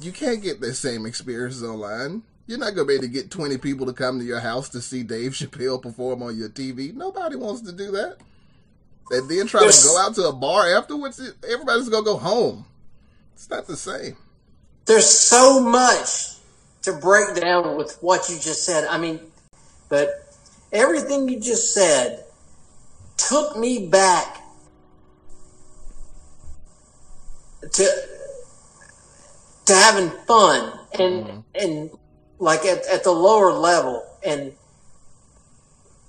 You can't get that same experience online. You're not gonna be able to get 20 people to come to your house to see Dave Chappelle perform on your TV. Nobody wants to do that. And then try to go out to a bar afterwards. Everybody's gonna go home. It's not the same. there's so much to break down with what you just said. I mean, but everything you just said took me back to to having fun and and like at, at the lower level. And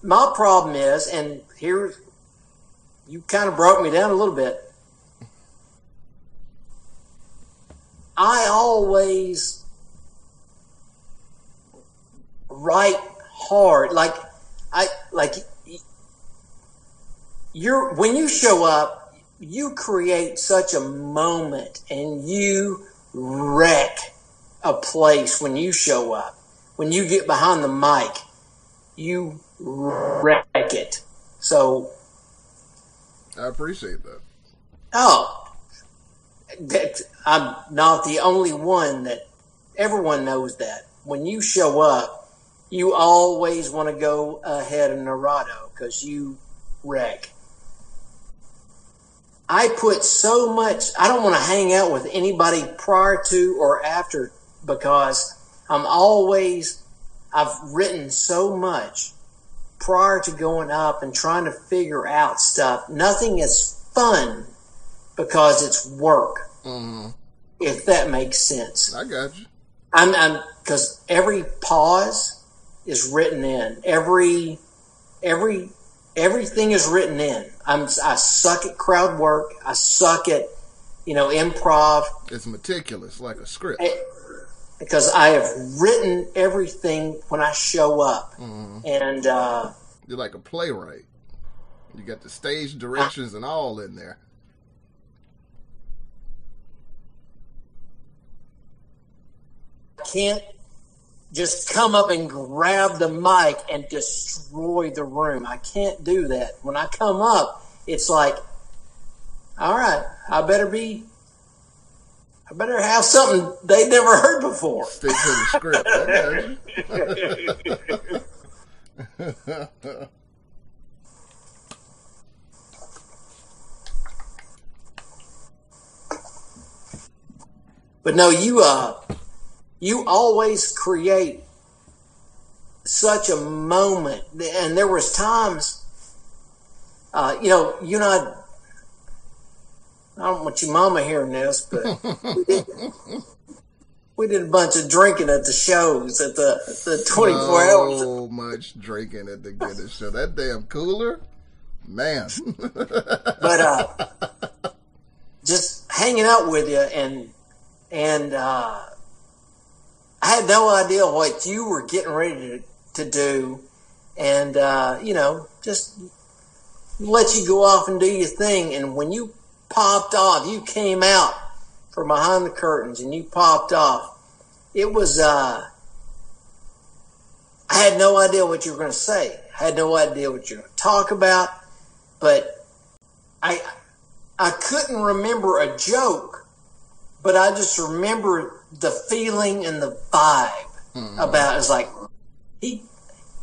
my problem is and here you kind of broke me down a little bit. I always write hard. Like i like you're when you show up you create such a moment and you wreck a place when you show up. When you get behind the mic you wreck it. So I appreciate that. oh that i'm not the only one that everyone knows that. When you show up you always want to go ahead of Narado because you wreck I put so much, I don't want to hang out with anybody prior to or after because I'm always, I've written so much prior to going up and trying to figure out stuff. Nothing is fun because it's work, hmm if that makes sense. I got you. I'm, I'm, cause every pause is written in. Every, every, everything is written in. I'm, I suck at crowd work. I suck at, you know, improv It's meticulous, like a script. because I have written everything when I show up. hmm And, uh, You're like a playwright. You got the stage directions and all in there. can't just come up and grab the mic and destroy the room. I can't do that. When I come up, it's like, all right, I better be, I better have something they never heard before. Stick to the script. I got you. But no, you uh, you always create such a moment, and there was times, uh, you know, you know, I don't want your mama hearing this, but we did, we did a bunch of drinking at the shows at the the twenty four hours. so much drinking at the Guinness show. That damn cooler, man. but uh, just hanging out with you and and uh, I had no idea what you were getting ready to, to do, and uh, you know, just let you go off and do your thing. And when you popped off, you came out from behind the curtains and you popped off. It was uh, I had no idea what you were going to say. I had no idea what you were going to talk about, but I I couldn't remember a joke, but I just remember the feeling and the vibe about is like he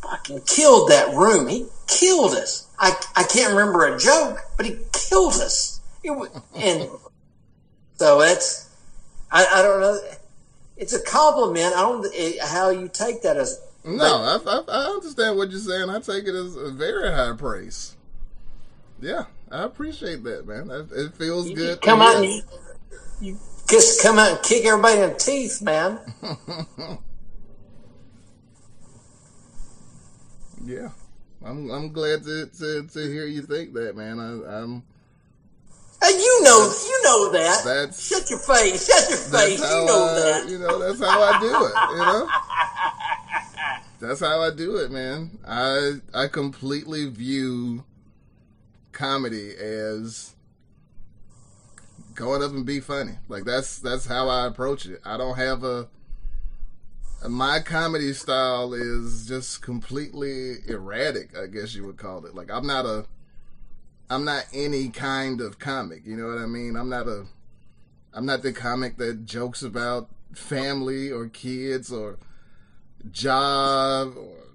fucking killed that room. He killed us. I I can't remember a joke, but he killed us. It was, and so that's I, I don't know. It's a compliment. I don't eh, how you take that as no, I, I, I understand what you're saying. I take it as a very high praise. Yeah, I appreciate that, man. It it feels good. come and you, you just come out and kick everybody in the teeth, man. Yeah, I'm I'm glad to, to to hear you think that, man. I, I'm Hey, you know, you know that. That's- shut your face. Shut your face. You know I, that. you know that's how I do it. You know, that's how I do it, man. I I completely view comedy as going up and be funny. Like that's that's how I approach it. I don't have a my comedy style is just completely erratic, I guess you would call it. Like I'm not a I'm not any kind of comic, you know what I mean? I'm not a I'm not the comic that jokes about family or kids or job or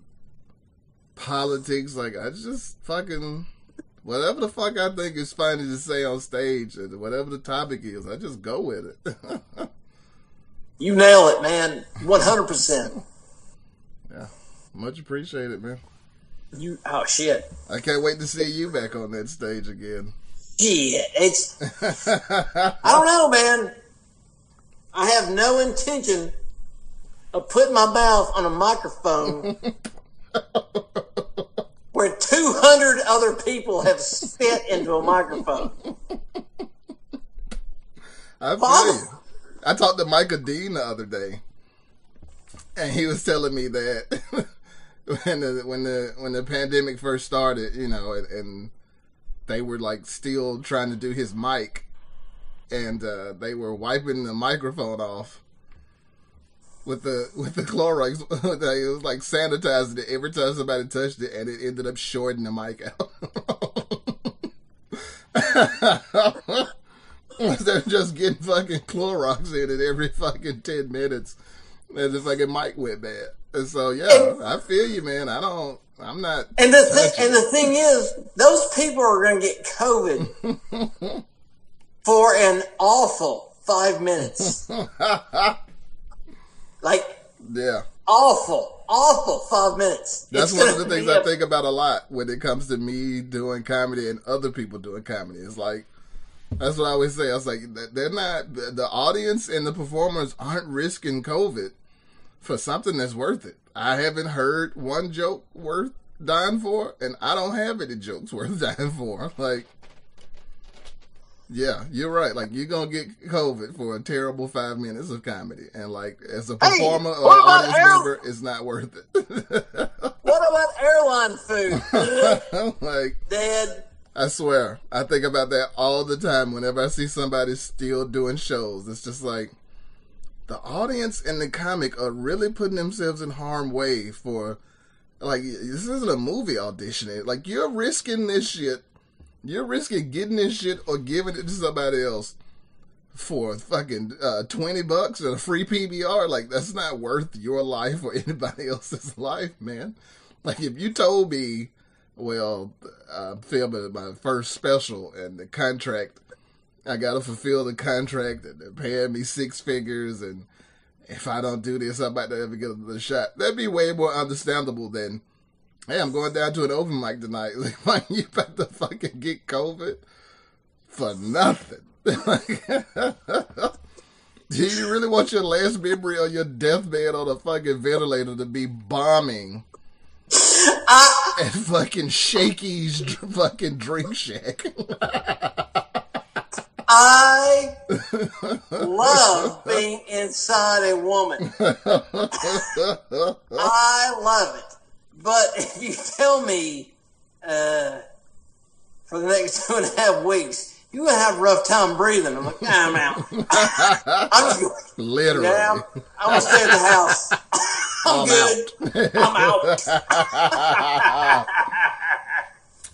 politics. Like I just fucking whatever the fuck I think is funny to say on stage, and whatever the topic is, I just go with it. You nail it, man. One hundred percent. Yeah, much appreciated, man. You oh shit. I can't wait to see you back on that stage again. Shit. It's I don't know, man. I have no intention of putting my mouth on a microphone where 200 other people have spit into a microphone. I feel you. I talked to Micah Dean the other day, and he was telling me that when the when the when the pandemic first started, you know, and, and they were like still trying to do his mic, and uh, they were wiping the microphone off with the with the Clorox. it was like sanitizing it every time somebody touched it, and it ended up shorting the mic out. They're just getting fucking Clorox in it every fucking 10 minutes. And the fucking mic went bad. And so, yeah, I feel you, man. I don't, I'm not. And the thing, and the thing is, those people are going to get COVID for an awful five minutes. Like yeah. awful, awful five minutes. That's It's one of the things I a- think about a lot when it comes to me doing comedy and other people doing comedy. It's like, that's what I always say. I was like, they're not, the audience and the performers aren't risking COVID for something that's worth it. I haven't heard one joke worth dying for, and I don't have any jokes worth dying for. Like, yeah, you're right. Like, you're going to get COVID for a terrible five minutes of comedy. And, like, as a Hey, performer or what about audience Errol? member, it's not worth it. What about airline food? I'm like, Dad. I swear, I think about that all the time whenever I see somebody still doing shows. It's just like the audience and the comic are really putting themselves in harm way for like this isn't a movie audition. Like you're risking this shit. You're risking getting this shit or giving it to somebody else for fucking uh, 20 bucks and a free PBR. Like that's not worth your life or anybody else's life, man. Like if you told me well, I'm filming my first special and the contract, I got to fulfill the contract and they're paying me six figures. And if I don't do this, I'm about to ever get another shot. That'd be way more understandable than, hey, I'm going down to an open mic tonight. Like, man, you about to fucking get COVID for nothing. Do you really want your last memory on your deathbed on a fucking ventilator to be bombing uh. at fucking Shakey's fucking drink shack. I love being inside a woman. I love it. But if you tell me uh, for the next two and a half weeks, you're going to have a rough time breathing, I'm like, nah, I'm out. I'm just going, Literally. yeah, I'm, I'm going to stay at the house. I'm, good. I'm out.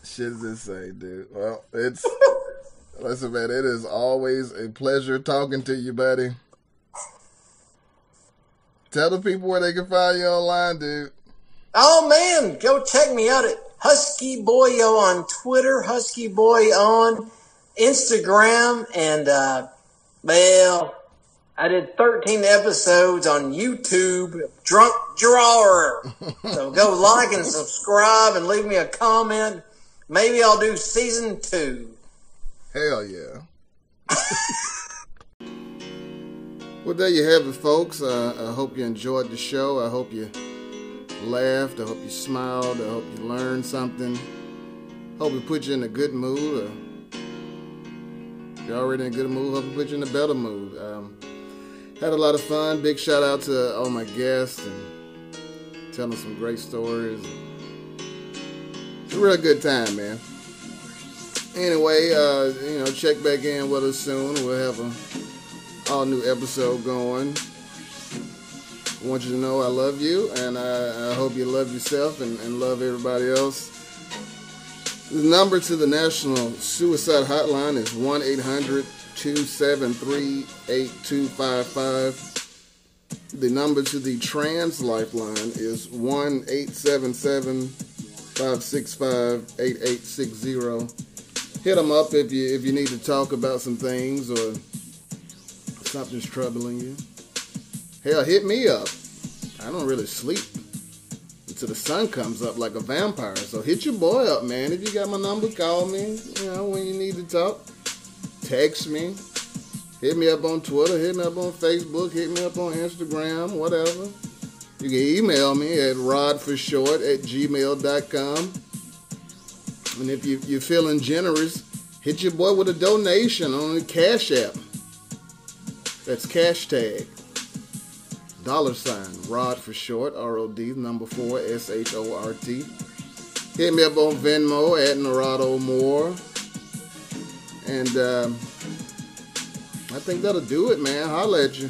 Shit is insane, dude. Well, it's listen, man. It is always a pleasure talking to you, buddy. Tell the people where they can find you online, dude. Oh man, go check me out at Husky Boyo on Twitter, Husky Boy on Instagram, and uh, well, I did 13 episodes on YouTube, Drunk Drawer. so go like and subscribe and leave me a comment. Maybe I'll do season two. Hell yeah. well, there you have it, folks. Uh, I hope you enjoyed the show. I hope you laughed. I hope you smiled. I hope you learned something. Hope it put you in a good mood. If you're already in a good mood, hope it put you in a better mood. Um, had a lot of fun. Big shout out to all my guests and telling some great stories. It's a real good time, man anyway, uh, you know, check back in with us soon. We'll have a all new episode going. I want you to know I love you, and I, I hope you love yourself and, and love everybody else. The number to the National Suicide Hotline is 1 800 273 8255. The number to the Trans Lifeline is 1 877 565 8860 hit them up if you if you need to talk about some things or something's troubling you. Hell, hit me up. I don't really sleep until the sun comes up like a vampire. So hit your boy up, man. If you got my number, call me. You know, when you need to talk. Text me. Hit me up on Twitter. Hit me up on Facebook. Hit me up on Instagram. Whatever. You can email me at rodforshort at gmail.com. And if you, you're feeling generous, hit your boy with a donation on the Cash App. That's cash tag. Dollar sign, Rod for short, R-O-D, number four, S-H-O-R-T. Hit me up on Venmo at Narado Moore. And um, I think that'll do it, man. Holla at you.